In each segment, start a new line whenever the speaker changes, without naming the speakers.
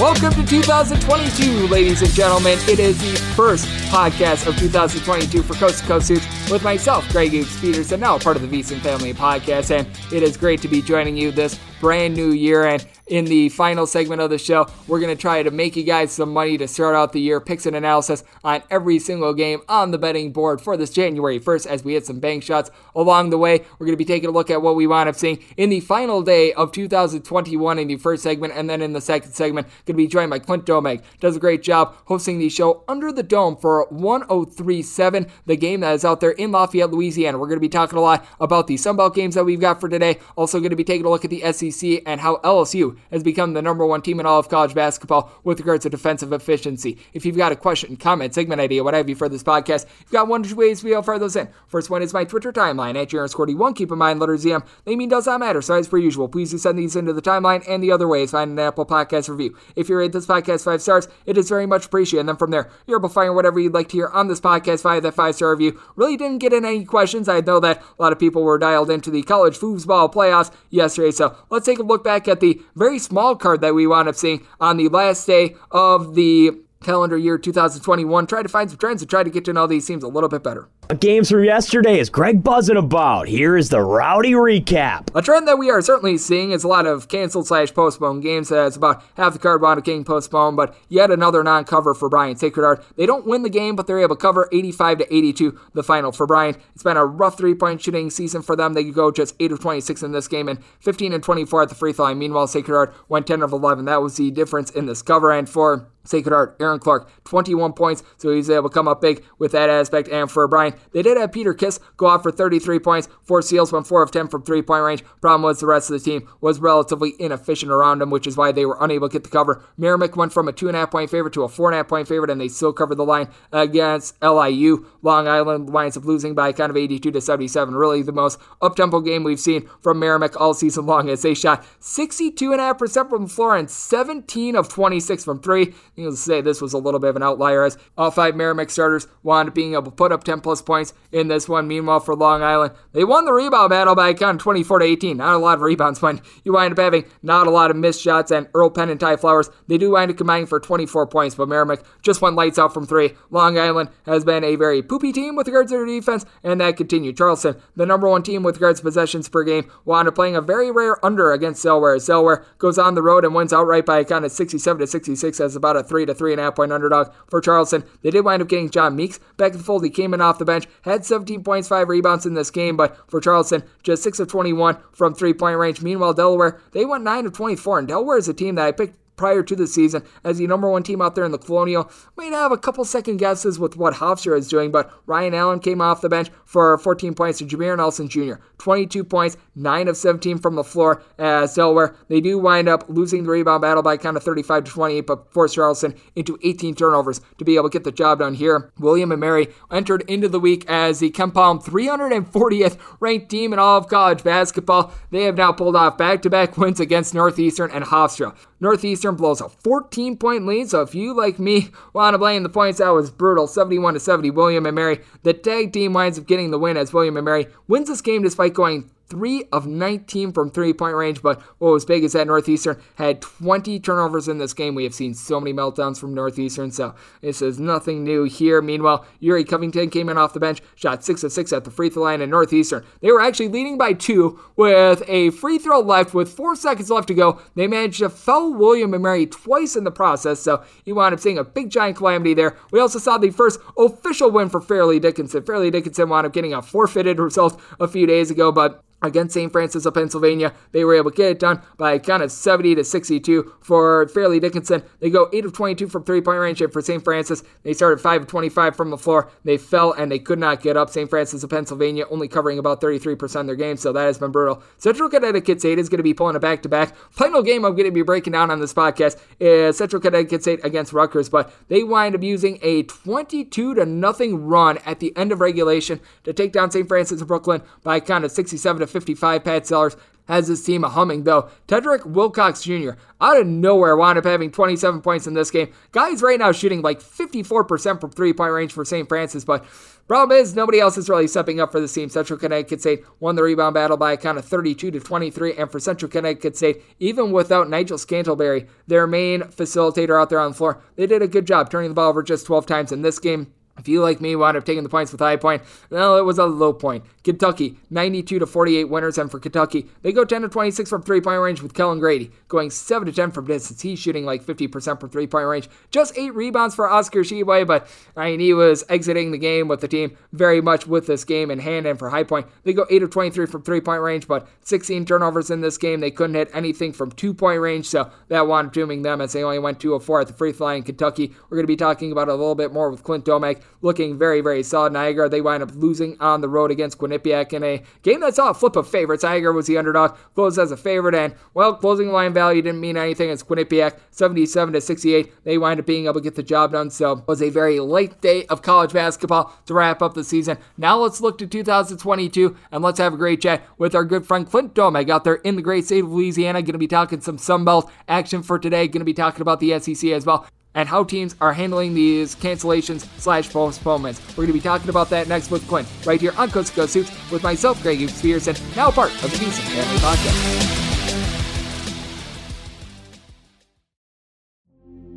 Welcome to 2022, ladies and gentlemen. It is the first podcast of 2022 for Coast to Coast Hoops with myself, Greg Hoops Peterson, now part of the VSiN Family Podcast, and it is great to be joining you this brand new year. And in the final segment of the show, we're going to try to make you guys some money to start out the year. Picks and analysis on every single game on the betting board for this January 1st as we hit some bank shots along the way. We're going to be taking a look at what we wind up seeing in the final day of 2021 in the first segment, and then in the second segment, going to be joined by Clint Domingue. Does a great job hosting the show under the dome for 1037, the game that is out there in Lafayette, Louisiana. We're going to be talking a lot about the Sunbelt games that we've got for today. Also, going to be taking a look at the SEC and how LSU has become the number one team in all of college basketball with regards to defensive efficiency. If you've got a question, comment, segment idea, what have you for this podcast, you've got one or two ways we fire those in. First one is my Twitter timeline at JRScordy1. Keep in mind, letters ZM, they mean does not matter. So as per usual, please do send these into the timeline. And the other way is find an Apple Podcast review. If you rate this podcast five stars, it is very much appreciated. And then from there, you're able to find whatever you'd like to hear on this podcast via that five star review. Really didn't get in any questions. I know that a lot of people were dialed into the college foosball playoffs yesterday. So let's take a look back at the very small card that we wound up seeing on the last day of the calendar year 2021. Try to find some trends and try to get to know these teams a little bit better.
Games from yesterday is Greg buzzing about. Here is the rowdy recap.
A trend that we are certainly seeing is a lot of canceled slash postponed games. Uh, That's about half the card wound up getting postponed, but yet another non-cover for Bryant Sacred Heart. They don't win the game, but they're able to cover 85 to 82 the final for Bryant. It's been a rough three-point shooting season for them. They could go just 8 of 26 in this game and 15 and 24 at the free throw line. Meanwhile, Sacred Heart went 10 of 11. That was the difference in this cover. And for Sacred Heart, Aaron Clark, 21 points, so he's able to come up big with that aspect. And for Bryant, they did have Peter Kiss go off for 33 points, four seals, went 4 of 10 from three point range. Problem was the rest of the team was relatively inefficient around him, which is why they were unable to get the cover. Merrimack went from a 2.5 point favorite to a 4.5 point favorite, and they still covered the line against LIU. Long Island winds up losing by kind of 82 to 77. Really the most up tempo game we've seen from Merrimack all season long as they shot 62.5% from the floor and 17 of 26 from three. Needless to say, this was a little bit of an outlier as all five Merrimack starters wound up being able to put up 10 plus points in this one. Meanwhile, for Long Island, they won the rebound battle by a count of 24 to 18. Not a lot of rebounds when you wind up having not a lot of missed shots. And Eral Penn and Ty Flowers, they do wind up combining for 24 points, but Merrimack just went lights out from three. Long Island has been a very poopy team with regards to their defense, and that continued. Charleston, the number one team with regards to possessions per game, wound up playing a very rare under against Delaware. Delaware goes on the road and wins outright by a count of 67 to 66 as about a three to three and a half point underdog for Charleston. They did wind up getting John Meeks back in the fold. He came in off the bench, had 17 points, five rebounds in this game, but for Charleston, just 6 of 21 from three point range. Meanwhile, Delaware, they went 9 of 24, and Delaware is a team that I picked prior to the season as the number one team out there in the Colonial. Might have a couple second guesses with what Hofstra is doing, but Ryan Allen came off the bench for 14 points to Jameer Nelson Jr. 22 points, 9 of 17 from the floor as Delaware. They do wind up losing the rebound battle by kind of 35 to 28, but force Charleston into 18 turnovers to be able to get the job done here. William and Mary entered into the week as the KenPom 340th ranked team in all of college basketball. They have now pulled off back to back wins against Northeastern and Hofstra. Northeastern blows a 14 point lead. So if you, like me, want to blame the points, that was brutal. 71 to 70. William and Mary. The tag team winds up getting the win as William and Mary wins this game despite going 3 of 19 from three point range. But what was big is that Northeastern had 20 turnovers in this game. We have seen so many meltdowns from Northeastern, so this is nothing new here. Meanwhile, Yuri Covington came in off the bench, shot 6 of 6 at the free throw line in Northeastern. They were actually leading by two with a free throw left with four seconds left to go. They managed to foul William and Mary twice in the process, so you wound up seeing a big giant calamity there. We also saw the first official win for Fairleigh Dickinson. Fairleigh Dickinson wound up getting a forfeited result a few days ago, but against St. Francis of Pennsylvania. They were able to get it done by a count of 70 to 62 for Fairleigh Dickinson. They go 8 of 22 from three point range. And for St. Francis, they started 5 of 25 from the floor. They fell and they could not get up. St. Francis of Pennsylvania only covering about 33% of their game, so that has been brutal. Central Connecticut State is going to be pulling a back to back. Final game I'm going to be breaking down on this podcast is Central Connecticut State against Rutgers, but they wind up using a 22 to nothing run at the end of regulation to take down St. Francis of Brooklyn by a count of 67 to 55. Pat Sellers has his team humming, though. Tedrick Wilcox Jr. out of nowhere wound up having 27 points in this game. Guy's right now shooting like 54% from three point range for St. Francis, but Problem is, nobody else is really stepping up for this team. Central Connecticut State won the rebound battle by a count of 32 to 23, and for Central Connecticut State, even without Nigel Scantlebury, their main facilitator out there on the floor, they did a good job turning the ball over just 12 times in this game. If you, like me, wound up taking the points with High Point, well, it was a low point. Kentucky, 92 to 48 winners, and for Kentucky, they go 10 to 26 from three point range with Kellan Grady, going 7 to 10 from distance. He's shooting like 50% from three point range. Just eight rebounds for Oscar Tshiebwe, but I mean, he was exiting the game with the team very much with this game in hand. And for High Point, they go 8 of 23 from three point range, but 16 turnovers in this game. They couldn't hit anything from two point range, so that wound up dooming them as they only went 2 of 4 at the free throw line. Kentucky, we're going to be talking about it a little bit more with Clint Domingue looking very, very solid. Niagara, they wind up losing on the road against Quinnipiac in a game that saw a flip of favorites. Niagara was the underdog, closed as a favorite, and, well, closing line value didn't mean anything as Quinnipiac, 77 to 68. They wind up being able to get the job done, so it was a very late day of college basketball to wrap up the season. Now let's look to 2022, and let's have a great chat with our good friend Clint Domingue out there in the great state of Louisiana. Going to be talking some Sunbelt action for today. Going to be talking about the SEC as well and how teams are handling these cancellations slash postponements. We're going to be talking about that next with Quinn, right here on Coast to Coast Hoops with myself, Greg Pearson, now part of the VSiN Family Podcast.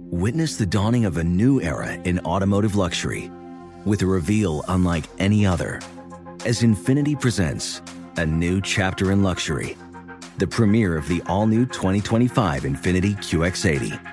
Witness the dawning of a new era in automotive luxury with a reveal unlike any other as Infiniti presents a new chapter in luxury, the premiere of the all-new 2025 Infiniti QX80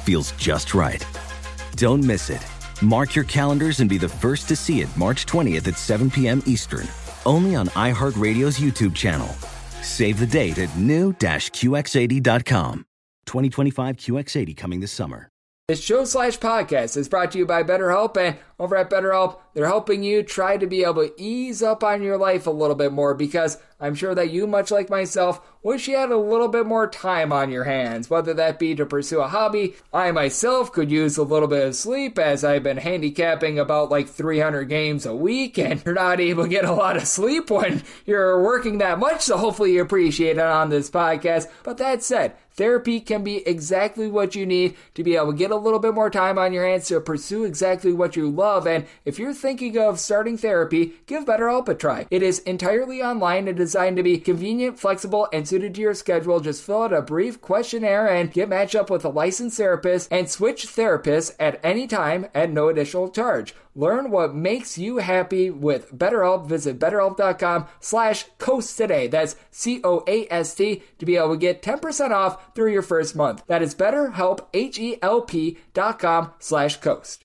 feels just right. Don't miss it. Mark your calendars and be the first to see it March 20th at 7 p.m. Eastern, only on iHeartRadio's YouTube channel. Save the date at new-QX80.com. 2025 QX80 coming this summer.
This show slash podcast is brought to you by BetterHelp, and over at BetterHelp, they're helping you try to be able to ease up on your life a little bit more because I'm sure that you, much like myself, wish you had a little bit more time on your hands, whether that be to pursue a hobby. I myself could use a little bit of sleep as I've been handicapping about like 300 games a week, and you're not able to get a lot of sleep when you're working that much, so hopefully you appreciate it on this podcast. But that said, therapy can be exactly what you need to be able to get a little bit more time on your hands to pursue exactly what you love. And if you're thinking of starting therapy, give BetterHelp a try. It is entirely online and designed to be convenient, flexible, and suited to your schedule. Just fill out a brief questionnaire and get matched up with a licensed therapist and switch therapists at any time at no additional charge. Learn what makes you happy with BetterHelp. Visit betterhelp.com slash coast today. That's C-O-A-S-T to be able to get 10% off through your first month. That is betterhelp, H-E-L-P dot com slash coast.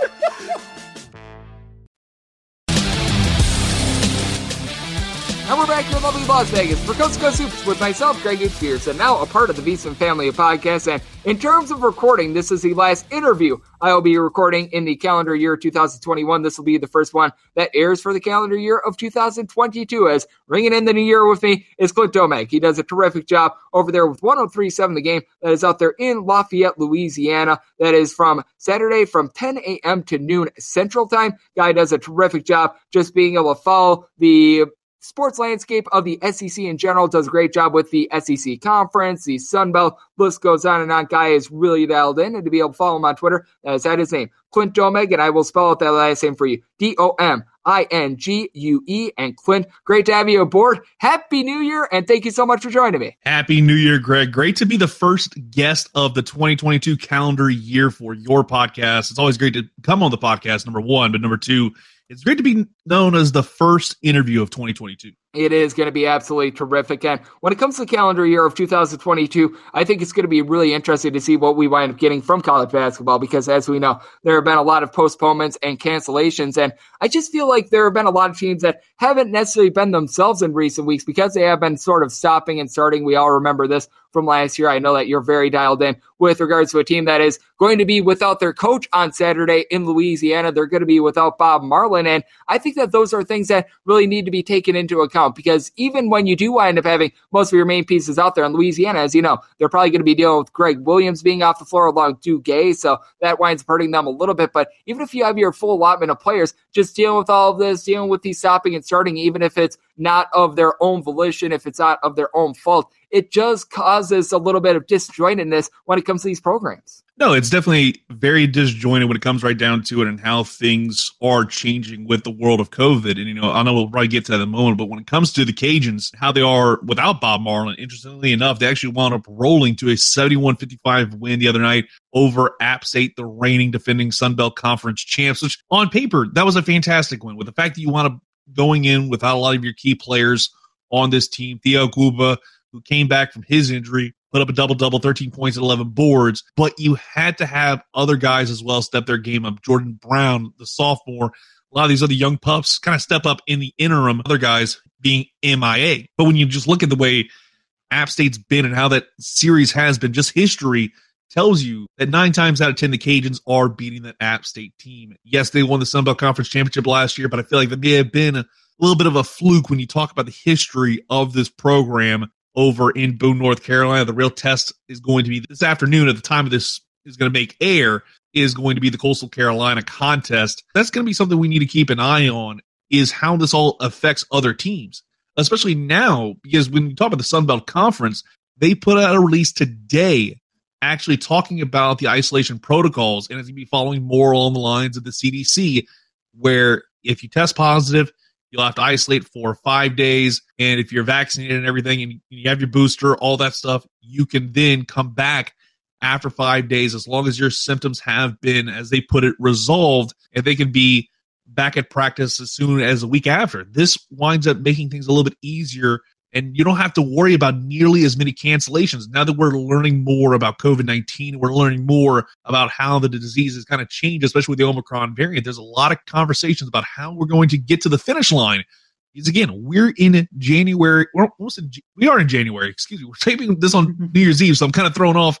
And we're back here in lovely Las Vegas for Coast to Coast Hoops with myself, Greg H. And now a part of the VSiN family of podcasts. And in terms of recording, this is the last interview I will be recording in the calendar year 2021. This will be the first one that airs for the calendar year of 2022. As ringing in the new year with me is Clint Domingue. He does a terrific job over there with 1037 The Game that is out there in Lafayette, Louisiana. That is from Saturday from 10 a.m. to noon Central Time. Guy does a terrific job just being able to follow the sports landscape of the SEC in general. Does a great job with the SEC conference, the Sun Belt. List goes on and on. Guy is really dialed in, and to be able to follow him on Twitter, that is at his name, Clint Domingue, and I will spell out that last name for you, D O M I N G U E. And Clint, great to have you aboard. Happy New Year, and thank you so much for joining me.
Happy New Year, Greg. Great to be the first guest of the 2022 calendar year for your podcast. It's always great to come on the podcast, number one, but number two, it's great to be known as the first interview of 2022.
It is going to be absolutely terrific. And when it comes to the calendar year of 2022, I think it's going to be really interesting to see what we wind up getting from college basketball because, as we know, there have been a lot of postponements and cancellations. And I just feel like there have been a lot of teams that haven't necessarily been themselves in recent weeks because they have been sort of stopping and starting. We all remember this from last year. I know that you're very dialed in with regards to a team that is going to be without their coach on Saturday in Louisiana. They're going to be without Bob Marlin. And I think that those are things that really need to be taken into account because even when you do wind up having most of your main pieces out there in Louisiana, as you know, they're probably going to be dealing with Greg Williams being off the floor along Duke Gay, so that winds up hurting them a little bit. But even if you have your full allotment of players, just dealing with all of this, dealing with these stopping and starting, even if it's not of their own volition, if it's not of their own fault, it just causes a little bit of disjointedness when it comes to these programs.
No, it's definitely very disjointed when it comes right down to it and how things are changing with the world of COVID. And, you know, I know we'll probably get to that in a moment, but when it comes to the Cajuns, how they are without Bob Marlin, interestingly enough, they actually wound up rolling to a 71 55 win the other night over App State, the reigning defending Sun Belt Conference champs, which on paper, that was a fantastic win. With the fact that you wound up going in without a lot of your key players on this team, Theo Akwuba, who came back from his injury, put up a double double, 13 points and 11 boards, but you had to have other guys as well step their game up. Jordan Brown, the sophomore, a lot of these other young pups kind of step up in the interim, other guys being MIA. But when you just look at the way App State's been and how that series has been, just history tells you that nine times out of 10, the Cajuns are beating that App State team. Yes, they won the Sun Belt Conference Championship last year, but I feel like that may have been a little bit of a fluke when you talk about the history of this program over in Boone, North Carolina. The real test is going to be this afternoon at the time of this is going to make air is going to be the Coastal Carolina contest. That's going to be something we need to keep an eye on is how this all affects other teams, especially now because when you talk about the Sun Belt Conference, they put out a release today actually talking about the isolation protocols and it's going to be following more along the lines of the CDC where if you test positive, You'll have to isolate for five days. And if you're vaccinated and everything and you have your booster, all that stuff, you can then come back after five days as long as your symptoms have been, as they put it, resolved and they can be back at practice as soon as a week after. This winds up making things a little bit easier and you don't have to worry about nearly as many cancellations. Now that we're learning more about covid-19 we're learning more about how the disease has kind of changed especially with the omicron variant there's a lot of conversations about how we're going to get to the finish line. Because again we're in january we're almost in, we are in january excuse me we're taping this on mm-hmm. new year's eve so i'm kind of thrown off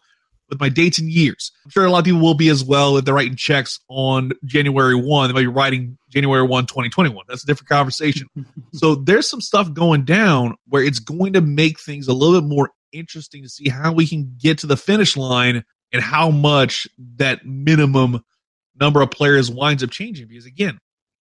with my dates and years. I'm sure a lot of people will be as well if they're writing checks on January 1. They might be writing January 1, 2021. That's a different conversation. so there's some stuff going down where it's going to make things a little bit more interesting to see how we can get to the finish line and how much that minimum number of players winds up changing. Because again,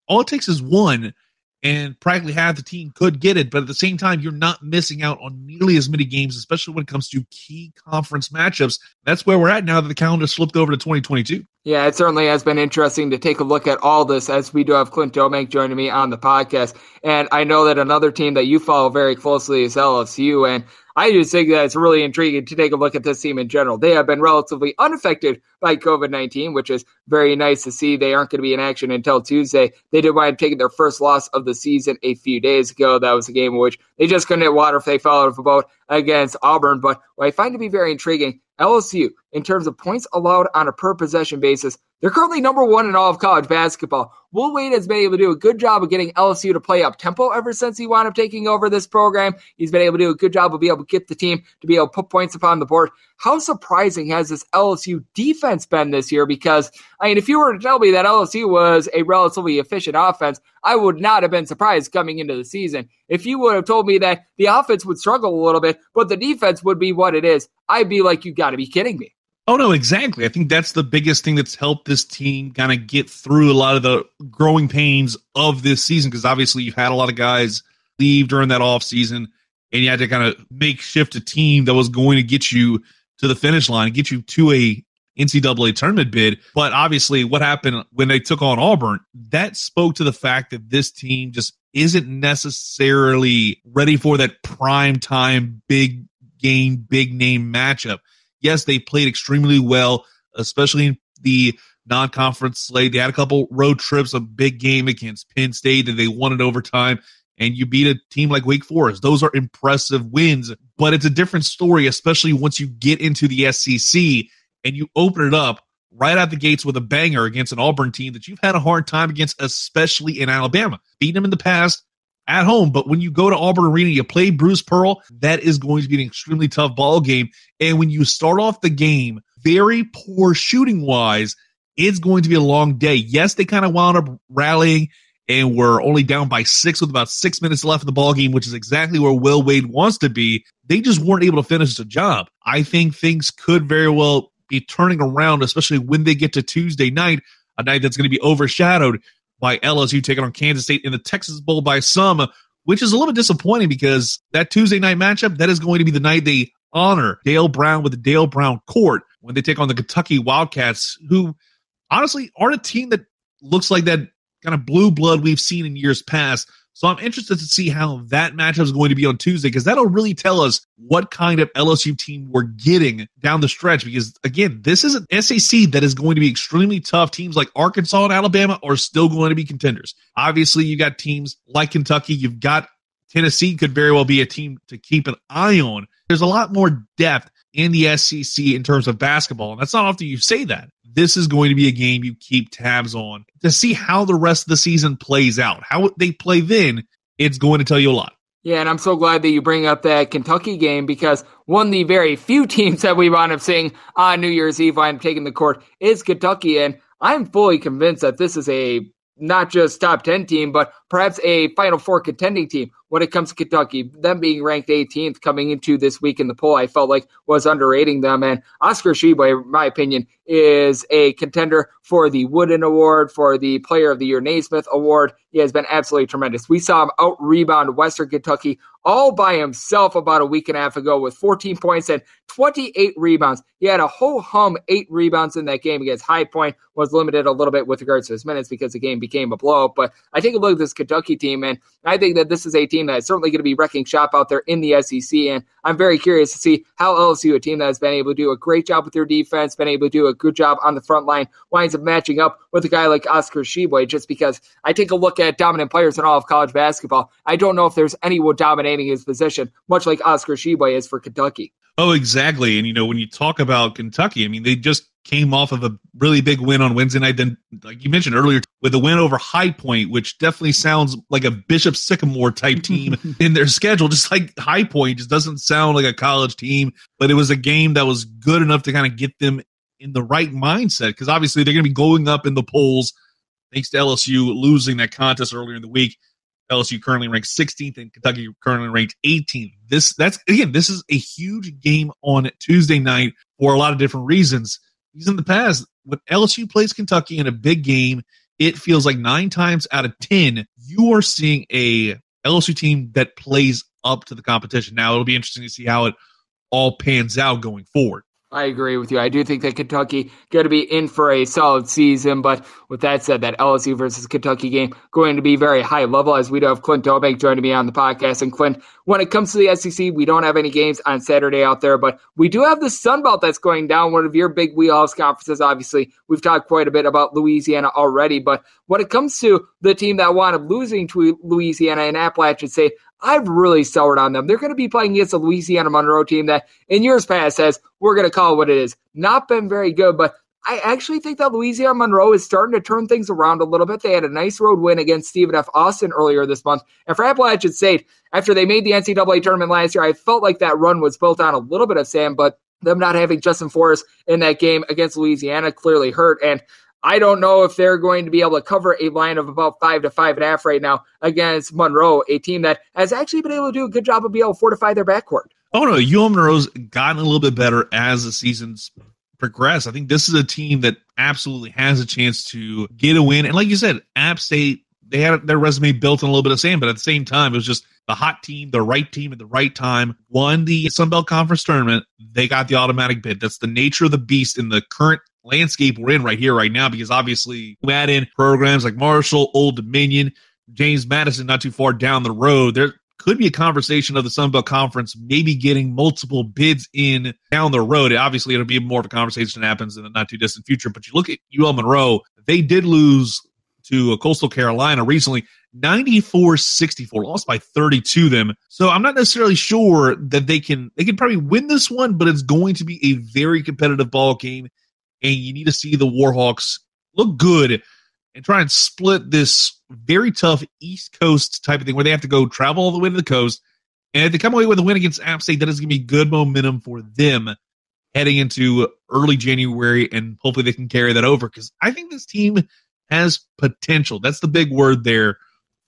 all it takes is one and practically half the team could get it. But at the same time, you're not missing out on nearly as many games, especially when it comes to key conference matchups. That's where we're at now that the calendar slipped over to 2022.
Yeah, it certainly has been interesting to take a look at all this as we do have Clint Domingue joining me on the podcast. And I know that another team that you follow very closely is LSU. And I just think that it's really intriguing to take a look at this team in general. They have been relatively unaffected by COVID 19, which is very nice to see. They aren't going to be in action until Tuesday. They did wind up taking their first loss of the season a few days ago. That was a game in which they just couldn't hit water if they fell out of a boat against Auburn. But what I find to be very intriguing LSU in terms of points allowed on a per possession basis. They're currently number one in all of college basketball. Will Wade has been able to do a good job of getting LSU to play up tempo ever since he wound up taking over this program. He's been able to do a good job of being able to get the team to be able to put points upon the board. How surprising has this LSU defense been this year? Because, I mean, if you were to tell me that LSU was a relatively efficient offense, I would not have been surprised coming into the season. If you would have told me that the offense would struggle a little bit, but the defense would be what it is, I'd be like, you've got to be kidding me.
Oh no, exactly. I think that's the biggest thing that's helped this team kind of get through a lot of the growing pains of this season because obviously you've had a lot of guys leave during that off season and you had to kind of make shift a team that was going to get you to the finish line, get you to a NCAA tournament bid. But obviously, what happened when they took on Auburn, that spoke to the fact that this team just isn't necessarily ready for that prime time, big game, big name matchup. Yes, they played extremely well, especially in the non conference slate. They had a couple road trips, a big game against Penn State that they won in overtime and you beat a team like Wake Forest. Those are impressive wins, but it's a different story, especially once you get into the SEC and you open it up right out the gates with a banger against an Auburn team that you've had a hard time against, especially in Alabama. Beating them in the past at home, but when you go to Auburn Arena, you play Bruce Pearl, that is going to be an extremely tough ball game. And when you start off the game very poor shooting wise, it's going to be a long day. Yes, they kind of wound up rallying and we're only down by six with about six minutes left in the ball game, which is exactly where Will Wade wants to be. They just weren't able to finish the job. I think things could very well be turning around, especially when they get to Tuesday night, a night that's going to be overshadowed by LSU taking on Kansas State in the Texas Bowl by some, which is a little bit disappointing because that Tuesday night matchup, that is going to be the night they honor Dale Brown with the Dale Brown court when they take on the Kentucky Wildcats, who honestly aren't a team that looks like that kind of blue blood we've seen in years past. So I'm interested to see how that matchup is going to be on Tuesday because that'll really tell us what kind of LSU team we're getting down the stretch. Because again, this is an SEC that is going to be extremely tough. Teams like Arkansas and Alabama are still going to be contenders. Obviously, you got teams like Kentucky. You've got Tennessee could very well be a team to keep an eye on. There's a lot more depth in the SEC in terms of basketball, and that's not often you say that this is going to be a game you keep tabs on to see how the rest of the season plays out. How they play then, it's going to tell you a lot.
Yeah, and I'm so glad that you bring up that Kentucky game because one of the very few teams that we wound up seeing on New Year's Eve up taking the court is Kentucky. And I'm fully convinced that this is a not just top 10 team, but perhaps a Final Four contending team when it comes to Kentucky. Them being ranked 18th coming into this week in the poll, I felt like was underrating them. And Oscar in my opinion, is a contender for the Wooden Award, for the Player of the Year Naismith Award. He has been absolutely tremendous. We saw him out rebound Western Kentucky all by himself about a week and a half ago with 14 points and 28 rebounds. He had a whole hum eight rebounds in that game against High Point. Was limited a little bit with regards to his minutes because the game became a blowout. But I take a look at this Kentucky team, and I think that this is a team that is certainly going to be wrecking shop out there in the SEC. And I'm very curious to see how LSU, a team that has been able to do a great job with their defense, been able to do a good job on the front line, winds up matching up with a guy like Oscar Tshiebwe, Just because I take a look at dominant players in all of college basketball, I don't know if there's anyone dominating his position, much like Oscar Tshiebwe is for Kentucky.
Oh, exactly. And you know, when you talk about Kentucky, I mean, they just came off of a really big win on Wednesday night. Then, like you mentioned earlier, with a win over High Point, which definitely sounds like a Bishop Sycamore type team in their schedule. Just like High Point, just doesn't sound like a college team. But it was a game that was good enough to kind of get them in the right mindset because obviously they're going to be going up in the polls thanks to LSU losing that contest earlier in the week. LSU currently ranked 16th and Kentucky currently ranked 18th. This that's again, this is a huge game on Tuesday night for a lot of different reasons. Because in the past, when LSU plays Kentucky in a big game, it feels like nine times out of ten, you are seeing a LSU team that plays up to the competition. Now it'll be interesting to see how it all pans out going forward.
I agree with you. I do think that Kentucky going to be in for a solid season, but with that said, that LSU versus Kentucky game going to be very high level. As we do have Clint Domingue joining me on the podcast, and Clint, when it comes to the SEC, we don't have any games on Saturday out there, but we do have the Sun Belt that's going down. One of your big wheelhouse conferences. Obviously, we've talked quite a bit about Louisiana already, but when it comes to the team that wound up losing to Louisiana and Appalachian State, I've really soured on them. They're going to be playing against a Louisiana Monroe team that in years past says, we're going to call it what it is. Not been very good, but I actually think that Louisiana Monroe is starting to turn things around a little bit. They had a nice road win against Stephen F. Austin earlier this month. And for Appalachian State, after they made the NCAA tournament last year, I felt like that run was built on a little bit of sand, but them not having Justin Forrest in that game against Louisiana clearly hurt. And I don't know if they're going to be able to cover a line of about five to five and a half right now against Monroe, a team that has actually been able to do a good job of being able to fortify their backcourt.
Oh no, UL Monroe's gotten a little bit better as the season's progressed. I think this is a team that absolutely has a chance to get a win. And like you said, App State, they had their resume built on a little bit of sand, but at the same time, it was just the hot team, the right team at the right time, won the Sun Belt Conference tournament. They got the automatic bid. That's the nature of the beast in the current landscape we're in right here, right now, because obviously we add in programs like Marshall, Old Dominion, James Madison, not too far down the road. There could be a conversation of the Sun Belt Conference maybe getting multiple bids in down the road. Obviously, it'll be more of a conversation that happens in the not too distant future. But you look at UL Monroe, they did lose to uh, Coastal Carolina recently. 94 64 lost by 30 to them so i'm not necessarily sure that they can they can probably win this one but it's going to be a very competitive ball game and you need to see the warhawks look good and try and split this very tough east coast type of thing where they have to go travel all the way to the coast and if they come away with a win against app state that is going to be good momentum for them heading into early january and hopefully they can carry that over because i think this team has potential that's the big word there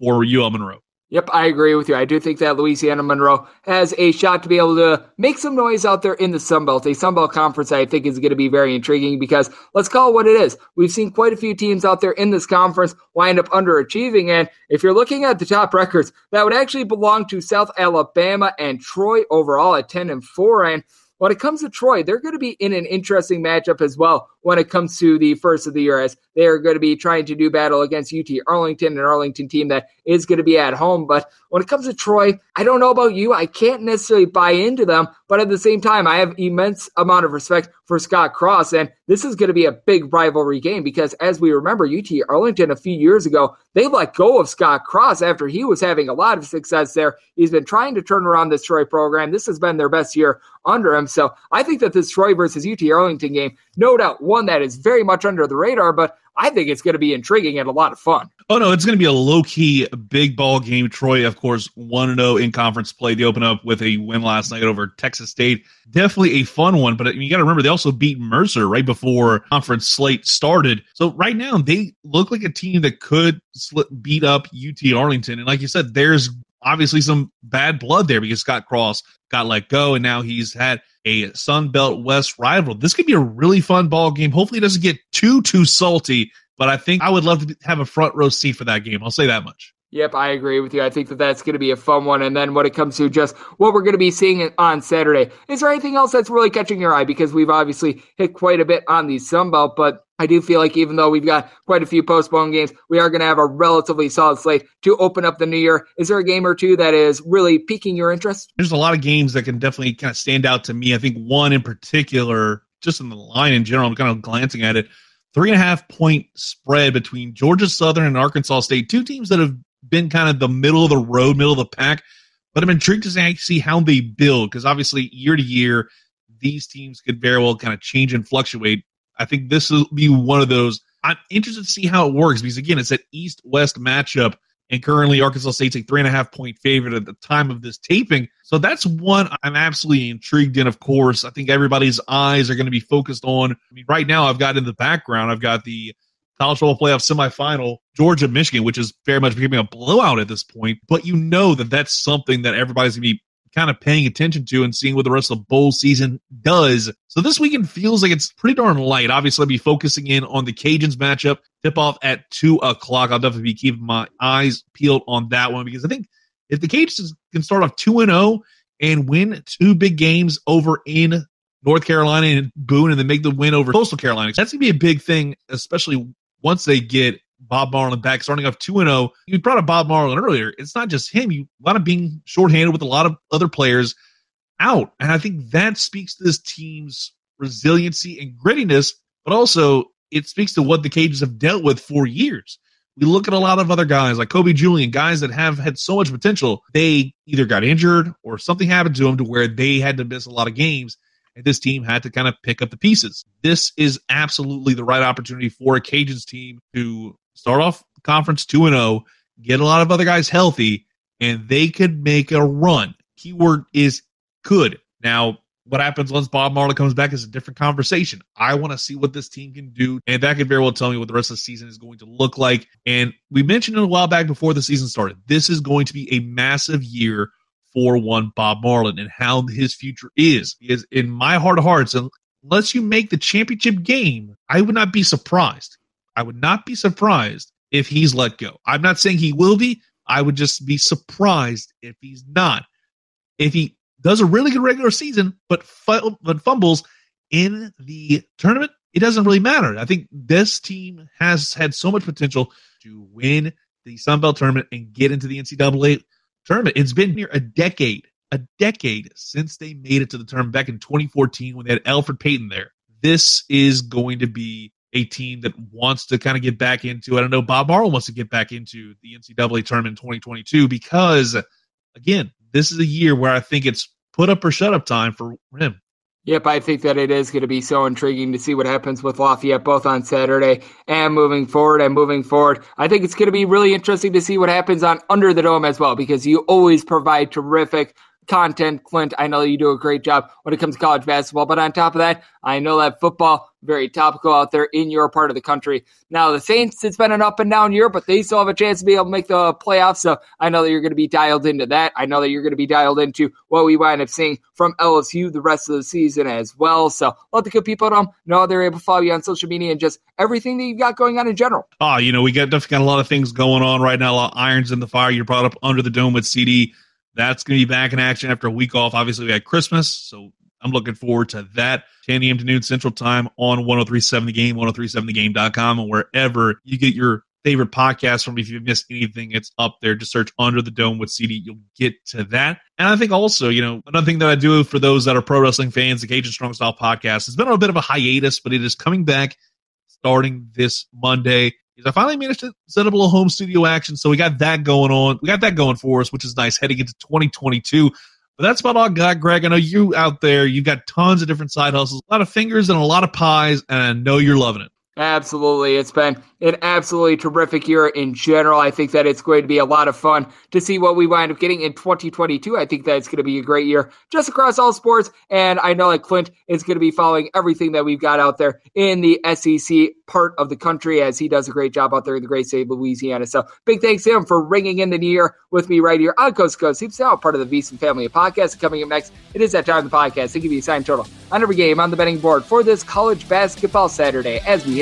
for UL Monroe.
Yep, I agree with you. I do think that Louisiana Monroe has a shot to be able to make some noise out there in the Sun Belt. A Sun Belt conference I think is going to be very intriguing because let's call it what it is. We've seen quite a few teams out there in this conference wind up underachieving. And if you're looking at the top records, that would actually belong to South Alabama and Troy overall at 10 and 4. And when it comes to Troy, they're going to be in an interesting matchup as well when it comes to the first of the year, as they are going to be trying to do battle against UT Arlington, an Arlington team that is going to be at home. But when it comes to Troy, I don't know about you. I can't necessarily buy into them, but at the same time, I have immense amount of respect for Scott Cross, and this is going to be a big rivalry game because, as we remember, UT Arlington a few years ago, they let go of Scott Cross after he was having a lot of success there. He's been trying to turn around this Troy program. This has been their best year under him. So I think that this Troy versus UT Arlington game, no doubt, one that is very much under the radar, but I think it's going to be intriguing and a lot of fun.
Oh no, it's going to be a low key big ball game. Troy, of course, one zero oh in conference play. They open up with a win last night over Texas State. Definitely a fun one, but you got to remember they also beat Mercer right before conference slate started. So right now they look like a team that could beat up UT Arlington. And like you said, there's obviously some bad blood there because Scott Cross got let go, and now he's had a Sun Belt West rival. This could be a really fun ball game. Hopefully, it doesn't get too too salty. But I think I would love to have a front row seat for that game. I'll say that much.
Yep, I agree with you. I think that that's going to be a fun one. And then when it comes to just what we're going to be seeing on Saturday, is there anything else that's really catching your eye? Because we've obviously hit quite a bit on the Sun Belt, but I do feel like even though we've got quite a few postponed games, we are going to have a relatively solid slate to open up the new year. Is there a game or two that is really piquing your interest?
There's a lot of games that can definitely kind of stand out to me. I think one in particular, just in the line in general, I'm kind of glancing at it. Three and a half point spread between Georgia Southern and Arkansas State, two teams that have been kind of the middle of the road, middle of the pack. But I'm intrigued to see how they build because obviously year to year, these teams could very well kind of change and fluctuate. I think this will be one of those. I'm interested to see how it works because again, it's an East West matchup, and currently Arkansas State's a three and a half point favorite at the time of this taping. So that's one I'm absolutely intrigued in. Of course, I think everybody's eyes are going to be focused on. I mean, right now I've got in the background, I've got the college football playoff semifinal, Georgia Michigan, which is very much becoming a blowout at this point. But you know that that's something that everybody's going to be kind of paying attention to and seeing what the rest of the bowl season does. So this weekend feels like it's pretty darn light. Obviously, I'll be focusing in on the Cajuns matchup, tip off at two o'clock. I'll definitely be keeping my eyes peeled on that one because I think if the Cajuns can start off two and zero oh and win two big games over in North Carolina and Boone, and then make the win over Coastal Carolina, that's gonna be a big thing, especially once they get Bob Marlin back, starting off 2 0. You brought up Bob Marlin earlier. It's not just him. You a lot of being shorthanded with a lot of other players out. And I think that speaks to this team's resiliency and grittiness, but also it speaks to what the Cajuns have dealt with for years. we look at a lot of other guys like Kobe Julien, guys that have had so much potential. They either got injured or something happened to them to where they had to miss a lot of games. And this team had to kind of pick up the pieces. This is absolutely the right opportunity for a Cajuns team to start off conference 2 and 0, get a lot of other guys healthy, and they could make a run. Keyword is could. Now, what happens once Bob Marlin comes back is a different conversation. I want to see what this team can do, and that could very well tell me what the rest of the season is going to look like. And we mentioned it a while back before the season started. This is going to be a massive year for one Bob Marlin and how his future is. Because in my heart of hearts, unless you make the championship game, I would not be surprised. I would not be surprised if he's let go. I'm not saying he will be. I would just be surprised if he's not. If he does a really good regular season, but but fumbles in the tournament, it doesn't really matter. I think this team has had so much potential to win the Sun Belt tournament and get into the NCAA tournament. It's been near a decade, a decade since they made it to the tournament back in 2014 when they had Elfrid Payton there. This is going to be a team that wants to kind of get back into. I don't know. Bob Marlin wants to get back into the NCAA tournament in 2022 because, again, this is a year where I think it's put up or shut up time for him.
Yep, I think that it is going to be so intriguing to see what happens with Lafayette both on Saturday and moving forward and moving forward. I think it's going to be really interesting to see what happens on Under the Dome as well because you always provide terrific content. Clint, I know you do a great job when it comes to college basketball, but on top of that, I know that football very topical out there in your part of the country. Now, the Saints, it's been an up and down year, but they still have a chance to be able to make the playoffs. So I know that you're going to be dialed into that. I know that you're going to be dialed into what we wind up seeing from LSU the rest of the season as well. So let the good people at home know they're able to follow you on social media and just everything that you've got going on in general.
Oh, you know, we got definitely got a lot of things going on right now, a lot of irons in the fire. You brought up under the dome with CD. That's going to be back in action after a week off. Obviously, we had Christmas, so I'm looking forward to that. 10 a.m. to noon Central Time on 1037 The Game, 1037thegame.com, and wherever you get your favorite podcast from. If you've missed anything, it's up there. Just search Under the Dome with CD. You'll get to that. And I think also, you know, another thing that I do for those that are pro wrestling fans, the Cajun Strong Style podcast has been on a bit of a hiatus, but it is coming back starting this Monday is I finally managed to set up a little home studio action. So we got that going on. We got that going for us, which is nice heading into 2022. But that's about all I got, Greg. I know you out there, you've got tons of different side hustles, a lot of fingers and a lot of pies, and I know you're loving it.
Absolutely. It's been an absolutely terrific year in general. I think that it's going to be a lot of fun to see what we wind up getting in 2022. I think that it's going to be a great year just across all sports. And I know that Clint is going to be following everything that we've got out there in the SEC part of the country as he does a great job out there in the great state of Louisiana. So big thanks to him for ringing in the new year with me right here on Coast to Coast. He's now part of the VSiN family of podcasts. Coming up next, it is that time of the podcast to give you a sign total on every game on the betting board for this college basketball Saturday as we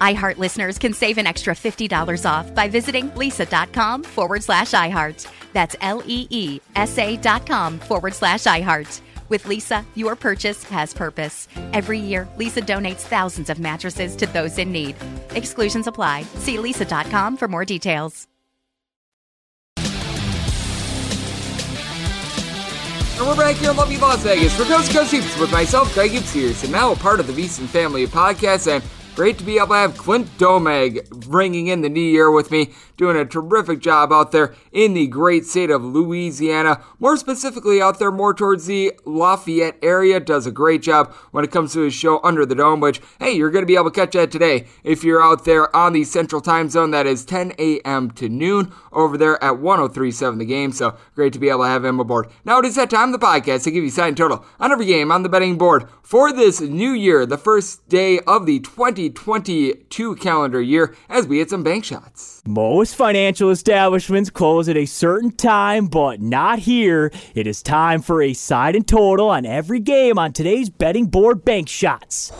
iHeart listeners can save an extra $50 off by visiting leesa.com forward slash iHeart. That's L E E S A dot com forward slash iHeart. With Leesa, your purchase has purpose. Every year, Leesa donates thousands of mattresses to those in need. Exclusions apply. See leesa.com for more details.
And we're back here in lovely Las Vegas for Coast to Coast with myself, Gibbs and now a part of the VSiN family of podcasts. And great to be able to have Clint Domingue bringing in the new year with me, doing a terrific job out there in the great state of Louisiana. More specifically, out there more towards the Lafayette area. Does a great job when it comes to his show Under the Dome, which, hey, you're going to be able to catch that today if you're out there on the Central Time Zone. That is 10 a.m. to noon over there at 1037 The Game. So great to be able to have him aboard. Now it is that time of the podcast to give you sign total on every game on the betting board for this new year, the first day of the 2022 calendar year, as we hit some bank shots.
Most financial establishments close at a certain time, but not here. It is time for a side and total on every game on today's betting board bank shots.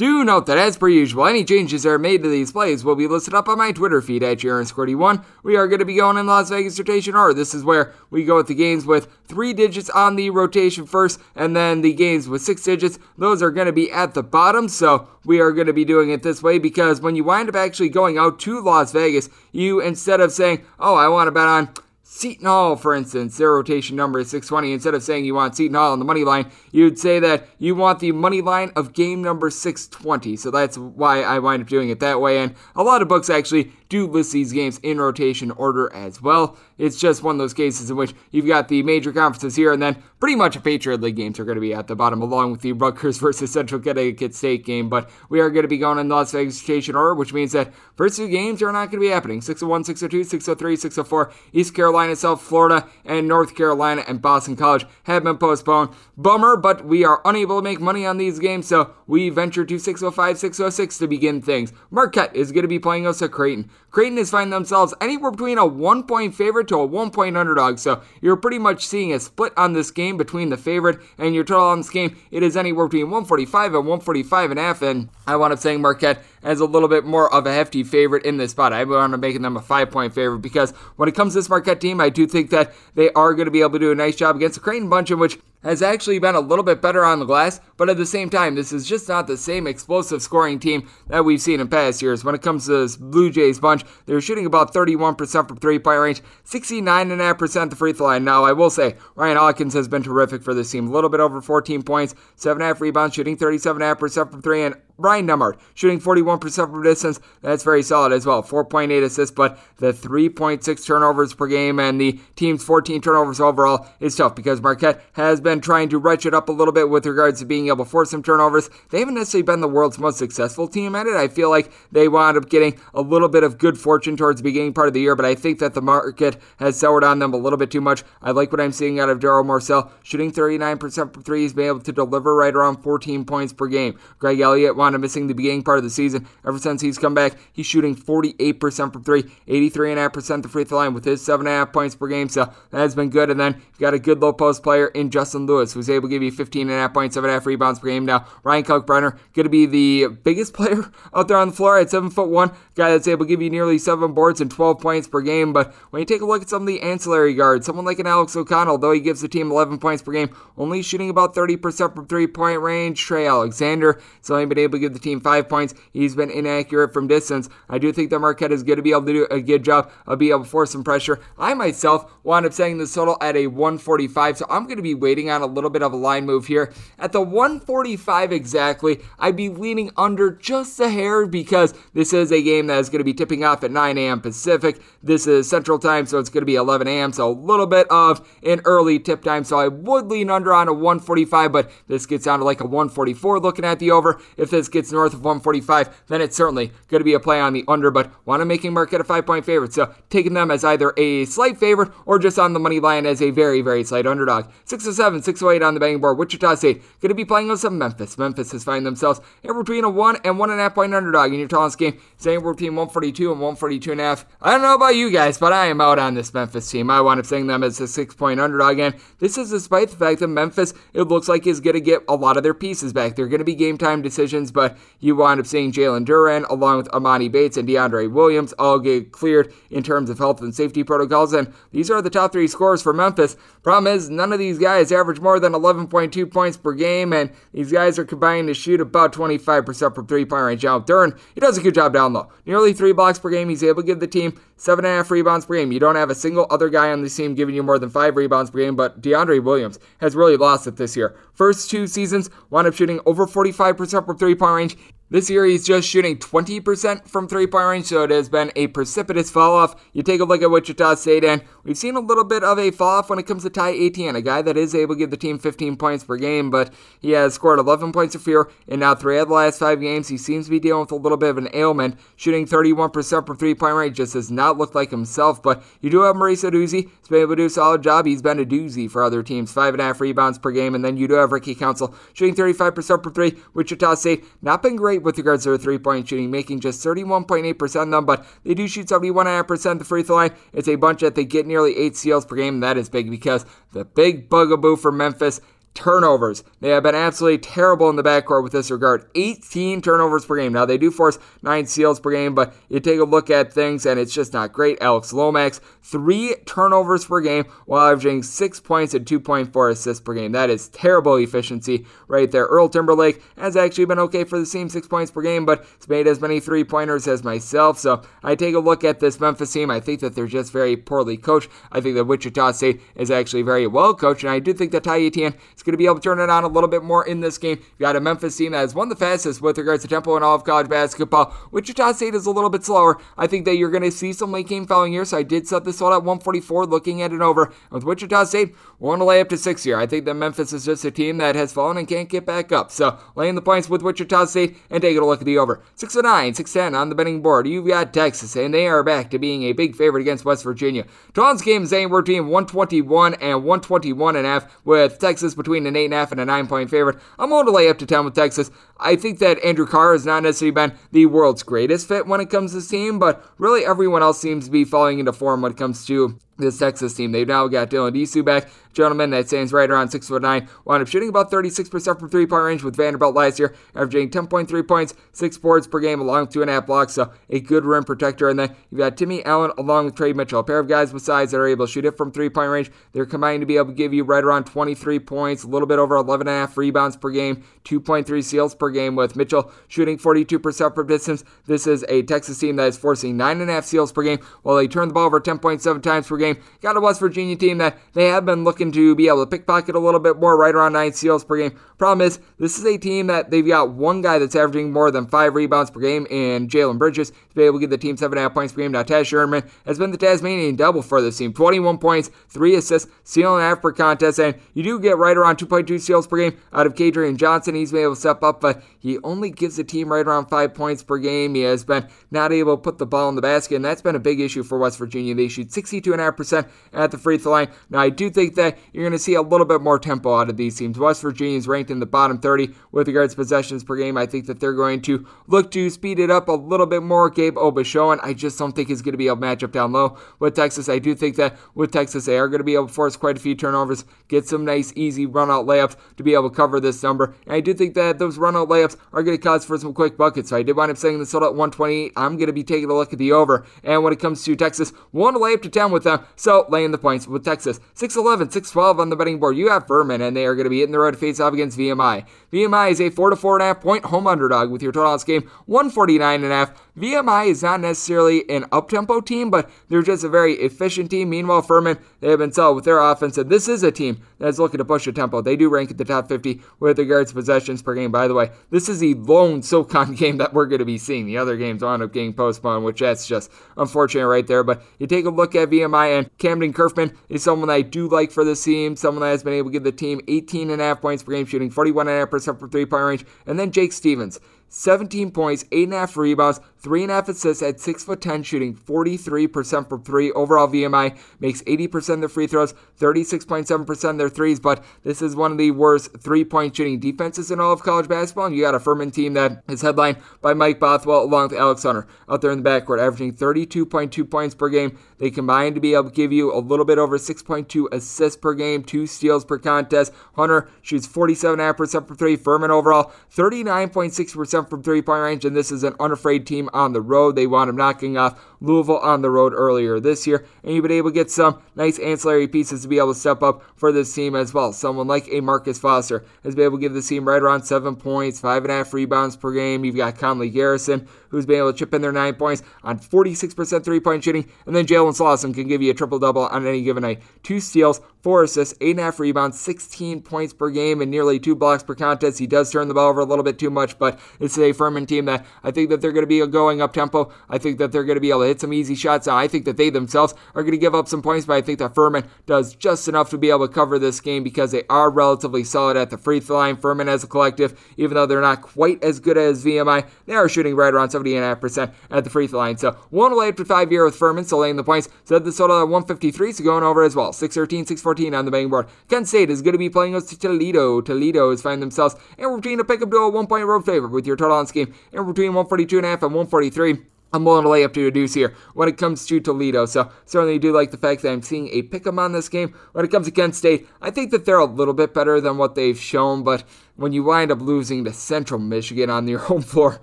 Do note that, as per usual, any changes that are made to these plays will be listed up on my Twitter feed at JaronSquirty1. We are going to be going in Las Vegas rotation order. This is where we go with the games with three digits on the rotation first, and then the games with six digits. Those are going to be at the bottom, so we are going to be doing it this way because when you wind up actually going out to Las Vegas, you, instead of saying, oh, I want to bet on Seton Hall, for instance, their rotation number is 620. Instead of saying you want Seton Hall on the money line, you'd say that you want the money line of game number 620. So that's why I wind up doing it that way. And a lot of books actually do list these games in rotation order as well. It's just one of those cases in which you've got the major conferences here, and then pretty much Patriot League games are going to be at the bottom, along with the Rutgers versus Central Connecticut State game. But we are going to be going in Las Vegas rotation order, which means that first two games are not going to be happening. 601, 602, 603, 604, East Carolina, South Florida, and North Carolina and Boston College have been postponed. Bummer, but we are unable to make money on these games, so we venture to 605, 606 to begin things. Marquette is going to be playing us at Creighton. Creighton is finding themselves anywhere between a one point favorite to a one point underdog. So you're pretty much seeing a split on this game between the favorite and your total on this game. It is anywhere between 145 and 145 and a half. And I wound up saying Marquette as a little bit more of a hefty favorite in this spot. I wound up making them a five point favorite because when it comes to this Marquette team, I do think that they are going to be able to do a nice job against the Creighton bunch in which has actually been a little bit better on the glass, but at the same time, this is just not the same explosive scoring team that we've seen in past years. When it comes to this Blue Jays bunch, they're shooting about 31% from three point range, 69.5% the free throw line. Now, I will say, Ryan Hawkins has been terrific for this team. A little bit over 14 points, 7.5 rebounds, shooting 37.5% from three, and Ryan Nembhard shooting 41% from distance. That's very solid as well. 4.8 assists, but the 3.6 turnovers per game and the team's 14 turnovers overall is tough because Marquette has been trying to ratchet up a little bit with regards to being able to force some turnovers. They haven't necessarily been the world's most successful team at it. I feel like they wound up getting a little bit of good fortune towards the beginning part of the year, but I think that the market has soured on them a little bit too much. I like what I'm seeing out of Daryl Morsell, shooting 39% from three. He's been able to deliver right around 14 points per game. Greg Elliott up missing the beginning part of the season. Ever since he's come back, he's shooting 48% from three, 83.5% the free throw line with his 7.5 points per game. So that has been good. And then you've got a good low post player in Justin Lewis, who's able to give you 15.5 points, 7.5 rebounds per game. Now, Ryan Kalkbrenner, going to be the biggest player out there on the floor at 7 foot 1, guy that's able to give you nearly 7 boards and 12 points per game. But when you take a look at some of the ancillary guards, someone like an Alex O'Connell, though he gives the team 11 points per game, only shooting about 30% from three point range. Trey Alexander has only been able to give the team 5 points. He's been inaccurate from distance. I do think that Marquette is going to be able to do a good job of being able to force some pressure. I myself wound up setting this total at a 145, so I'm going to be waiting on a little bit of a line move here. At the 145 exactly, I'd be leaning under just a hair because this is a game that is going to be tipping off at 9 a.m. Pacific. This is Central Time, so it's going to be 11 a.m., so a little bit of an early tip time. So I would lean under on a 145, but this gets down to like a 144 looking at the over. If this gets north of 145, then it's certainly going to be a play on the under, but want to making Marquette a five point favorite. So taking them as either a slight favorite or just on the money line as a very, very slight underdog. 607, 608 on the betting board. Wichita State going to be playing with some Memphis. Memphis has found themselves in between a one and one and a half point underdog in your tallest game, saying we're between 142 and 142 and a half. I don't know about you guys, but I am out on this Memphis team. I wound up saying them as a six point underdog, and this is despite the fact that Memphis, it looks like, is going to get a lot of their pieces back. They're going to be game time decisions, but you wind up seeing Jalen Duren along with Emoni Bates and DeAndre Williams all get cleared in terms of health and safety protocols, and these are the top three scores for Memphis. Problem is, none of these guys average more than 11.2 points per game, and these guys are combining to shoot about 25% from three point range. Now, Duren, he does a good job down low. Nearly three blocks per game. He's able to give the team seven and a half rebounds per game. You don't have a single other guy on the team giving you more than five rebounds per game, but DeAndre Williams has really lost it this year. First two seasons, wound up shooting over 45% from three point range. This year, he's just shooting 20% from three point range, so it has been a precipitous fall off. You take a look at Wichita State, and we've seen a little bit of a fall off when it comes to Ty Etienne, a guy that is able to give the team 15 points per game, but he has scored 11 points of fear in now three of the last five games. He seems to be dealing with a little bit of an ailment, shooting 31% from three point range, just does not look like himself. But you do have Morris Udeze. he's been able to do a solid job. He's been a doozy for other teams, five and a half rebounds per game, and then you do have Ricky Council shooting 35% from three. Wichita State not been great with regards to their three point shooting, making just 31.8% of them, but they do shoot 71.5% the free throw line. It's a bunch that they get nearly eight steals per game, that is big because the big bugaboo for Memphis turnovers. They have been absolutely terrible in the backcourt with this regard. 18 turnovers per game. Now, they do force 9 steals per game, but you take a look at things and it's just not great. Alex Lomax, 3 turnovers per game while averaging 6 points and 2.4 assists per game. That is terrible efficiency right there. Earl Timberlake has actually been okay for the team, 6 points per game, but he's made as many three pointers as myself. So I take a look at this Memphis team. I think that they're just very poorly coached. I think that Wichita State is actually very well coached, and I do think that Ty Etienne is going to be able to turn it on a little bit more in this game. You got a Memphis team that is one of the fastest with regards to tempo in all of college basketball. Wichita State is a little bit slower. I think that you're going to see some late game fouling here, so I did set this one at 144, looking at it over. And with Wichita State, we want to lay up to six here. I think that Memphis is just a team that has fallen and can't get back up. So laying the points with Wichita State and taking a look at the over. 6 to 9, 6 10 on the betting board. You've got Texas, and they are back to being a big favorite against West Virginia. Tom's game is anywhere between 121 and 121 and a half, with Texas between an 8.5 and a 9 point favorite. I'm going to lay up to 10 with Texas. I think that Andrew Carr has not necessarily been the world's greatest fit when it comes to this team, but really everyone else seems to be falling into form when it comes to this Texas team. They've now got Dylan Disu back, gentleman that stands right around 6'9, wound up shooting about 36% from three point range with Vanderbilt last year, averaging 10.3 points, six boards per game, along two and a half blocks, so a good rim protector. And then you've got Timmy Allen along with Trey Mitchell, a pair of guys with size that are able to shoot it from three point range. They're combined to be able to give you right around 23 points, a little bit over 11 and a half rebounds per game, 2.3 steals per game, with Mitchell shooting 42% from distance. This is a Texas team that is forcing 9.5 steals per game, while they turn the ball over 10.7 times per game. Got a West Virginia team that they have been looking to be able to pickpocket a little bit more, right around 9 steals per game. Problem is, this is a team that they've got one guy that's averaging more than 5 rebounds per game, and Jalen Bridges to be able to give the team 7.5 points per game. Now, Taz Sherman has been the Tasmanian double for this team 21 points, 3 assists, steal and a half per contest, and you do get right around 2.2 steals per game out of Kedrian Johnson. He's been able to step up, but he only gives the team right around 5 points per game. He has been not able to put the ball in the basket, and that's been a big issue for West Virginia. They shoot 62.5% 44.5% at the free throw line. Now, I do think that you're going to see a little bit more tempo out of these teams. West Virginia is ranked in the bottom 30 with regards to possessions per game. I think that they're going to look to speed it up a little bit more. Gabe Osabuohien, I just don't think he's going to be able to match up down low with Texas. I do think that with Texas, they are going to be able to force quite a few turnovers, get some nice, easy run out layups to be able to cover this number. And I do think that those run out layups are going to cause for some quick buckets. So I did wind up saying sold at 128. I'm going to be taking a look at the over. And when it comes to Texas, one layup to 10 with them. So laying the points with Texas. 6'11, 6'12 on the betting board. You have Furman, and they are going to be hitting the road to face off against VMI. VMI is a 4 to 4.5 point home underdog with your total this game 149.5. VMI is not necessarily an up tempo team, but they're just a very efficient team. Meanwhile, Furman, they have been solid with their offense, and this is a team looking to push the tempo. They do rank at the top 50 with regards to possessions per game. By the way, this is the lone SoCon game that we're going to be seeing. The other games wound up getting postponed, which that's just unfortunate right there. But you take a look at VMI, and Kamdyn Curfman is someone I do like for this team, someone that has been able to give the team 18 and a half points per game, shooting 41.5% from three point range. And then Jake Stephens. 17 points, 8.5 rebounds, 3.5 assists at 6'10, shooting 43% from 3. Overall, VMI makes 80% of their free throws, 36.7% of their threes, but this is one of the worst three point shooting defenses in all of college basketball. And you got a Furman team that is headlined by Mike Bothwell along with Alex Hunter out there in the backcourt, averaging 32.2 points per game. They combine to be able to give you a little bit over 6.2 assists per game, two steals per contest. Hunter shoots 47.5% from 3. Furman overall, 39.6% from three point range, and this is an unafraid team on the road. They wound up knocking off Louisville on the road earlier this year, and you've been able to get some nice ancillary pieces to be able to step up for this team as well. Someone like a Marcus Foster has been able to give the team right around seven points, five and a half rebounds per game. You've got Conley Garrison, who's been able to chip in their nine points on 46% three point shooting, and then Jalen Slawson can give you a triple double on any given night. Two steals, four assists, eight and a half rebounds, 16 points per game, and nearly two blocks per contest. He does turn the ball over a little bit too much, but it's a Furman team that I think that they're going to be going up tempo. I think that they're going to be able to hit some easy shots. I think that they themselves are going to give up some points, but I think that Furman does just enough to be able to cover this game because they are relatively solid at the free throw line. Furman as a collective, even though they're not quite as good as VMI, they are shooting right around 70.5% at the free throw line. So one away to five year with Furman, so laying the points. So the total at 153, so going over as well. 613, 614 on the betting board. Kent State is going to be playing us to Toledo. Toledo is finding themselves in between a pick up to a one point road favorite with your total on game in between 142.5 and 143. I'm willing to lay up to a deuce here when it comes to Toledo. So certainly do like the fact that I'm seeing a pick 'em on this game. When it comes to Kent State, I think that they're a little bit better than what they've shown, but when you wind up losing to Central Michigan on your home floor,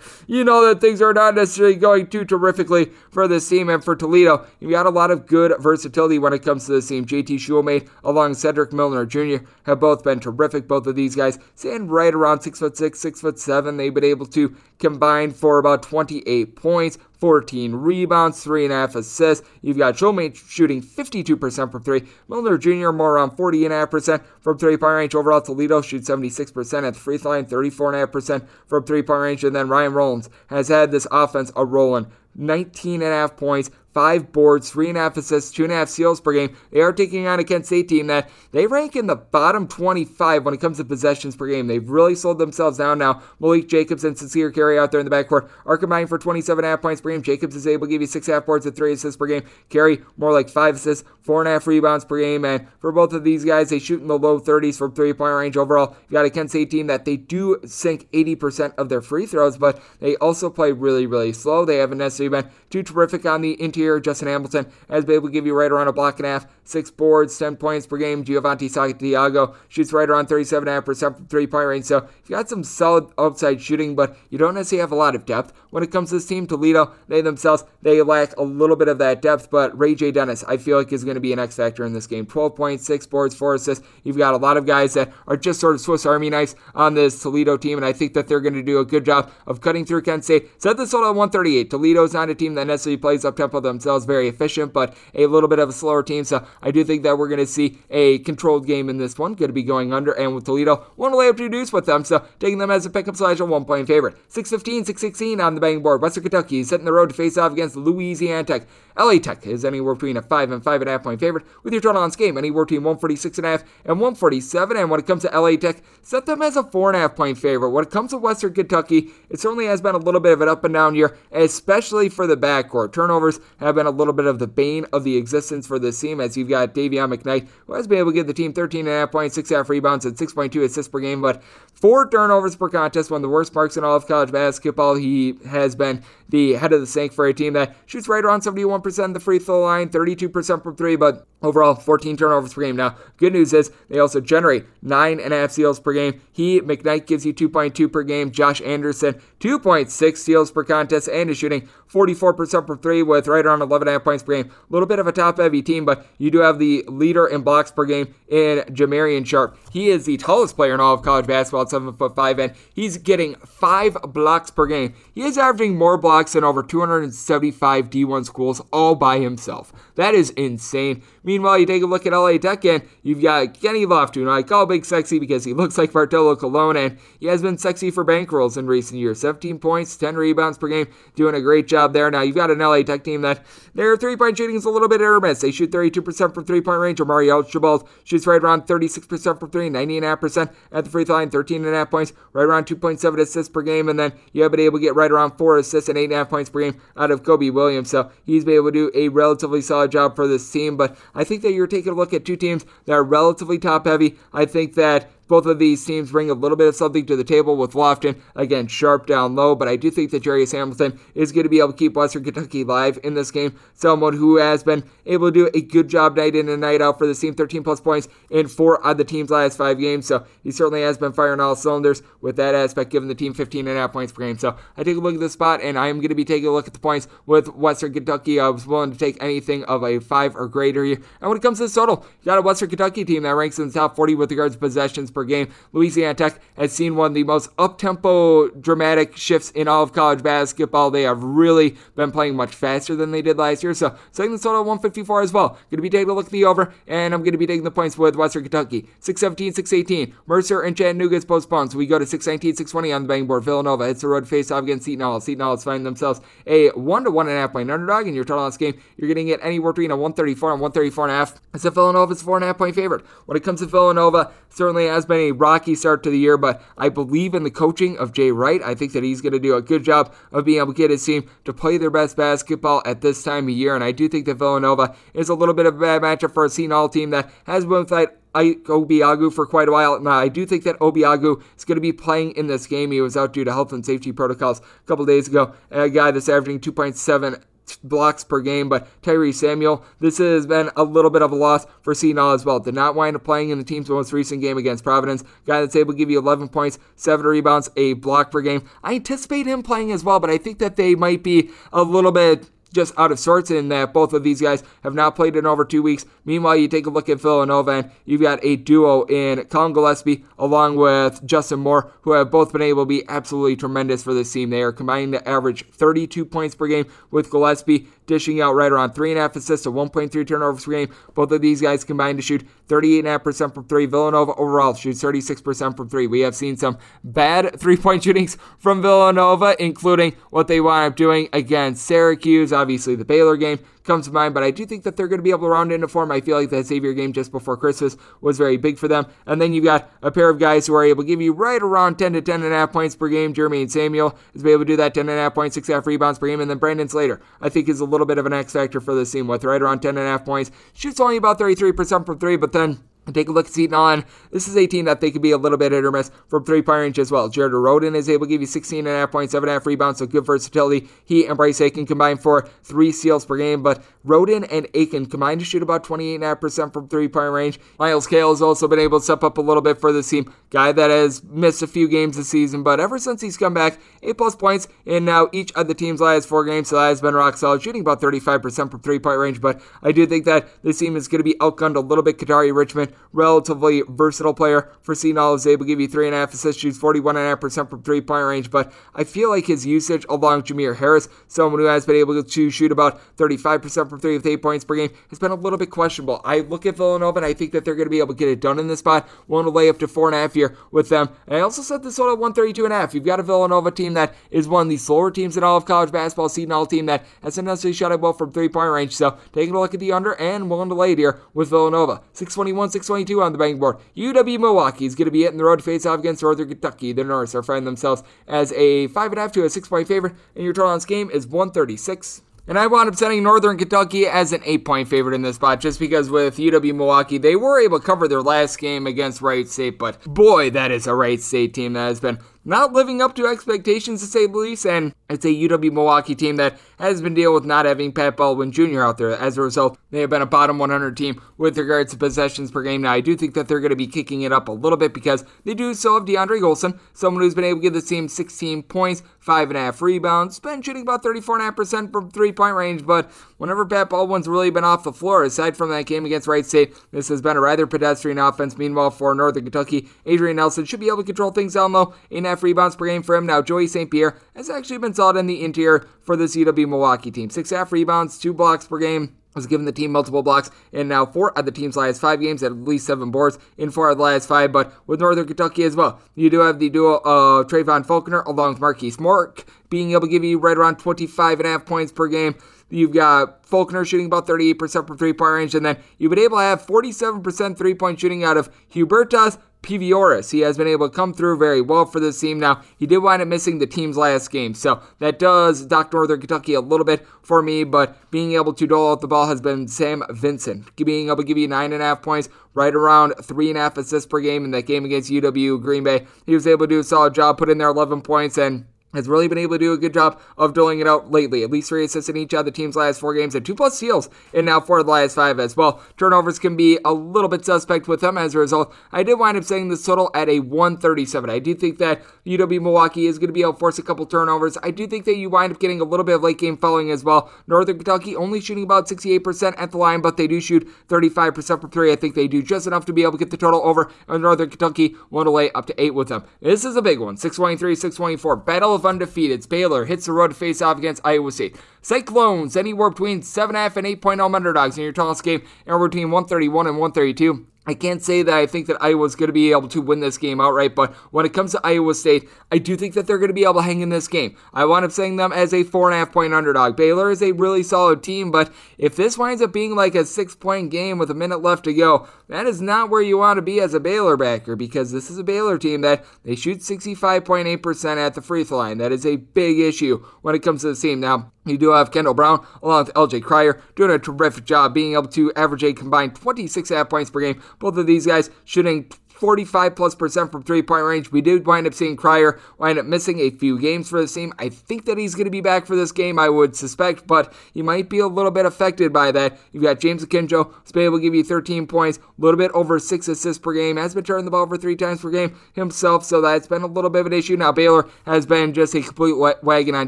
you know that things are not necessarily going too terrifically for this team. And for Toledo, You've got a lot of good versatility when it comes to this team. JT Shumate along Setric Millner Jr. have both been terrific. Both of these guys stand right around six foot six, six foot seven. They've been able to combine for about 28 points. 14 rebounds, 3.5 assists. You've got Shumate shooting 52% from 3. Millner Jr. more around 40.5% from 3 point range. Overall, Toledo shoots 76% at the free throw line, 34.5% from 3 point range. And then Ryan Rollins has had this offense a rolling. 19.5 points, five boards, three and a half assists, two and a half steals per game. They are taking on a Kent State team that they rank in the bottom 25 when it comes to possessions per game. They've really slowed themselves down now. Malik Jacobs and Sincere Carry out there in the backcourt are combined for 27 and a half points per game. Jacobs is able to give you six half boards and three assists per game. Carry more like five assists, four and a half rebounds per game. And for both of these guys, they shoot in the low 30s from three point range overall. You got a Kent State team that they do sink 80% of their free throws, but they also play really, really slow. They haven't necessarily been too terrific on the interior. Justin Hamilton has been able to give you right around a block and a half, six boards, 10 points per game. Giovanni Santiago shoots right around 37.5% from three point range. So you've got some solid outside shooting, but you don't necessarily have a lot of depth. When it comes to this team, Toledo, they themselves, they lack a little bit of that depth, but Ray J. Dennis, I feel like, is going to be an X factor in this game. 12 points, six boards, four assists. You've got a lot of guys that are just sort of Swiss Army knives on this Toledo team, and I think that they're going to do a good job of cutting through Kent State. Set this total at 138. Toledo's not a team that necessarily plays up tempo themselves, very efficient, but a little bit of a slower team. So I do think that we're going to see a controlled game in this one. Going to be going under, and with Toledo, one lay up to deuce with them. So taking them as a pickup slash a one point favorite. 615, 616 on the betting board. Western Kentucky is setting the road to face off against Louisiana Tech. LA Tech is anywhere between a five and five and a half point favorite with your total on this game anywhere between 146 and half and 147. And when it comes to LA Tech, set them as a four and a half point favorite. When it comes to Western Kentucky, it certainly has been a little bit of an up and down year, especially for the backcourt. Turnovers have been a little bit of the bane of the existence for this team, as you've got Davion McKnight, who has been able to give the team 13.5 points, 6.5 rebounds, and 6.2 assists per game, but four turnovers per contest, one of the worst marks in all of college basketball. He has been the head of the a team that shoots right around 71% the free throw line, 32% from three, but overall 14 turnovers per game. Now, good news is they also generate nine and a half steals per game. He, McKnight, gives you 2.2 per game. Josh Anderson, 2.6 steals per contest, and is shooting 44% from three with right around 11.5 points per game. A little bit of a top heavy team, but you do have the leader in blocks per game in Jamarion Sharp. He is the tallest player in all of college basketball at 7 foot 5, and he's getting five blocks per game. He is averaging more blocks than over 275 D1 schools all by himself. That is insane. Meanwhile, you take a look at LA Tech, and you've got Kenny Lofton. I call Big Sexy because he looks like Bartolo Colon, and he has been sexy for bankrolls in recent years. 17 points, 10 rebounds per game, doing a great job there. Now, you've got an LA Tech team that their three point shooting is a little bit or miss. They shoot 32% from three point range. Amorie Archibald shoots right around 36% from three, 90.5% at the free throw line, 13.5 points, right around 2.7 assists per game, and then you have been able to get right around four assists and 8.5 points per game out of Cobe Williams. So he's been able to do a relatively solid job for this team. But I think that you're taking a look at two teams that are relatively top heavy. I think that both of these teams bring a little bit of something to the table with Lofton. Again, sharp down low, but I do think that Jairus Hamilton is going to be able to keep Western Kentucky live in this game. Someone who has been able to do a good job night in and night out for the team, 13 plus points in four of the team's last five games. So he certainly has been firing all cylinders with that aspect, giving the team 15 and a half points per game. So I take a look at the spot, and I am going to be taking a look at the points with Western Kentucky. I was willing to take anything of a five or greater. And when it comes to the total, you got a Western Kentucky team that ranks in the top 40 with regards to possessions per game. Louisiana Tech has seen one of the most up-tempo dramatic shifts in all of college basketball. They have really been playing much faster than they did last year. So setting the total 154 as well. Going to be taking a look at the over, and I'm going to be taking the points with Western Kentucky. 617, 618. Mercer and Chattanooga is postponed, so we go to 619, 620 on the bang board. Villanova hits the road face off against Seton Hall. Seton Hall is finding themselves a one to one and a half point underdog, and your total on this game, you're getting it anywhere between a 134 and 134 and a half. A Villanova's four and a half point favorite. When it comes to Villanova, certainly has been a rocky start to the year, but I believe in the coaching of Jay Wright. I think that he's going to do a good job of being able to get his team to play their best basketball at this time of year, and I do think that Villanova is a little bit of a bad matchup for a Seton Hall team that has been without Obiagu for quite a while. Now, I do think that Obiagu is going to be playing in this game. He was out due to health and safety protocols a couple days ago. A guy that's averaging 2.7 blocks per game, but Tyrese Samuel, this has been a little bit of a loss for Seton as well. Did not wind up playing in the team's most recent game against Providence. Guy that's able to give you 11 points, 7 rebounds, a block per game. I anticipate him playing as well, but I think that they might be a little bit just out of sorts in that both of these guys have not played in over two weeks. Meanwhile, you take a look at Villanova and you've got a duo in Collin Gillespie along with Justin Moore, who have both been able to be absolutely tremendous for this team. They are combining to average 32 points per game with Gillespie dishing out right around 3.5 assists to 1.3 turnovers per game. Both of these guys combined to shoot 38.5% from three. Villanova overall shoots 36% from three. We have seen some bad three point shootings from Villanova, including what they wound up doing against Syracuse, obviously the Baylor game comes to mind, but I do think that they're going to be able to round into form. I feel like that Xavier game just before Christmas was very big for them. And then you've got a pair of guys who are able to give you right around 10 to 10 and a half points per game. Jermaine Samuel is able to do that 10 and a half points, six and a half rebounds per game. And then Brandon Slater, I think, is a little bit of an X factor for this team with right around 10 and a half points. Shoots only about 33% from three, but then take a look at Seton on. This is a team that they could be a little bit hit or miss from three point range as well. Jared Rhoden is able to give you 16.5 points, 7.5 rebounds, so good versatility. He and Bryce Aiken combined for three steals per game, but Rhoden and Aiken combined to shoot about 28.5% from three point range. Myles Cale has also been able to step up a little bit for this team. Guy that has missed a few games this season, but ever since he's come back, 8 plus points in now each of the team's last four games, so that has been rock solid, shooting about 35% from three point range. But I do think that this team is going to be outgunned a little bit. Kadary Richmond, relatively versatile player for Hall, is able to give you 3.5 assists, shoots 41.5% from three point range. But I feel like his usage along Jamir Harris, someone who has been able to shoot about 35% from three with eight points per game, has been a little bit questionable. I look at Villanova and I think that they're going to be able to get it done in this spot. Willing to lay up to four and a half here with them. And I also set this total at 132 and a half. You've got a Villanova team that is one of the slower teams in all of college basketball. Seton team that hasn't necessarily shot it well from three point range. So taking a look at the under and willing to lay it here with Villanova. 621, 622 on the betting board. UW Milwaukee is going to be hitting the road to face off against Northern Kentucky. The Norse are finding themselves as a five and a half to a six point favorite, and your total on this game is 136 And I wound up setting Northern Kentucky as an eight point favorite in this spot just because with UW Milwaukee, they were able to cover their last game against Wright State, but boy, that is a Wright State team that has been not living up to expectations to say the least, and it's a UW Milwaukee team that has been dealing with not having Pat Baldwin Jr. out there. As a result, they have been a bottom 100 team with regards to possessions per game. Now, I do think that they're going to be kicking it up a little bit because they do still have DeAndre Gholston, someone who's been able to give the team 16 points, five and a half rebounds, been shooting about 34.5% from three point range, but whenever Pat Baldwin's really been off the floor, aside from that game against Wright State, this has been a rather pedestrian offense. Meanwhile, for Northern Kentucky, Adrian Nelson should be able to control things down low in that 6.5 rebounds per game for him. Now, Joey St. Pierre has actually been solid in the interior for the UW Milwaukee team. Six half rebounds, 2 blocks per game has given the team multiple blocks and now four of the team's last five games at least seven boards in four of the last five. But with Northern Kentucky as well, you do have the duo of Trevon Faulkner along with Marquise Mark being able to give you right around 25 and a half points per game. You've got Faulkner shooting about 38% from three point range, and then you've been able to have 47% three point shooting out of Hubertas Pivorius. He has been able to come through very well for this team. Now, he did wind up missing the team's last game, so that does dock Northern Kentucky a little bit for me, but being able to dole out the ball has been Sam Vincent. Being able to give you 9.5 points, right around 3.5 assists per game in that game against UW Green Bay. He was able to do a solid job, put in there 11 points, and has really been able to do a good job of doling it out lately. At least three assists in each of the team's last four games and two plus steals in now four of the last five as well. Turnovers can be a little bit suspect with them as a result. I did wind up saying this total at a 137. I do think that UW Milwaukee is going to be able to force a couple turnovers. I do think that you wind up getting a little bit of late game fouling as well. Northern Kentucky only shooting about 68% at the line, but they do shoot 35% from three. I think they do just enough to be able to get the total over. And Northern Kentucky want to lay up to eight with them. This is a big one. 623, 624. Battle of undefeated. Baylor hits the road to face off against Iowa State. Cyclones anywhere between 7.5 and 8.0 underdogs in your tallest game, anywhere between 131 and 132. I can't say that I think that Iowa's going to be able to win this game outright, but when it comes to Iowa State, I do think that they're going to be able to hang in this game. I wind up saying them as a four and a half point underdog. Baylor is a really solid team, but if this winds up being like a six point game with a minute left to go, that is not where you want to be as a Baylor backer because this is a Baylor team that they shoot 65.8% at the free throw line. That is a big issue when it comes to the team. Now, you do have Kendall Brown along with LJ Cryer doing a terrific job being able to average a combined 26 half points per game. Both of these guys shooting 45 plus percent from three point range. We did wind up seeing Cryer wind up missing a few games for this team. I think that he's going to be back for this game, I would suspect, but he might be a little bit affected by that. You've got James Akinjo, who's been able to give you 13 points, a little bit over six assists per game, has been turning the ball over three times per game himself, so that's been a little bit of an issue. Now, Baylor has been just a complete wagon on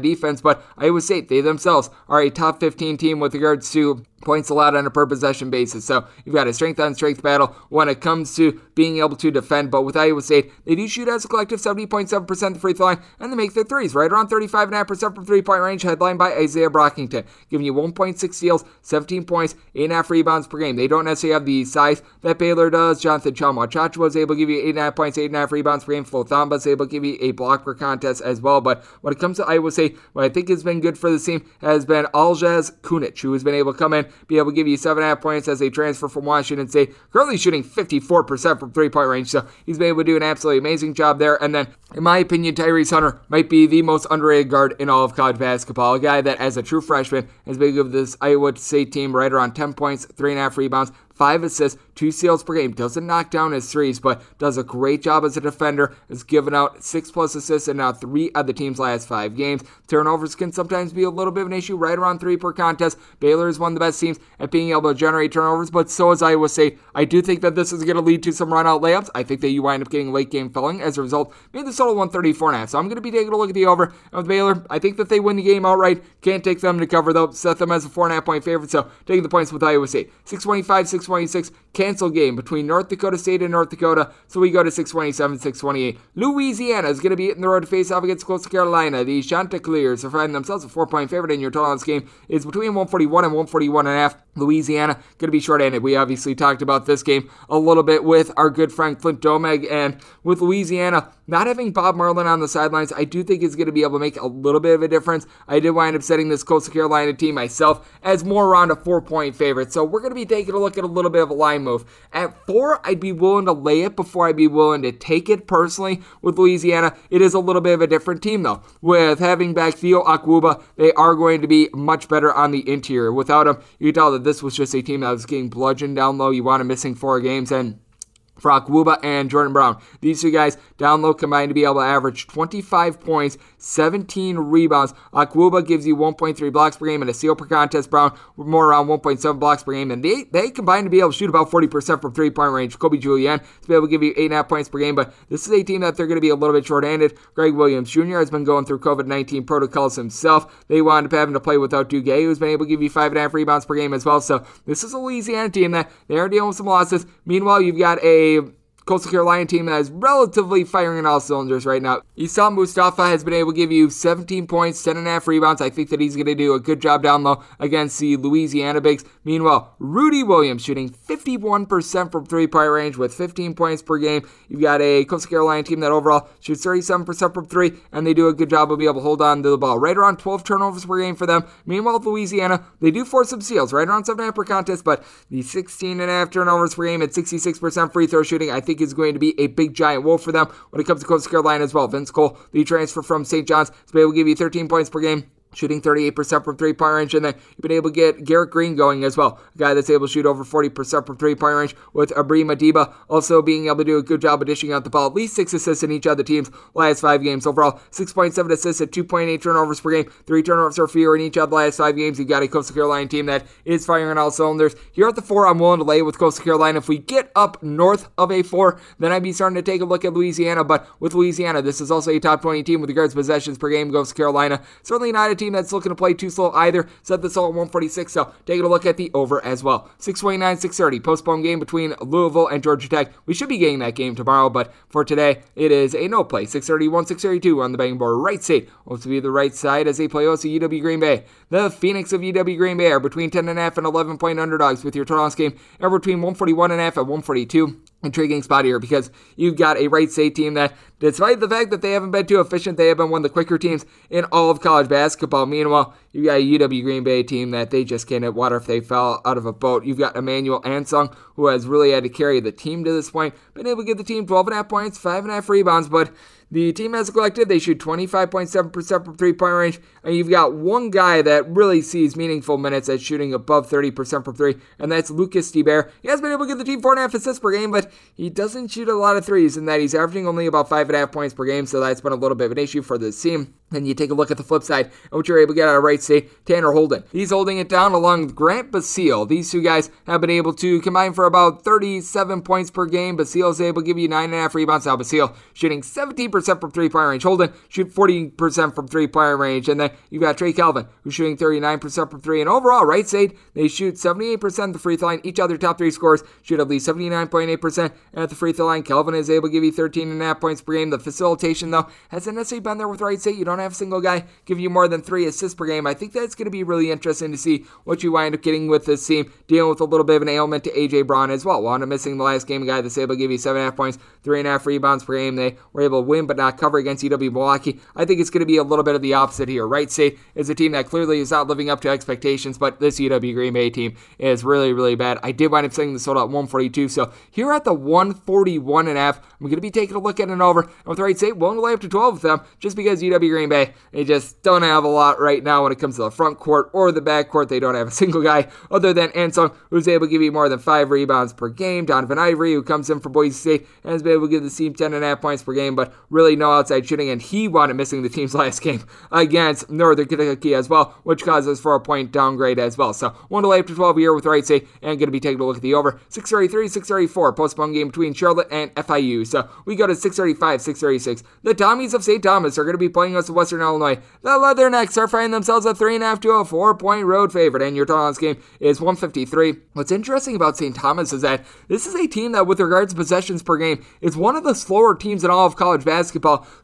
defense, but Iowa State, they themselves are a top 15 team with regards to points allowed on a per possession basis. So you've got a strength on strength battle when it comes to being able to defend. But with Iowa State, they do shoot as a collective 70.7% the free throw line, and they make their threes right around 35.5% from three point range, headlined by Isaiah Brockington, giving you 1.6 steals, 17 points, 8.5 rebounds per game. They don't necessarily have the size that Baylor does. Jonathan Tchamwa Tchatchoua was able to give you 8.5 points, 8.5 rebounds per game. Flo Thamba was able to give you a block per contest as well. But when it comes to Iowa State, what I think has been good for the team has been Aljaz Kunc, who has been able to come in, be able to give you seven and a half points as a transfer from Washington State. Currently shooting 54% from three point range, so he's been able to do an absolutely amazing job there. And then, in my opinion, Tyrese Hunter might be the most underrated guard in all of college basketball. A guy that, as a true freshman, has been give this Iowa State team right around 10 points, three and a half rebounds, five assists, two steals per game. Doesn't knock down his threes, but does a great job as a defender. Has given out six plus assists in now three of the team's last five games. Turnovers can sometimes be a little bit of an issue, right around three per contest. Baylor is one of the best teams at being able to generate turnovers, but so is Iowa State. I do think that this is going to lead to some run out layups. I think that you wind up getting late game fouling as a result. Made the total 134 and a half. So I'm going to be taking a look at the over of Baylor. I think that they win the game outright. Can't take them to cover though. Set them as a four and a half point favorite. So taking the points with Iowa State. 625, 626. Cancel game between North Dakota State and North Dakota. So we go to 627, 628. Louisiana is going to be hitting the road to face off against Coastal Carolina. The Chanticleers are finding themselves a four point favorite in your total on this game is between 141 and 141 and a half. Louisiana going to be short-handed. We obviously talked about this game a little bit with our good friend Clint Domingue, and with Louisiana not having Bob Marlin on the sidelines, I do think is going to be able to make a little bit of a difference. I did wind up setting this Coastal Carolina team myself as more around a four-point favorite, so we're going to be taking a look at a little bit of a line move. At four, I'd be willing to lay it before I'd be willing to take it personally. With Louisiana, it is a little bit of a different team though. With having back Theo Akwuba, they are going to be much better on the interior. Without him, you can tell that this was just a team that was getting bludgeoned down low. You want him missing four games and Brock Wuba and Jordan Brown. These two guys down low combined to be able to average 25 points, 17 rebounds. Akwuba gives you 1.3 blocks per game and a steal per contest. Brown more around 1.7 blocks per game. And they, they combine to be able to shoot about 40% from three point range. Kobe Julien to be able to give you 8.5 points per game. But this is a team that they're going to be a little bit short handed. Greg Williams Jr. has been going through COVID 19 protocols himself. They wound up having to play without Dou Gueye, who's been able to give you 5.5 rebounds per game as well. So this is a Louisiana team that they are dealing with some losses. Meanwhile, you've got a a Coastal Carolina team that is relatively firing on all cylinders right now. Essam Mostafa has been able to give you 17 points, 10.5 rebounds. I think that he's going to do a good job down low against the Louisiana Bigs. Meanwhile, Rudy Williams shooting 51% from three point range with 15 points per game. You've got a Coastal Carolina team that overall shoots 37% from three, and they do a good job of being able to hold on to the ball. Right around 12 turnovers per game for them. Meanwhile, Louisiana, they do force some steals, right around 7.5 per contest, but the 16.5 turnovers per game at 66% free throw shooting, I think is going to be a big giant wolf for them when it comes to Coastal Carolina as well. Vince Cole, the transfer from St. John's, is able to give you 13 points per game shooting 38% from three point range. And then you've been able to get Garrett Green going as well, a guy that's able to shoot over 40% from three point range, with Ebrima Dibba also being able to do a good job of dishing out the ball. At least six assists in each of the team's last five games. Overall, 6.7 assists at 2.8 turnovers per game, three turnovers or fewer in each of the last five games. You've got a Coastal Carolina team that is firing on all cylinders. Here at the four, I'm willing to lay with Coastal Carolina. If we get up north of a four, then I'd be starting to take a look at Louisiana. But with Louisiana, this is also a top 20 team with regards to possessions per game. Coastal Carolina, certainly not a team that's looking to play too slow either. Set this all at 146, so taking a look at the over as well. 629, 630, postponed game between Louisville and Georgia Tech. We should be getting that game tomorrow, but for today, it is a no play. 631, 632 on the betting board. Right side, wants to be the right side as they play also UW Green Bay. The Phoenix of UW Green Bay are between 10.5 and 11 point underdogs with your this game, are between 141.5 and 142 intriguing spot here because you've got a Wright State team that, despite the fact that they haven't been too efficient, they have been one of the quicker teams in all of college basketball. Meanwhile, you've got a UW Green Bay team that they just can't hit water if they fell out of a boat. You've got Emmanuel Ansong, who has really had to carry the team to this point, been able to give the team 12.5 points, 5.5 rebounds, but the team as a collective, they shoot 25.7% from three point range. And you've got one guy that really sees meaningful minutes at shooting above 30% from three, and that's Lucas DeBear. He has been able to give the team 4.5 assists per game, but he doesn't shoot a lot of threes, in that he's averaging only about 5.5 points per game, so that's been a little bit of an issue for this team. Then you take a look at the flip side and what you're able to get out of Wright State, Tanner Holden. He's holding it down along with Grant Basile. These two guys have been able to combine for about 37 points per game. Basile is able to give you 9.5 rebounds. Now Basile shooting 17% from three point range. Holden shoot 40% from three point range. And then you've got Trey Calvin, who's shooting 39% from three. And overall, Wright State, they shoot 78% of the free throw line. Each other top three scores shoot at least 79.8% and at the free throw line. Calvin is able to give you 13.5 points per game. The facilitation, though, hasn't necessarily been there with Wright State. You don't have a single guy give you more than three assists per game. I think that's going to be really interesting to see what you wind up getting with this team, dealing with a little bit of an ailment to AJ Braun as well. Wound up missing the last game, a guy that's able to give you seven and a half points, three and a half rebounds per game. They were able to win but not cover against UW Milwaukee. I think it's going to be a little bit of the opposite here. Wright State is a team that clearly is not living up to expectations, but this UW Green Bay team is really, really bad. I did wind up setting the total at 142, so here at the 141 and a half, I'm going to be taking a look at an over. And with Wright State, willing to lay up to 12 with them, just because UW Green Bay, they just don't have a lot right now when it comes to the front court or the back court. They don't have a single guy other than Ansong who's able to give you more than five rebounds per game. Donovan Ivory, who comes in for Boise State, and has been able to give the team 10.5 points per game, but really no outside shooting, and he wound up missing the team's last game against Northern Kentucky as well, which causes for a point downgrade as well. So one to lay up to 12 here with Wright State, and going to be taking a look at the over. 633, 634, postponed game between Charlotte and FIU. So we go to 635, 636. The Tommies of St. Thomas are going to be playing us in Western Illinois. The Leathernecks are finding themselves a 3.5 to a 4 point road favorite, and your total on this game is 153. What's interesting about St. Thomas is that this is a team that, with regards to possessions per game, is one of the slower teams in all of college basketball.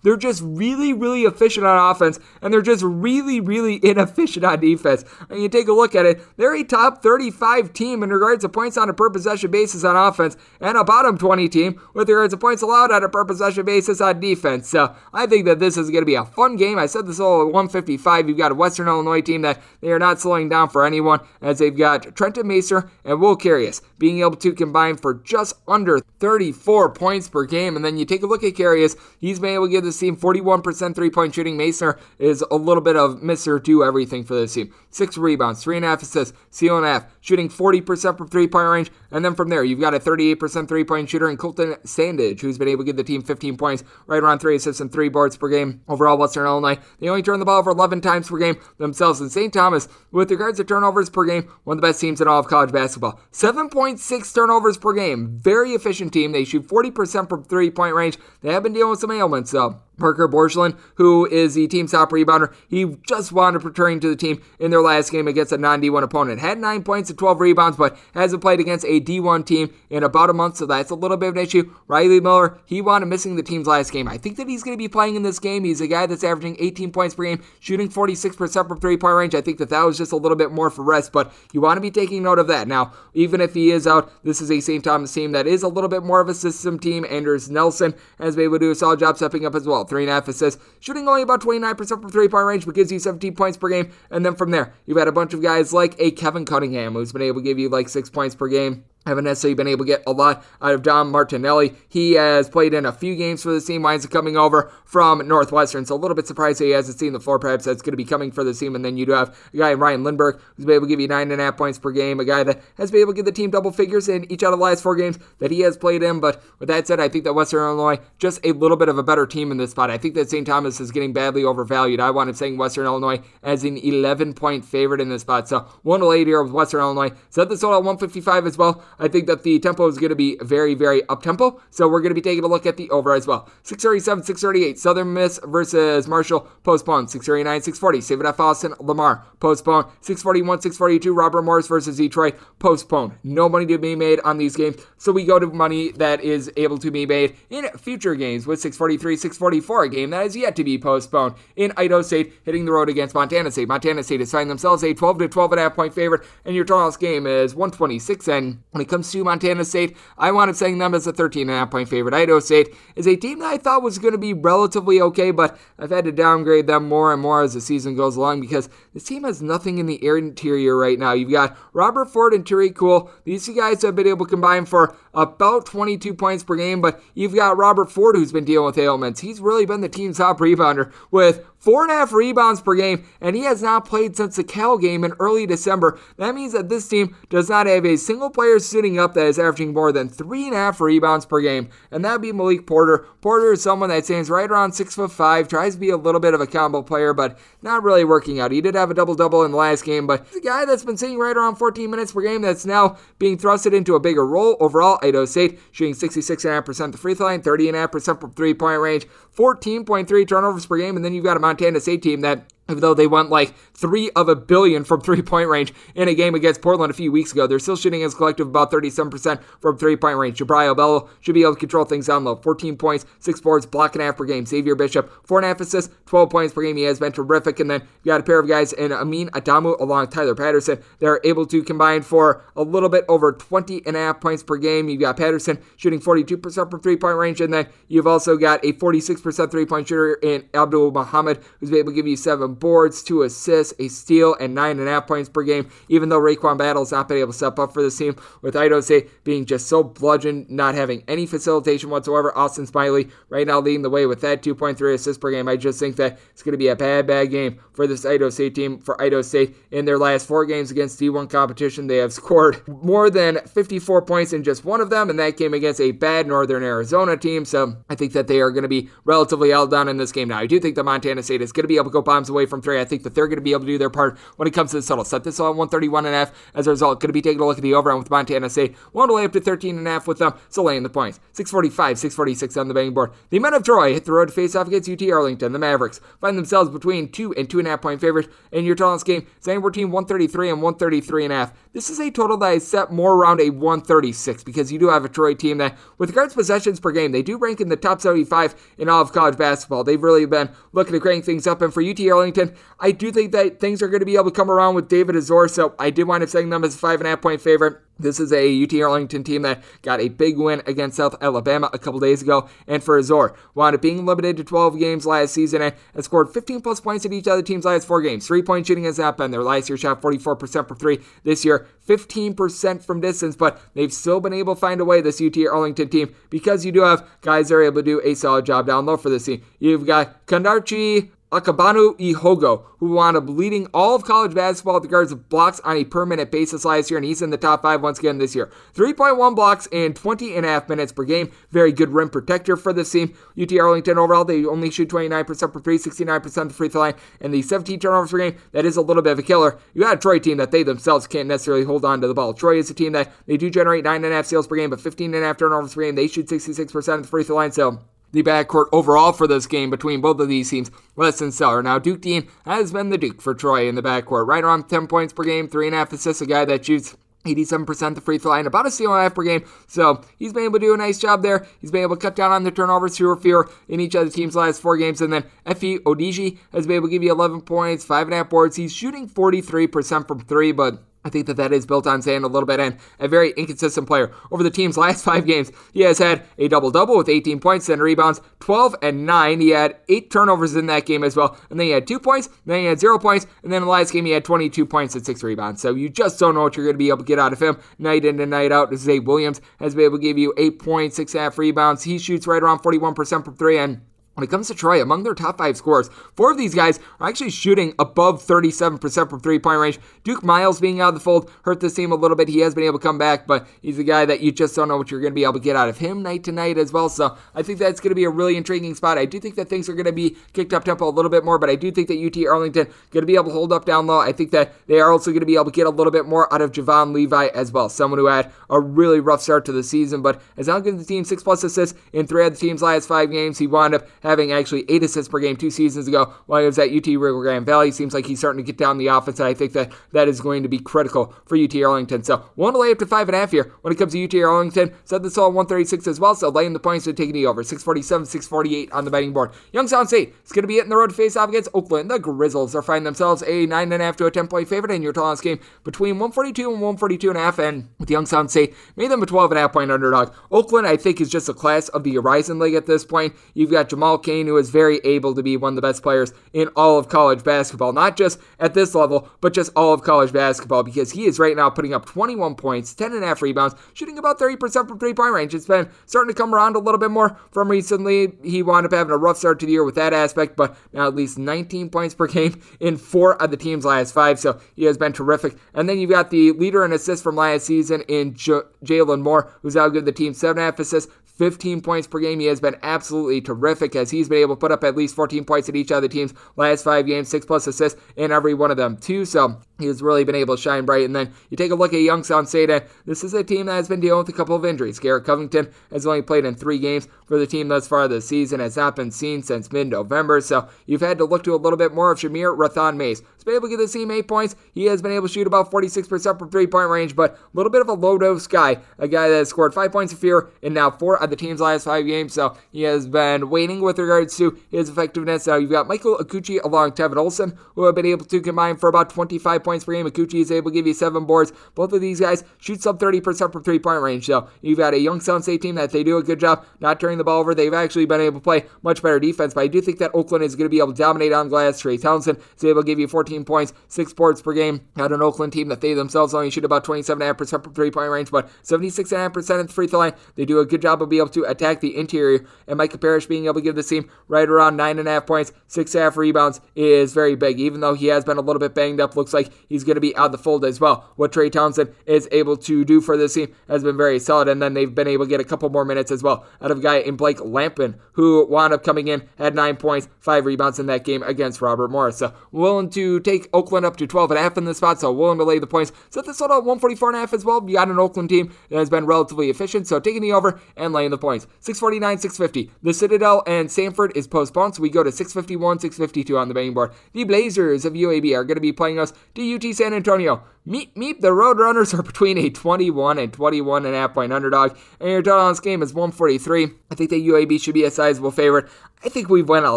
They're just really, really efficient on offense, and they're just really, really inefficient on defense. And you take a look at it, they're a top 35 team in regards to points on a per possession basis on offense, and a bottom 20 team with regards to points allowed on a per possession basis on defense. So I think that this is going to be a fun game. I said this all at 155. You've got a Western Illinois team that they are not slowing down for anyone, as they've got Trenton Massner and Will Carius being able to combine for just under 34 points per game. And then you take a look at Carius, he's been able to give this team 41% three point shooting. Massner is a little bit of Mr. Do everything for this team. Six rebounds, three and a half assists, seal and a half, shooting 40% from three point range. And then from there, you've got a 38% three point shooter in Colton Sandage, who's been able to give the team 15 points, right around three assists and three boards per game. Overall, Western Illinois, they only turn the ball over 11 times per game themselves. And St. Thomas, with regards to turnovers per game, one of the best teams in all of college basketball. 7.6 turnovers per game. Very efficient team. They shoot 40% from three point range. They have been dealing with some ailments, though. Parker Borgelin, who is the team's top rebounder, he just wound up returning to the team in their last game against a non D1 opponent. Had 9 points and 12 rebounds, but hasn't played against a D1 team in about a month, so that's a little bit of an issue. Riley Miller, he wound up missing the team's last game. I think that he's going to be playing in this game. He's a guy that's averaging 18 points per game, shooting 46% from three point range. I think that that was just a little bit more for rest, but you want to be taking note of that. Now, even if he is out, this is a St. Thomas team that is a little bit more of a system team. Anders Nelson has been able to do a solid job stepping up as well. Three and a half assists, shooting only about 29% from three point range, but gives you 17 points per game. And then from there, you've had a bunch of guys like a Kevin Cunningham who's been able to give you like six points per game haven't necessarily been able to get a lot out of Dom Martinelli. He has played in a few games for the team, winds up coming over from Northwestern, so a little bit surprised he hasn't seen the floor. Perhaps that's going to be coming for the team. And then you do have a guy Ryan Lindberg who's been able to give you nine and a half points per game, a guy that has been able to give the team double figures in each out of the last four games that he has played in. But with that said, I think that Western Illinois just a little bit of a better team in this spot. I think that St. Thomas is getting badly overvalued. I wound up saying Western Illinois as an 11 point favorite in this spot. So one to eight here with Western Illinois. Set this total at 155 as well. I think that the tempo is going to be very, very up tempo. So we're going to be taking a look at the over as well. 637, 638. Southern Miss versus Marshall postponed. 639, 640. Save it at Austin Lamar postponed. 641, 642. Robert Morris versus Detroit postponed. No money to be made on these games. So we go to money that is able to be made in future games with 643, 644. A game that is yet to be postponed. In Idaho State hitting the road against Montana State. Montana State is finding themselves a 12 to 12 and a half point favorite. And your total game is 126. And when it comes to Montana State, I wound up saying them as a 13 and a half point favorite. Idaho State is a team that I thought was going to be relatively okay, but I've had to downgrade them more and more as the season goes along because this team has nothing in the air interior right now. You've got Robert Ford and Tarik Cool. These two guys have been able to combine for about 22 points per game, but you've got Robert Ford who's been dealing with ailments. He's really been the team's top rebounder with four and a half rebounds per game, and he has not played since the Cal game in early December. That means that this team does not have a single player sitting up that is averaging more than three and a half rebounds per game, and that'd be Malik Porter. Porter is someone that stands right around six foot five, tries to be a little bit of a combo player, but not really working out. He did have a double double in the last game, but he's a guy that's been sitting right around 14 minutes per game that's now being thrusted into a bigger role. Overall, Idaho State shooting 66.5% the free throw line, 30.5% from three point range, 14.3 turnovers per game, and then you've got a Montana State team that even though they went like three of a billion from three point range in a game against Portland a few weeks ago, they're still shooting as a collective about 37% from three point range. Jubrile Belo should be able to control things down low. 14 points, six boards, block and a half per game. Xavier Bishop, four and a half assists, 12 points per game. He has been terrific. And then you got a pair of guys in Amin Adamu along Tyler Patterson. They're able to combine for a little bit over 20 and a half points per game. You've got Patterson shooting 42% from three point range. And then you've also got a 46% three point shooter in Abdul Muhammad who's able to give you seven boards, two assists, a steal, and nine and a half points per game. Even though Raquan Battle's not been able to step up for this team, with Idaho State being just so bludgeoned, not having any facilitation whatsoever. Austin Smellie right now leading the way with that 2.3 assists per game. I just think that it's going to be a bad, bad game for this Idaho State team. For Idaho State in their last four games against D1 competition, they have scored more than 54 points in just one of them, and that came against a bad Northern Arizona team. So I think that they are going to be relatively held down in this game. Now I do think that Montana State is going to be able to go bombs away away from three. I think that they're going to be able to do their part when it comes to the total. Set this on 131 and. As a result, going to be taking a look at the over with Montana State. One to lay up to 13 and a half with them, so laying the points. 645, 646 on the betting board. The men of Troy hit the road to face off against UT Arlington. The Mavericks find themselves between two and two and a half point favorites in your total game, saying we're team 133 and 133 and a half. This is a total that is set more around a 136 because you do have a Troy team that, with regards to possessions per game, they do rank in the top 75 in all of college basketball. They've really been looking to crank things up. And for UT Arlington, I do think that things are going to be able to come around with David Azore. So I did wind up setting them as a five and a half point favorite. This is a UT Arlington team that got a big win against South Alabama a couple days ago. And for Azore, wound up being limited to 12 games last season and scored 15 plus points in each other team's last four games. Three point shooting has not been their last year shot 44% for three. This year, 15% from distance, but they've still been able to find a way, this UT Arlington team, because you do have guys that are able to do a solid job down low for this team. You've got Kandarchi Akabanu Ihogo, who wound up leading all of college basketball at the guards of blocks on a per minute basis last year, and he's in the top five once again this year. 3.1 blocks in 20 and a half minutes per game. Very good rim protector for this team. UT Arlington overall, they only shoot 29% for three, 69% of the free throw line, and the 17 turnovers per game, that is a little bit of a killer. You got a Troy team that they themselves can't necessarily hold on to the ball. Troy is a team that they do generate 9.5 steals per game, but 15.5 turnovers per game. They shoot 66% of the free throw line, so the backcourt overall for this game between both of these teams less than stellar. Now, Duke Deen has been the Duke for Troy in the backcourt, right around 10 points per game, 3.5 assists, a guy that shoots 87% the free throw line, about a steal and a half per game. So he's been able to do a nice job there. He's been able to cut down on the turnovers to or fewer in each of the team's last four games. And then Efe Odigie has been able to give you 11 points, five and a half boards. He's shooting 43% from three, but I think that that is built on sand a little bit and a very inconsistent player. Over the team's last five games, he has had a double double with 18 points, 10 rebounds, 12 and 9. He had eight turnovers in that game as well. And then he had two points, then he had zero points, and then the last game he had 22 points and six rebounds. So you just don't know what you're going to be able to get out of him night in and night out. Zay Williams has been able to give you eight points, six and half rebounds. He shoots right around 41% from three and when it comes to Troy, among their top five scorers, four of these guys are actually shooting above 37% from three point range. Duke Miles being out of the fold hurt this team a little bit. He has been able to come back, but he's a guy that you just don't know what you're going to be able to get out of him night to night as well. So I think that's going to be a really intriguing spot. I do think that things are going to be kicked up tempo a little bit more, but I do think that UT Arlington going to be able to hold up down low. I think that they are also going to be able to get a little bit more out of Javon Levi as well, someone who had a really rough start to the season, but as long as the team six plus assists in three of the team's last five games, he wound up having actually eight assists per game two seasons ago while he was at UT Rio Grande Valley. Seems like he's starting to get down the offense, and I think that that is going to be critical for UT Arlington. So one to lay up to five and a half here when it comes to UT Arlington. Set this all 136 as well, so laying the points and taking the over 647, 648 on the betting board. Youngstown State is going to be hitting the road to face off against Oakland. The Grizzlies are finding themselves a nine and a half to a 10 point favorite in your tallest game between 142 and 142 and a half, and with Youngstown State made them a 12 and a half point underdog. Oakland, I think, is just a class of the Horizon League at this point. You've got Jamal Cain, who is very able to be one of the best players in all of college basketball, not just at this level, but just all of college basketball, because he is right now putting up 21 points, 10 and a half rebounds, shooting about 30% from three point range. It's been starting to come around a little bit more from recently. He wound up having a rough start to the year with that aspect, but now at least 19 points per game in four of the team's last five, so he has been terrific. And then you've got the leader in assists from last season in J- Jalen Moore, who's out good the team, seven and a half assists, 15 points per game. He has been absolutely terrific as he's been able to put up at least 14 points in each of the team's last five games, six plus assists in every one of them, too. So he's really been able to shine bright. And then you take a look at Youngstown State, and this is a team that has been dealing with a couple of injuries. Garrett Covington has only played in three games for the team thus far this season, has not been seen since mid November. So you've had to look to a little bit more of Shamir Rathan Mays. He's been able to get the team eight points. He has been able to shoot about 46% from three point range, but a little bit of a low dose guy, a guy that has scored five points of fear and now four the team's last five games. So he has been waiting with regards to his effectiveness. Now you've got Michael Akuchie along Tevin Olison, who have been able to combine for about 25 points per game. Akuchie is able to give you seven boards. Both of these guys shoot sub 30% from three point range. So you've got a Youngstown State team that they do a good job not turning the ball over. They've actually been able to play much better defense, but I do think that Oakland is going to be able to dominate on glass. Trey Townsend is able to give you 14 points, six boards per game. Out an Oakland team that they themselves only shoot about 27.5% from three point range, but 76.5% at the free throw line. They do a good job of being be able to attack the interior. And Micah Parrish being able to give this team right around nine and a half points, six half rebounds is very big. Even though he has been a little bit banged up, looks like he's going to be out the fold as well. What Trey Townsend is able to do for this team has been very solid. And then they've been able to get a couple more minutes as well out of a guy in Blake Lampman, who wound up coming in, had nine points, five rebounds in that game against Robert Morris. So willing to take Oakland up to 12 and a half in this spot. So willing to lay the points. Set this total at 144 and a half as well. You got an Oakland team that has been relatively efficient. So taking the over and laying the points. 649, 650. The Citadel and Samford is postponed. So we go to 651, 652 on the betting board. The Blazers of UAB are going to be playing us to UT San Antonio. Meep, meep, the Roadrunners are between a 21 and 21 and a half point underdog, and your total on this game is 143. I think that UAB should be a sizable favorite. I think we went a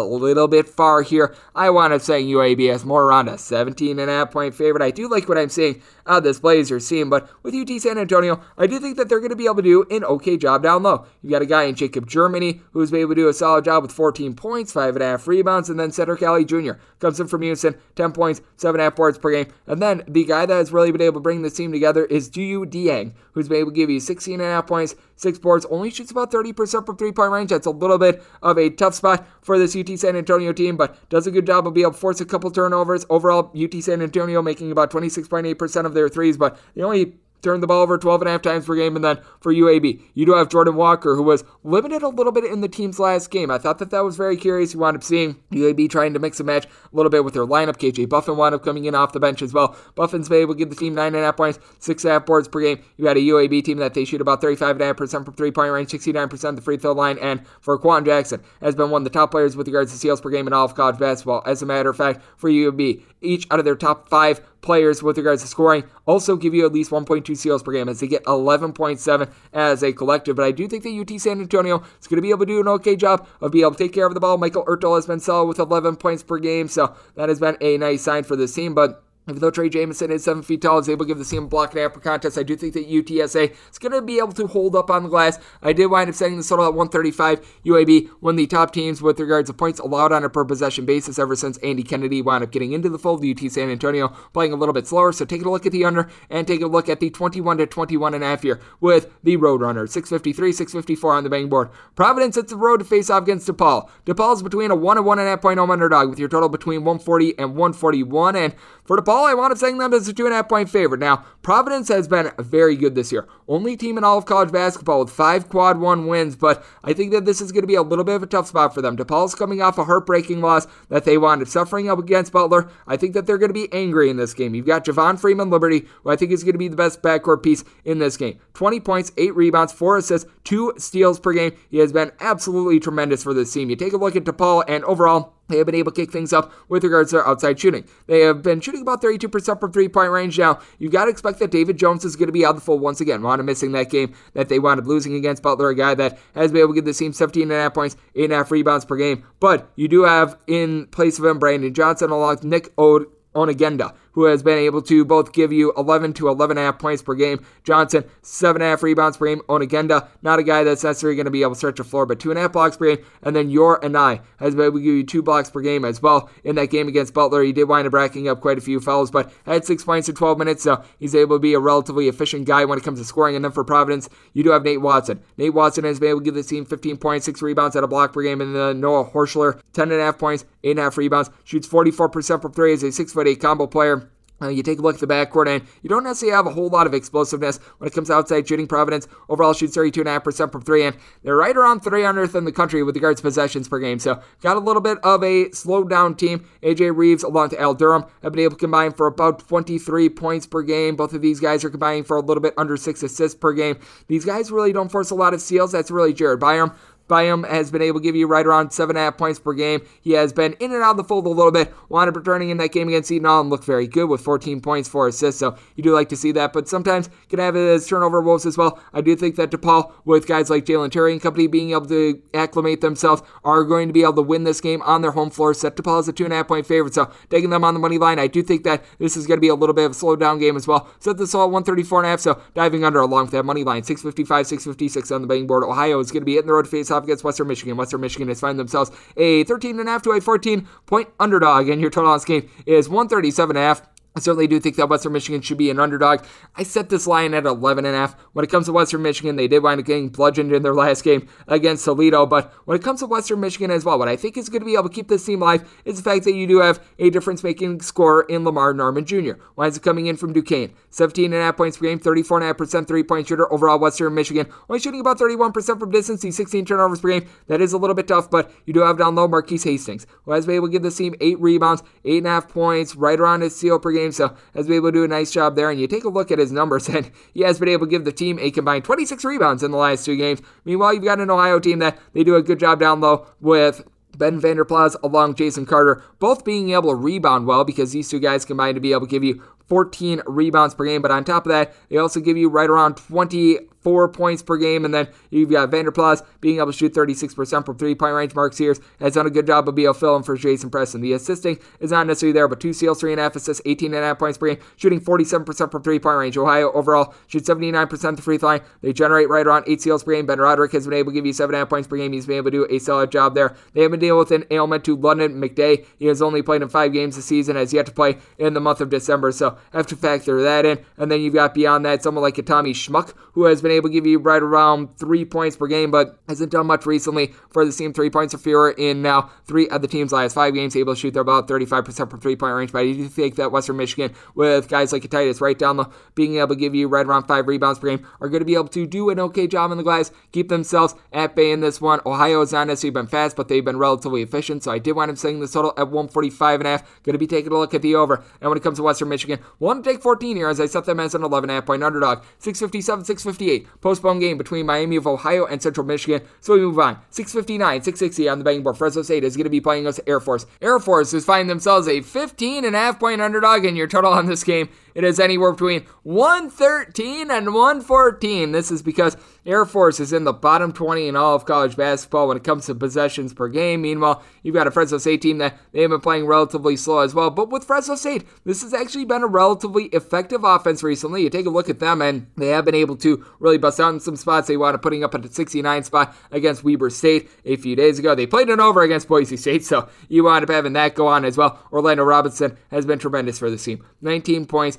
little bit far here. I wound up saying UAB as more around a 17 and a half point favorite. I do like what I'm seeing out of this Blazers team, but with UT San Antonio, I do think that they're going to be able to do an okay job down low. You've got a guy in Jacob Germany who's been able to do a solid job with 14 points, 5.5 rebounds, and then Cedric Alley Jr. comes in from Houston, 10 points, 7.5 boards per game. And then the guy that has really been able to bring this team together is Dhieu Deing, who's been able to give you 16 and a half points, six boards, only shoots about 30% from three point range. That's a little bit of a tough spot for this UT San Antonio team, but does a good job of being able to force a couple turnovers. Overall, UT San Antonio making about 26.8% of their threes, but the only turned the ball over 12 and a half times per game. And then for UAB, you do have Jordan Walker, who was limited a little bit in the team's last game. I thought that that was very curious. You wound up seeing UAB trying to mix and match a little bit with their lineup. KJ Buffen wound up coming in off the bench as well. Buffen's been able to give the team nine and a half points, six and a half boards per game. You had a UAB team that they shoot about 35.5% from three point range, 69% the free throw line. And for Quan Jackson, has been one of the top players with regards to steals per game in all of college basketball. As a matter of fact, for UAB, each out of their top five players with regards to scoring also give you at least 1.2 steals per game as they get 11.7 as a collective. But I do think that UT San Antonio is going to be able to do an okay job of being able to take care of the ball. Michael Ertel has been solid with 11 points per game, so that has been a nice sign for this team. But even though Trey Jemison is seven feet tall, is able to give the team a block and half contest, I do think that UTSA is going to be able to hold up on the glass. I did wind up setting the total at 135. UAB, one of the top teams with regards to points allowed on a per possession basis ever since Andy Kennedy wound up getting into the fold. UT San Antonio playing a little bit slower, so take a look at the under and take a look at the 21 to 21 and a half here with the Roadrunner. 653, 654 on the bang board. Providence hits the road to face off against DePaul. DePaul's between a one and one and a half point home underdog with your total between 140 and 141. And for DePaul, I wound up saying them as a two and a half point favorite. Now, Providence has been very good this year. Only team in all of college basketball with five quad one wins, but I think that this is going to be a little bit of a tough spot for them. DePaul's coming off a heartbreaking loss that they up suffering up against Butler. I think that they're going to be angry in this game. You've got Javon Freeman Liberty, who I think is going to be the best backcourt piece in this game. 20 points, 8 rebounds, 4 assists, 2 steals per game. He has been absolutely tremendous for this team. You take a look at DePaul, and overall, they have been able to kick things up with regards to their outside shooting. They have been shooting about 32% from three point range now. You've got to expect that David Jones is going to be out the full once again. Wound up missing that game that they wound up losing against Butler, a guy that has been able to give the team 17 and a half points, 8.5 rebounds per game. But you do have in place of him Brandon Johnson along with Nick Ode. Ongenda, who has been able to both give you 11 to 11.5 points per game. Johnson, 7.5 rebounds per game. Ongenda, not a guy that's necessarily going to be able to stretch the floor, but 2.5 blocks per game. And then Yor I has been able to give you 2 blocks per game as well. In that game against Butler, he did wind up racking up quite a few fouls, but had 6 points in 12 minutes, so he's able to be a relatively efficient guy when it comes to scoring. And then for Providence, you do have Nate Watson. Nate Watson has been able to give the team 15 points, 6 rebounds at a block per game. And then Noah Horchler, 10.5 points, 8.5 rebounds, shoots 44% from 3 as a 6'8 combo player. Uh, you take a look at the backcourt, and you don't necessarily have a whole lot of explosiveness when it comes to outside shooting. Providence overall shoots 32.5% from three, and they're right around 300th in the country with regards to possessions per game. So, got a little bit of a slowed down team. AJ Reeves, along to Al Durham, have been able to combine for about 23 points per game. Both of these guys are combining for a little bit under six assists per game. These guys really don't force a lot of steals. That's really Jared Bynum. Bynum has been able to give you right around 7.5 points per game. He has been in and out of the fold a little bit. Wound up returning in that game against Seton Hall and looked very good with 14 points, 4 assists. So you do like to see that, but sometimes can have it as turnover woes as well. I do think that DePaul, with guys like Jalen Terry and company being able to acclimate themselves, are going to be able to win this game on their home floor. Set DePaul as a 2.5 point favorite. So taking them on the money line, I do think that this is going to be a little bit of a slow down game as well. Set this all at 134 and a half, So diving under along with that money line, 655, 656 on the betting board. Ohio is going to be hitting the road to face off against Western Michigan. Western Michigan has found themselves a 13.5 to a 14 point underdog, and your total on this game is 137.5. I certainly do think that Western Michigan should be an underdog. I set this line at 11.5. When it comes to Western Michigan, they did wind up getting bludgeoned in their last game against Toledo. But when it comes to Western Michigan as well, what I think is going to be able to keep this team alive is the fact that you do have a difference making scorer in Lamar Norman Jr. Winds up coming in from Duquesne. 17.5 points per game, 34.5% three point shooter. Overall, Western Michigan only shooting about 31% from distance. He's 16 turnovers per game. That is a little bit tough, but you do have down low Marquis Hastings, who has been able to give the team eight rebounds, 8.5 points, right around his steal per game. So has been able to do a nice job there. And you take a look at his numbers, and he has been able to give the team a combined 26 rebounds in the last two games. Meanwhile, you've got an Ohio team that they do a good job down low with Ben Vander Plas along Jason Carter, both being able to rebound well because these two guys combined to be able to give you 14 rebounds per game. But on top of that, they also give you right around 20 four points per game. And then you've got Vander Plas being able to shoot 36% from three point range. Mark Sears has done a good job of being a filling for Jason Preston. The assisting is not necessarily there, but two steals, three and a half assists, 18 and a half points per game, shooting 47% from three point range. Ohio overall shoots 79% the free throw line. They generate right around eight steals per game. Ben Roderick has been able to give you seven and a half points per game. He's been able to do a solid job there. They have been dealing with an ailment to Lunden McDay. He has only played in five games this season, has yet to play in the month of December. So have to factor that in. And then you've got beyond that someone like a Tommy Schmock, who has been able to give you right around three points per game, but hasn't done much recently for the team. Three points or fewer in now three of the team's last five games, able to shoot their about 35% from three point range. But I do think that Western Michigan, with guys like Titus right down the being able to give you right around five rebounds per game, are going to be able to do an okay job in the glass, keep themselves at bay in this one. Ohio has not necessarily been fast, but they've been relatively efficient. So I did wind up saying the total at 145 and a half. Going to be taking a look at the over. And when it comes to Western Michigan, want to take 14 here as I set them as an 11 and a half point underdog. 657, 658. Postponed game between Miami of Ohio and Central Michigan. So we move on. 659, 660 on the betting board. Fresno State is going to be playing us Air Force. Air Force is finding themselves a 15 and a half point underdog, and your total on this game it is anywhere between 113 and 114. This is because Air Force is in the bottom 20 in all of college basketball when it comes to possessions per game. Meanwhile, you've got a Fresno State team that they have been playing relatively slow as well. But with Fresno State, this has actually been a relatively effective offense recently. You take a look at them, and they have been able to really bust out in some spots. They wound up putting up at a 69 spot against Weber State a few days ago. They played it over against Boise State, so you wound up having that go on as well. Orlando Robinson has been tremendous for this team. 19 points,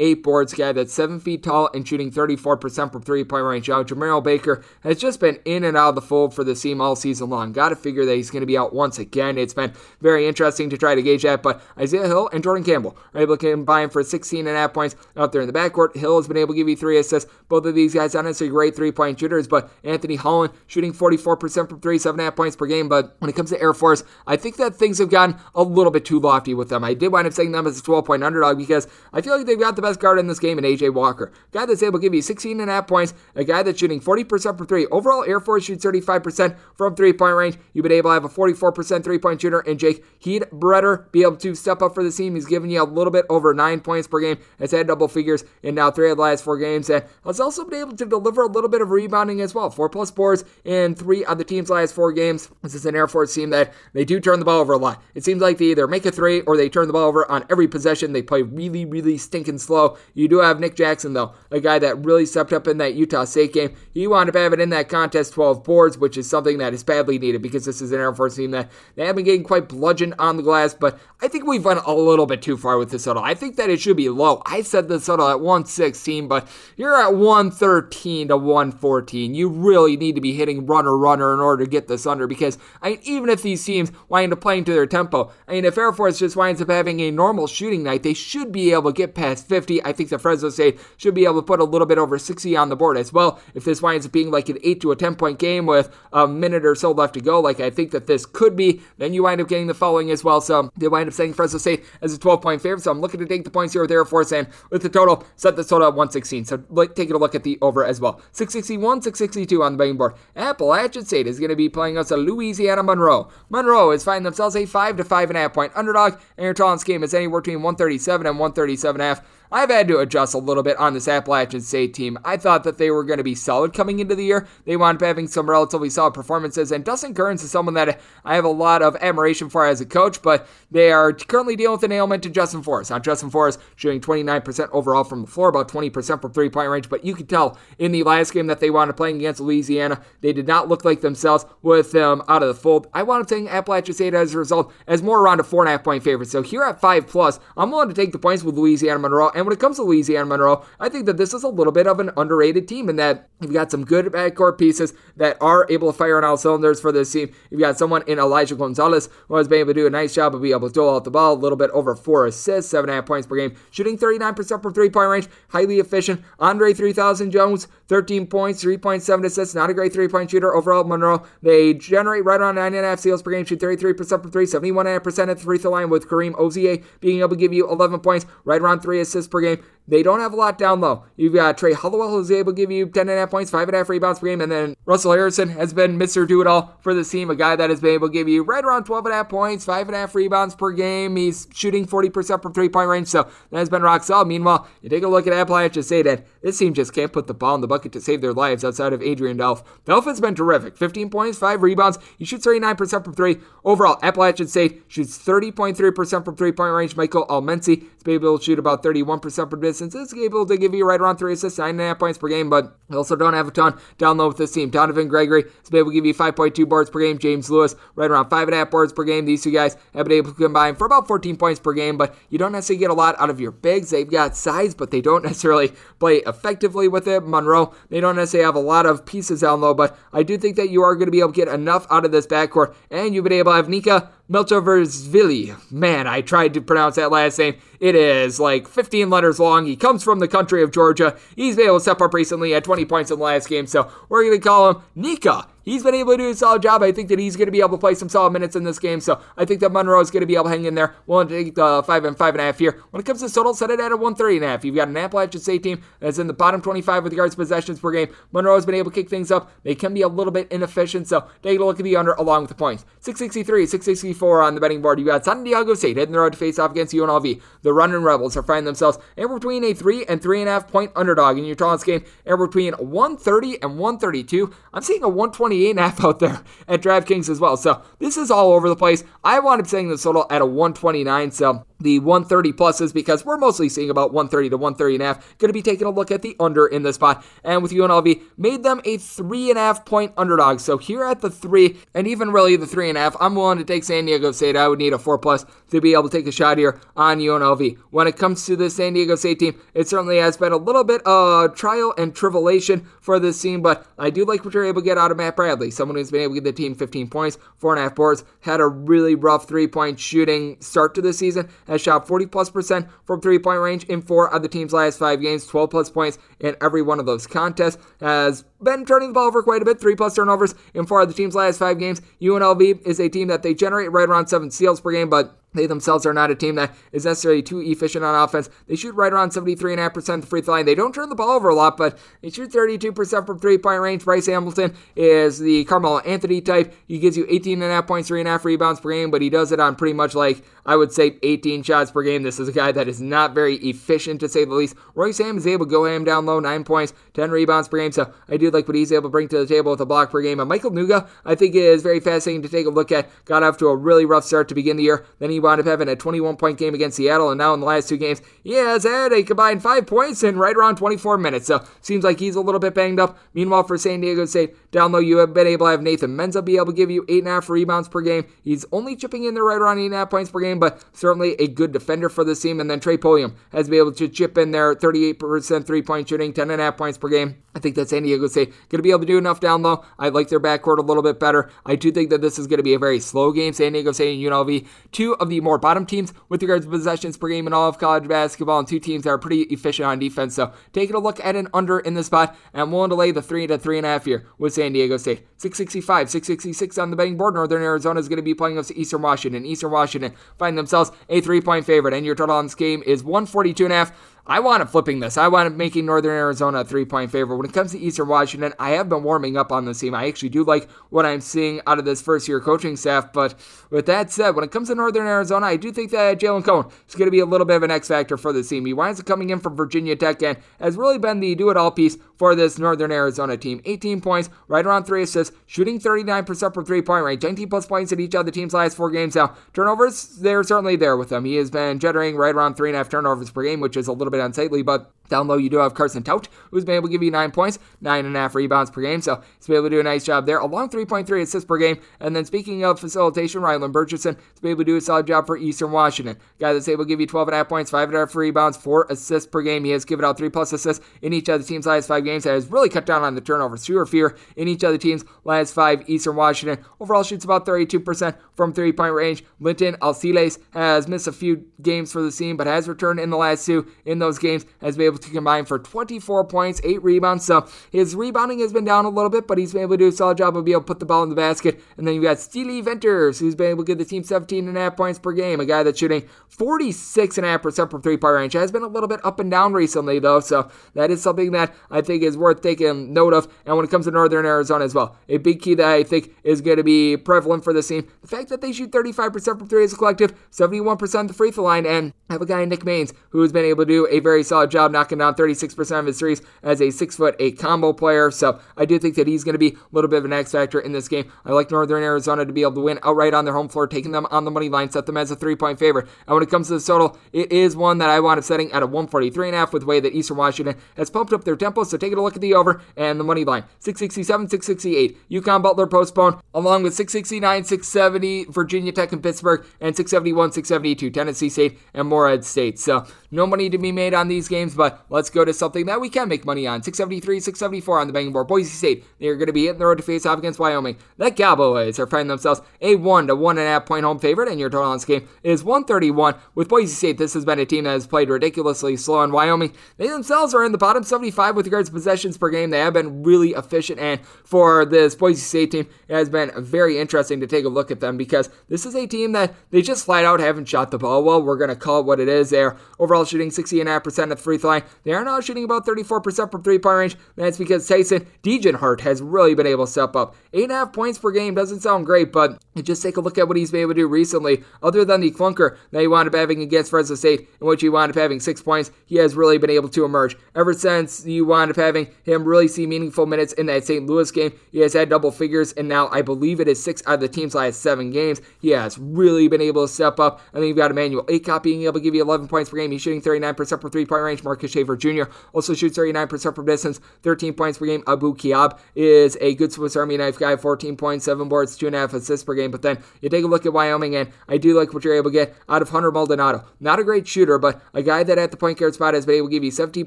eight boards, guy that's seven feet tall and shooting 34% from three point range. Now, Jemarl Baker has just been in and out of the fold for the team all season long. Got to figure that he's going to be out once again. It's been very interesting to try to gauge that, but Isaiah Hill and Jordan Campbell are able to combine for 16 and a half points out there in the backcourt. Hill has been able to give you three assists. Both of these guys not necessarily great three point shooters, but Anthony Holland shooting 44% from three, seven and a half points per game. But when it comes to Air Force, I think that things have gotten a little bit too lofty with them. I did wind up saying them as a 12 point underdog because I feel like they've got the best guard in this game in AJ Walker. Guy that's able to give you 16 and a half points, a guy that's shooting 40% from three. Overall, Air Force shoots 35% from three point range. You've been able to have a 44% three point shooter, and Jake Heidbreder be able to step up for the team. He's given you a little bit over nine points per game, has had double figures in now three of the last four games, and has also been able to deliver a little bit of rebounding as well. Four plus boards in three of the team's last four games. This is an Air Force team that they do turn the ball over a lot. It seems like they either make a three or they turn the ball over on every possession. They play really, really stinking slow. You do have Nick Jackson, though, a guy that really stepped up in that Utah State game. He wound up having in that contest 12 boards, which is something that is badly needed because this is an Air Force team that they have been getting quite bludgeoned on the glass, but I think we've gone a little bit too far with this total. I think that it should be low. I said the total at 116, but you're at 113 to 114. You really need to be hitting runner runner in order to get this under because I mean, even if these teams wind up playing to their tempo, I mean, if Air Force just winds up having a normal shooting night, they should be able to get past 50. I think the Fresno State should be able to put a little bit over 60 on the board as well. If this winds up being like an 8 to a 10 point game with a minute or so left to go, like I think that this could be, then you wind up getting the following as well. So they wind up saying Fresno State as a 12 point favorite. So I'm looking to take the points here with Air Force and with the total, set the total at 116. So like, taking a look at the over as well. 661, 662 on the betting board. Appalachian State is going to be playing us a Louisiana Monroe. Monroe is finding themselves a 5 to 5.5 point underdog, and your total in this game is anywhere between 137 and 137 half. I've had to adjust a little bit on this Appalachian State team. I thought that they were going to be solid coming into the year. They wound up having some relatively solid performances, and Dustin Kerns is someone that I have a lot of admiration for as a coach, but they are currently dealing with an ailment to Justin Forrest. Now, Justin Forrest shooting 29% overall from the floor, about 20% from three point range, but you could tell in the last game that they wound up playing against Louisiana, they did not look like themselves with them out of the fold. I wound up taking Appalachian State as a result as more around a four and a half point favorite. So here at five plus, I'm willing to take the points with Louisiana Monroe. And when it comes to Louisiana Monroe, I think that this is a little bit of an underrated team in that you've got some good backcourt pieces that are able to fire on all cylinders for this team. You've got someone in Elijah Gonzalez who has been able to do a nice job of being able to dole out the ball, a little bit over four assists, seven and a half points per game, shooting 39% from three point range, highly efficient. Andre 3000 Jones, 13 points, 3.7 assists, not a great three point shooter. Overall, Monroe, they generate right around 9.5 steals per game, shoot 33% from three, 71.5% at the free throw line with Koreem Ozier being able to give you 11 points, right around three assists per game. They don't have a lot down low. You've got Trey Hollowell who's able to give you 10.5 points, 5.5 rebounds per game, and then Russell Harrison has been Mr. Do It All for the team, a guy that has been able to give you right around 12.5 points, 5.5 rebounds per game. He's shooting 40% from three point range, so that has been rock solid. Meanwhile, you take a look at Appalachian State, and this team just can't put the ball in the bucket to save their lives outside of Adrian Delph. Delph has been terrific 15 points, 5 rebounds. He shoots 39% from three. Overall, Appalachian State shoots 30.3% from three point range. Michael Almonacy is able to shoot about 31% from distance. Is able to give you right around three assists, 9.5 points per game, but also don't have a ton down low with this team. Donovan Gregory is able to give you 5.2 boards per game. James Lewis, right around 5.5 boards per game. These two guys have been able to combine for about 14 points per game, but you don't necessarily get a lot out of your bigs. They've got size, but they don't necessarily play effectively with it. Monroe, they don't necessarily have a lot of pieces down low, but I do think that you are going to be able to get enough out of this backcourt, and you've been able to have Nika Metskhvarishvili. Man, I tried to pronounce that last name. It is like 15 letters long. He comes from the country of Georgia. He's been able to step up recently at 20 points in the last game, so we're going to call him Nika he's been able to do a solid job. I think that he's going to be able to play some solid minutes in this game. So I think that Monroe is going to be able to hang in there. Willing to take the five and five and a half here. When it comes to total, set it at a one thirty and a half. You've got an Appalachian State team that's in the bottom twenty five with regards to possessions per game. Monroe has been able to kick things up. They can be a little bit inefficient. So take a look at the under along with the points. Six sixty three, six sixty four on the betting board. You got San Diego State heading the road to face off against UNLV. The running Rebels are finding themselves anywhere between a three and three and a half point underdog in your Utah's game. And between one thirty and one thirty two. I'm seeing a one twenty. 128.5 out there at DraftKings as well. So this is all over the place. I wanted setting this total at a 129. So the 130 pluses because we're mostly seeing about 130 to 130 and a half. Going to be taking a look at the under in this spot. And with UNLV, made them a three and a half point underdog. So here at the three, and even really the three and a half, I'm willing to take San Diego State. I would need a four plus to be able to take a shot here on UNLV. When it comes to the San Diego State team, it certainly has been a little bit of trial and tribulation for this team, but I do like what you're able to get out of Matt Bradley, someone who's been able to give the team 15 points, four and a half boards, had a really rough three point shooting start to the season, has shot 40 plus percent from three point range in four of the team's last five games, 12 plus points in every one of those contests, has been turning the ball over quite a bit, three plus turnovers in four of the team's last five games. UNLV is a team that they generate right around seven steals per game, but they themselves are not a team that is necessarily too efficient on offense. They shoot right around 73.5% the free throw line. They don't turn the ball over a lot, but they shoot 32% from three point range. Bryce Hamilton is the Carmelo Anthony type. He gives you 18.5 points, 3.5 rebounds per game, but he does it on pretty much like, I would say, 18 shots per game. This is a guy that is not very efficient, to say the least. Royce Hamm is able to go him down low, 9 points, 10 rebounds per game, so I do like what he's able to bring to the table with a block per game. And Michael Nuga, I think, is very fascinating to take a look at. Got off to a really rough start to begin the year. Then he wound up having a 21 point game against Seattle, and now in the last two games, he has had a combined five points in right around 24 minutes. So seems like he's a little bit banged up. Meanwhile, for San Diego State, down low, you have been able to have Nathan Mensah be able to give you eight and a half rebounds per game. He's only chipping in there right around eight and a half points per game, but certainly a good defender for this team. And then Trey Pulliam has been able to chip in there 38% three point shooting, 10 and a half points per game. I think that San Diego State going to be able to do enough down low. I like their backcourt a little bit better. I do think that this is going to be a very slow game. San Diego State and UNLV, two of the more bottom teams with regards to possessions per game in all of college basketball, and two teams that are pretty efficient on defense. So taking a look at an under in this spot, and I'm willing to lay the three to three and a half here with San Diego State. 665, 666 on the betting board. Northern Arizona is going to be playing against Eastern Washington. Eastern Washington find themselves a three point favorite, and your total on this game is 142 and a half. I want it flipping this. I want it making Northern Arizona a three point favorite. When it comes to Eastern Washington, I have been warming up on this team. I actually do like what I'm seeing out of this first year coaching staff. But with that said, when it comes to Northern Arizona, I do think that Jalen Cone is going to be a little bit of an X factor for the team. He winds up coming in from Virginia Tech and has really been the do it all piece for this Northern Arizona team. 18 points, right around three assists, shooting 39% from three point range, 19 plus points in each of the team's last four games. Now, turnovers, they're certainly there with him. He has been generating right around three and a half turnovers per game, which is a little bit unsightly, but down low, you do have Carson Towt, who's been able to give you nine points, nine and a half rebounds per game. So he's been able to do a nice job there, along 3.3 assists per game. And then speaking of facilitation, Rylan Bergersen has been able to do a solid job for Eastern Washington. Guy that's able to give you 12 and a half points, five and a half rebounds, four assists per game. He has given out three plus assists in each of the team's last five games. And has really cut down on the turnovers. Fewer fear in each of the team's last five. Eastern Washington overall shoots about 32% from three point range. Linton Acliese has missed a few games for the team, but has returned in the last two. In those games, has been able to combine for 24 points, 8 rebounds. So his rebounding has been down a little bit, but he's been able to do a solid job of being able to put the ball in the basket. And then you've got Steele Venters, who's been able to give the team 17 and a half points per game. A guy that's shooting 46.5% from three point range. Has been a little bit up and down recently, though. So that is something that I think is worth taking note of. And when it comes to Northern Arizona as well, a big key that I think is going to be prevalent for this team the fact that they shoot 35% from three as a collective, 71% the free throw line, and have a guy Nik Mains who has been able to do a very solid job knocking down 36% of his threes as a six foot eight combo player. So I do think that he's going to be a little bit of an X factor in this game. I like Northern Arizona to be able to win outright on their home floor, taking them on the money line, set them as a three point favorite. And when it comes to the total, it is one that I want up setting at a 143.5 with the way that Eastern Washington has pumped up their tempo. So taking a look at the over and the money line 667, 668. UConn Butler postponed, along with 669, 670, Virginia Tech and Pittsburgh, and 671, 672, Tennessee State and Morehead State. So no money to be made on these games, but let's go to something that we can make money on. 673, 674 on the betting board. Boise State, they are going to be hitting the road to face off against Wyoming. The Cowboys are finding themselves a 1 to 1.5 point home favorite, and your total on this game is 131. With Boise State, this has been a team that has played ridiculously slow in Wyoming. They themselves are in the bottom 75 with regards to possessions per game. They have been really efficient, and for this Boise State team, it has been very interesting to take a look at them because this is a team that they just flat out haven't shot the ball well. We're going to call it what it is. They're overall shooting 60.5% at the free throw line. They are now shooting about 34% from three point range. That's because Tyson Degenhart has really been able to step up. 8.5 points per game doesn't sound great, but just take a look at what he's been able to do recently. Other than the clunker that he wound up having against Fresno State, in which he wound up having six points, he has really been able to emerge. Ever since you wound up having him really see meaningful minutes in that St. Louis game, he has had double figures, and now I believe it is six out of the team's last seven games. He has really been able to step up. And then you've got Emmanuel Akot being able to give you 11 points per game. He's shooting 39% from three point range. Marcus Shaver Jr. also shoots 39% from distance, 13 points per game. Abu Kigab is a good Swiss Army knife guy, 14 points, 7 boards, 2.5 assists per game. But then you take a look at Wyoming, and I do like what you're able to get out of Hunter Maldonado. Not a great shooter, but a guy that at the point guard spot has been able to give you 17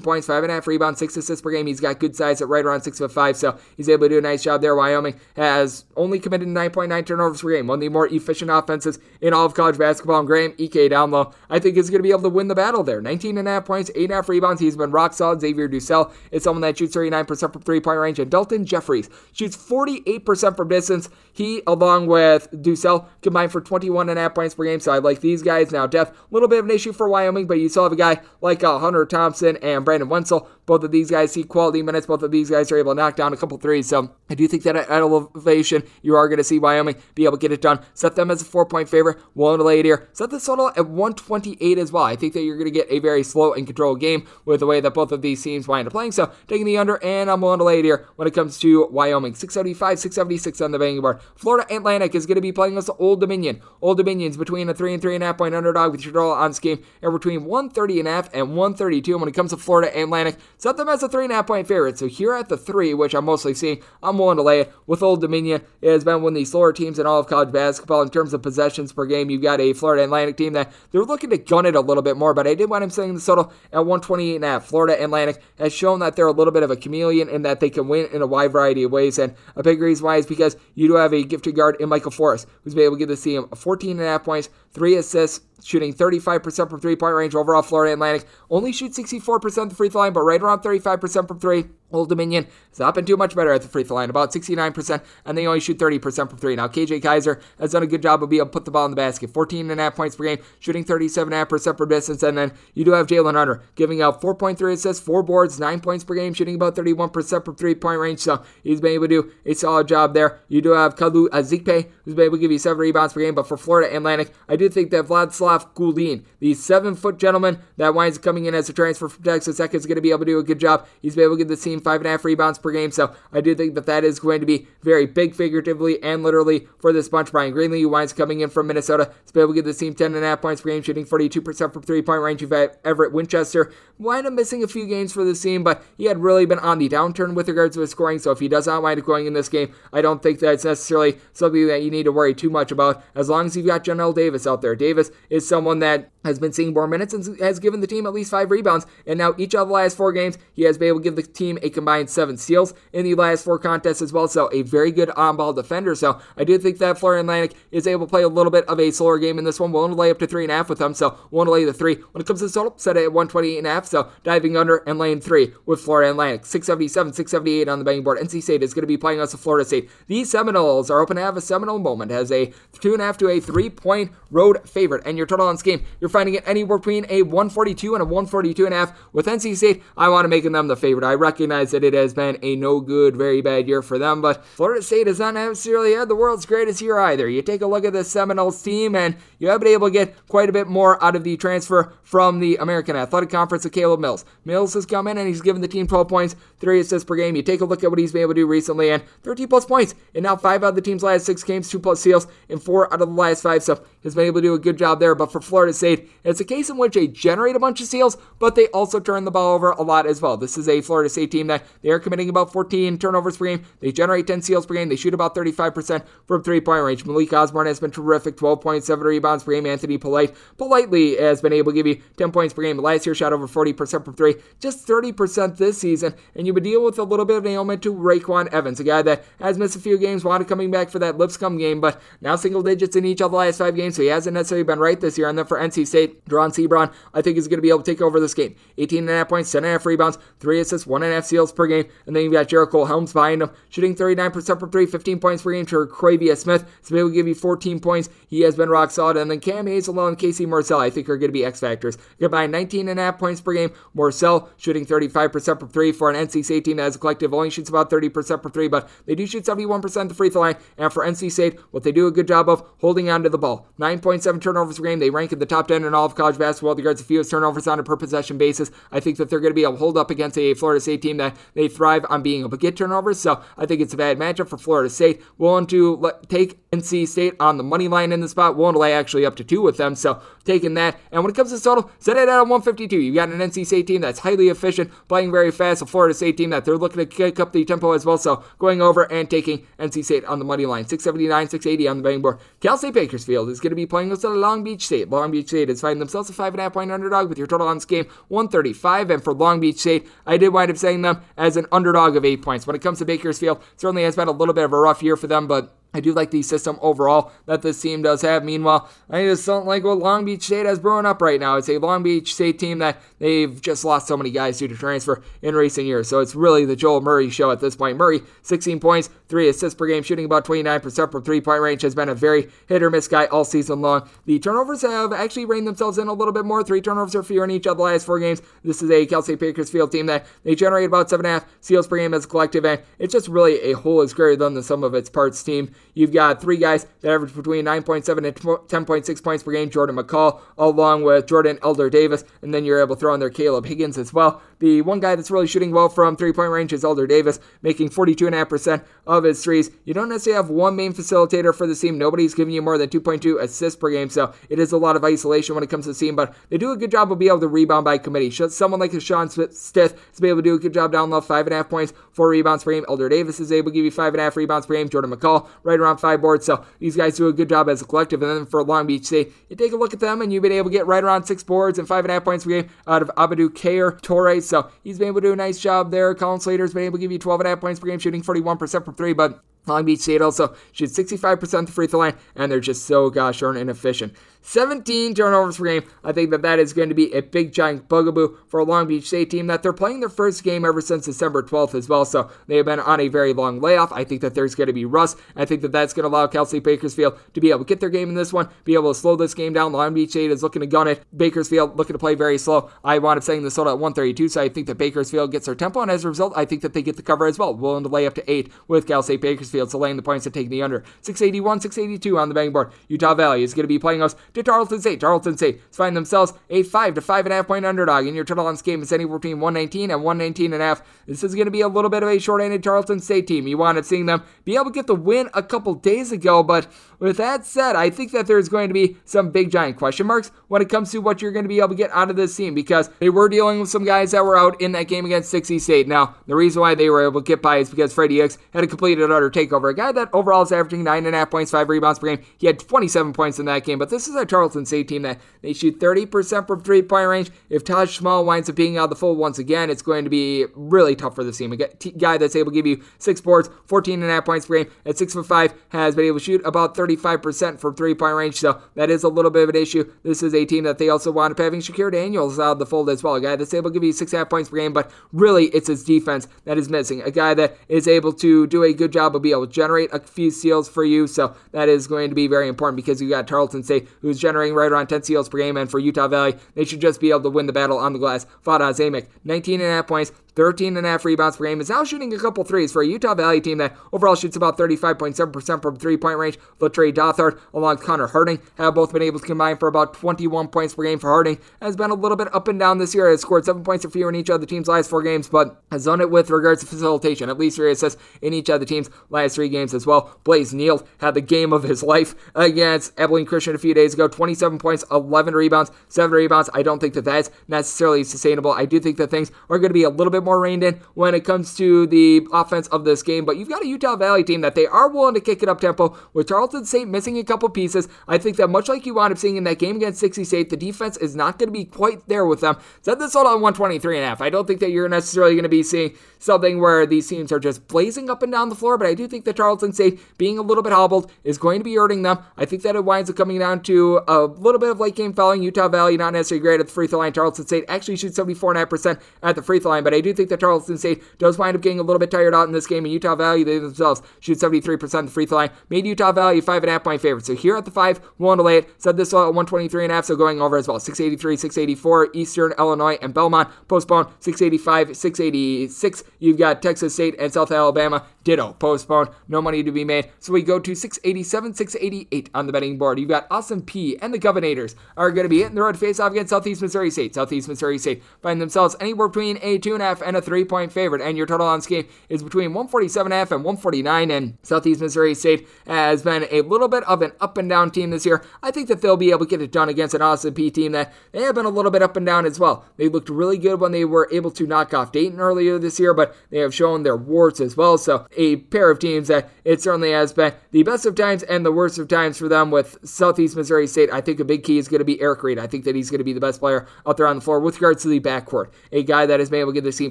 points, 5.5 rebounds, 6 assists per game. He's got good size at right around 6 foot 5, so he's able to do a nice job there. Wyoming has only committed 9.9 turnovers per game, one of the more efficient offenses in all of college basketball. And Graham Ike down low, I think is going to be able to win the battle there. 19.5 points, 8.5 rebounds. He's been rock solid. Xavier DuSell is someone that shoots 39% from three point range, and Dalton Jeffries shoots 48% from distance. He, along with DuSell, combined for 21 and a half points per game. So I like these guys. Now, Def, a little bit of an issue for Wyoming, but you still have a guy like uh, Hunter Thompson and Brandon Wenzel. Both of these guys see quality minutes. Both of these guys are able to knock down a couple threes. So I do think that at elevation, you are going to see Wyoming be able to get it done. Set them as a four point favorite. Willing to here. Set the total at 128 as well. I think that you're going to get a very slow and controlled game with the way that both of these teams wind up playing. So taking the under, and I'm willing to lay it here when it comes to Wyoming. 675, 676 on the betting board. Florida Atlantic is going to be playing us Old Dominion. Old Dominion's between a three and three and a half point underdog with your total on this game and between 130 and a half and 132. And when it comes to Florida Atlantic, set them as a three and a half point favorite. So here at the three, which I'm mostly seeing, I'm willing to lay it with Old Dominion. It has been one of the slower teams in all of college basketball in terms of possessions per game. You've got a Florida Atlantic team that they're looking to gun it a little bit more, but I did want him saying the total at 128 and a half. Florida Atlantic has shown that they're a little bit of a chameleon and that they can win in a wide variety of ways. And a big reason why is because you do have a gifted guard in Michael Forrest who's been able to give the team 14 and a half points, three assists, shooting 35% from three point range. Overall, Florida Atlantic only shoots 64% the free throw line, but right around 35% from three. Old Dominion has not been too much better at the free throw line, about 69%, and they only shoot 30% from three. Now, KJ Kaiser has done a good job of being able to put the ball in the basket. 14.5 points per game, shooting 37.5% per distance, and then you do have Jalen Hunter giving out 4.3 assists, 4 boards, 9 points per game, shooting about 31% from three point range, so he's been able to do a solid job there. You do have Kalu Ezikpe, who's been able to give you 7 rebounds per game, but for Florida Atlantic, I do think that Vladislav Goldin, the 7 foot gentleman that winds up coming in as a transfer from Texas Tech, is going to be able to do a good job. He's been able to give the team five and a half rebounds per game. So I do think that that is going to be very big figuratively and literally for this bunch. Brian Greenlee, who winds coming in from Minnesota, been able to give the team 10 and a half points per game, shooting 42% from three point range. You've had Everett Winchester, wind up missing a few games for the team, but he had really been on the downturn with regards to his scoring. So if he does not wind up going in this game, I don't think that's necessarily something that you need to worry too much about as long as you've got Johnell Davis out there. Davis is someone that has been seeing more minutes and has given the team at least five rebounds. And now each of the last four games, he has been able to give the team a combined seven steals in the last four contests as well. So a very good on-ball defender. So I do think that Florida Atlantic is able to play a little bit of a slower game in this one. Willing to lay up to three and a half with them. So willing to lay the three. When it comes to the total, set it at 128 and a half. So diving under and laying three with Florida Atlantic. 677, 678 on the betting board. NC State is going to be playing us to Florida State. These Seminoles are open to have a Seminole moment as a two and a half to a three point road favorite. And your total on this game, you're finding it anywhere between a 142 and a 142 and a half. With NC State, I want to make them the favorite. I recognize that it has been a no good, very bad year for them, but Florida State has not necessarily had the world's greatest year either. You take a look at the Seminoles team, and you have been able to get quite a bit more out of the transfer from the American Athletic Conference of Caleb Mills. Mills has come in and he's given the team 12 points, 3 assists per game. You take a look at what he's been able to do recently, and 13 plus points in now 5 out of the team's last 6 games, 2 plus steals and 4 out of the last 5, so has been able to do a good job there. But for Florida State, it's a case in which they generate a bunch of steals, but they also turn the ball over a lot as well. This is a Florida State team that they are committing about 14 turnovers per game. They generate 10 steals per game. They shoot about 35% from three point range. Malik Osborne has been terrific, 12.7 rebounds per game. Anthony Polite politely has been able to give you 10 points per game. Last year shot over 40% from three, just 30% this season. And you've been dealing with a little bit of an ailment to RayQuan Evans, a guy that has missed a few games, wanted coming back for that Lipscomb game, but now single digits in each of the last five games, so he hasn't necessarily been right this year. And then for NC State, Dereon Seabron, I think is going to be able to take over this game. 18.5 points, 10.5 rebounds, 3 assists, 1.5 steals per game. And then you've got Jericole Hellems behind him, shooting 39% from 3, 15 points per game. Terquavion Smith able to give you 14 points. He has been rock solid. And then Cam Hazel and Casey Morsell, I think, are going to be X factors. Combined 19.5 points per game. Morsell shooting 35% from 3 for an NC State team that as a collective only shoots about 30% from 3, but they do shoot 71% at the free throw line. And for NC State, what they do a good job of holding on to the ball. 9.7 turnovers per game. They rank in the top 10 in all of college basketball with regards to fewest turnovers on a per possession basis. I think that they're going to be able to hold up against a Florida State team that they thrive on being able to get turnovers. So I think it's a bad matchup for Florida State. Willing to let, take NC State on the money line in the spot. Willing to lay actually up to two with them. So taking that. And when it comes to total, set it at a 152. You've got an NC State team that's highly efficient, playing very fast. A Florida State team that they're looking to kick up the tempo as well. So going over and taking NC State on the money line. 679, 680 on the betting board. Cal State Bakersfield is going to be playing with Long Beach State. Long Beach State is finding themselves a five and a half point underdog with your total on this game 135. And for Long Beach State, I did wind up saying them as an underdog of eight points. When it comes to Bakersfield, certainly has been a little bit of a rough year for them, but I do like the system overall that this team does have. Meanwhile, I just don't like what Long Beach State has brewing up right now. It's a Long Beach State team that they've just lost so many guys due to transfer in recent years. So it's really the Joel Murray show at this point. Murray, 16 points, 3 assists per game, shooting about 29% from three point range, has been a very hit or miss guy all season long. The turnovers have actually reined themselves in a little bit more. Three turnovers or fewer in each of the last four games. This is a Cal State team that they generate about 7.5 steals per game as a collective, and it's just really a whole is greater than the sum of its parts team. You've got three guys that average between 9.7 and 10.6 points per game. Jordan McCall, along with Jordan Elder Davis, and then you're able to throw in there Caleb Higgins as well. The one guy that's really shooting well from three point range is Elder Davis, making 42.5% of his threes. You don't necessarily have one main facilitator for the team. Nobody's giving you more than 2.2 assists per game, so it is a lot of isolation when it comes to the team, but they do a good job of being able to rebound by committee. Someone like Sean Stith is able to do a good job down low, 5.5 points, 4 rebounds per game. Elder Davis is able to give you 5.5 rebounds per game. Jordan McCall, right around 5 boards, so these guys do a good job as a collective. And then for Long Beach State, you take a look at them, and you've been able to get right around 6 boards and 5.5 points per game out of Aboubacar Traore, so he's been able to do a nice job there. Colin Slater's been able to give you 12.5 points per game, shooting 41% from 3, but Long Beach State also shoots 65% the free throw line, and they're just so gosh darn inefficient. 17 turnovers per game. I think that that is going to be a big giant bugaboo for a Long Beach State team that they're playing their first game ever since December 12th as well. So they have been on a very long layoff. I think that there's going to be rust. I think that that's going to allow Cal State Bakersfield to be able to get their game in this one, be able to slow this game down. Long Beach State is looking to gun it. Bakersfield looking to play very slow. I wound up saying this total at 132, so I think that Bakersfield gets their tempo, and as a result, I think that they get the cover as well. Willing to lay up to eight with Cal State Bakersfield, so laying the points and taking the under. 681, 682 on the betting board. Utah Valley is going to be playing us to Tarleton State. Tarleton State find themselves a 5 to 5.5 point underdog and your total on this game. It's anywhere between 119 and 119 and a half. This is going to be a little bit of a short-handed Tarleton State team. You up seeing them be able to get the win a couple days ago, but with that said, I think that there's going to be some big giant question marks when it comes to what you're going to be able to get out of this team because they were dealing with some guys that were out in that game against Dixie State. Now, the reason why they were able to get by is because Freddie Hicks had a completed utter takeover. A guy that overall is averaging 9.5 points, 5 rebounds per game. He had 27 points in that game, but this is a Tarleton State team that they shoot 30% from three point range. If Taj Small winds up being out the full once again, it's going to be really tough for this team. A guy that's able to give you six boards, 14 and a half points per game at six foot five has been able to shoot about 35% from three point range. So that is a little bit of an issue. This is a team that they also wound up having Shakir Daniels out of the fold as well. A guy that's able to give you six and a half points per game, but really it's his defense that is missing. A guy that is able to do a good job of being able to generate a few steals for you. So that is going to be very important because you got Tarleton State who's generating right around 10 steals per game, and for Utah Valley, they should just be able to win the battle on the glass. Fardaws Aimaq, 19 and a half points, 13 and a half rebounds per game, is now shooting a couple threes for a Utah Valley team that overall shoots about 35.7% from three point range. Le'Tre Darthard, along with Connor Harding, have both been able to combine for about 21 points per game for Harding. Has been a little bit up and down this year. Has scored seven points or fewer in each of the team's last four games, but has done it with regards to facilitation. At least three assists in each of the team's last three games as well. Blaze Neal had the game of his life against Abilene Christian a few days ago. 27 points, 11 rebounds, 7 rebounds. I don't think that that's necessarily sustainable. I do think that things are going to be a little bit more reined in when it comes to the offense of this game, but you've got a Utah Valley team that they are willing to kick it up tempo with Tarleton State missing a couple pieces. I think that much like you wound up seeing in that game against Dixie State, the defense is not going to be quite there with them. Set this all on 123 and a half. I don't think that you're necessarily going to be seeing something where these teams are just blazing up and down the floor, but I do think that Tarleton State being a little bit hobbled is going to be hurting them. I think that it winds up coming down to a little bit of late game fouling. Utah Valley not necessarily great at the free throw line. Tarleton State actually shoots 74.5% at the free throw line, but I do think that Tarleton State does wind up getting a little bit tired out in this game, and Utah Valley, they themselves shoot 73% at the free throw line. Made Utah Valley a 5.5 point favorite. So here at the 5, willing to lay it. Said this all at 123.5, so going over as well. 683, 684, Eastern Illinois and Belmont. Postponed 685, 686. You've got Texas State and South Alabama. Ditto. Postponed. No money to be made. So we go to 687, 688 on the betting board. You've got Austin Peay and the Governators are going to be hitting the road face off against Southeast Missouri State. Southeast Missouri State find themselves anywhere between a 2.5 and a 3 point favorite. And your total on this game is between 147.5 and 149. And Southeast Missouri State has been a little bit of an up and down team this year. I think that they'll be able to get it done against an Austin Peay team that they have been a little bit up and down as well. They looked really good when they were able to knock off Dayton earlier this year, but they have shown their warts as well. So a pair of teams that it certainly has been the best of times and the worst of times for them with Southeast Missouri State. I think a big key is going to be Eric Reed. I think that he's going to be the best player out there on the floor with regards to the backcourt. A guy that has been able to get this team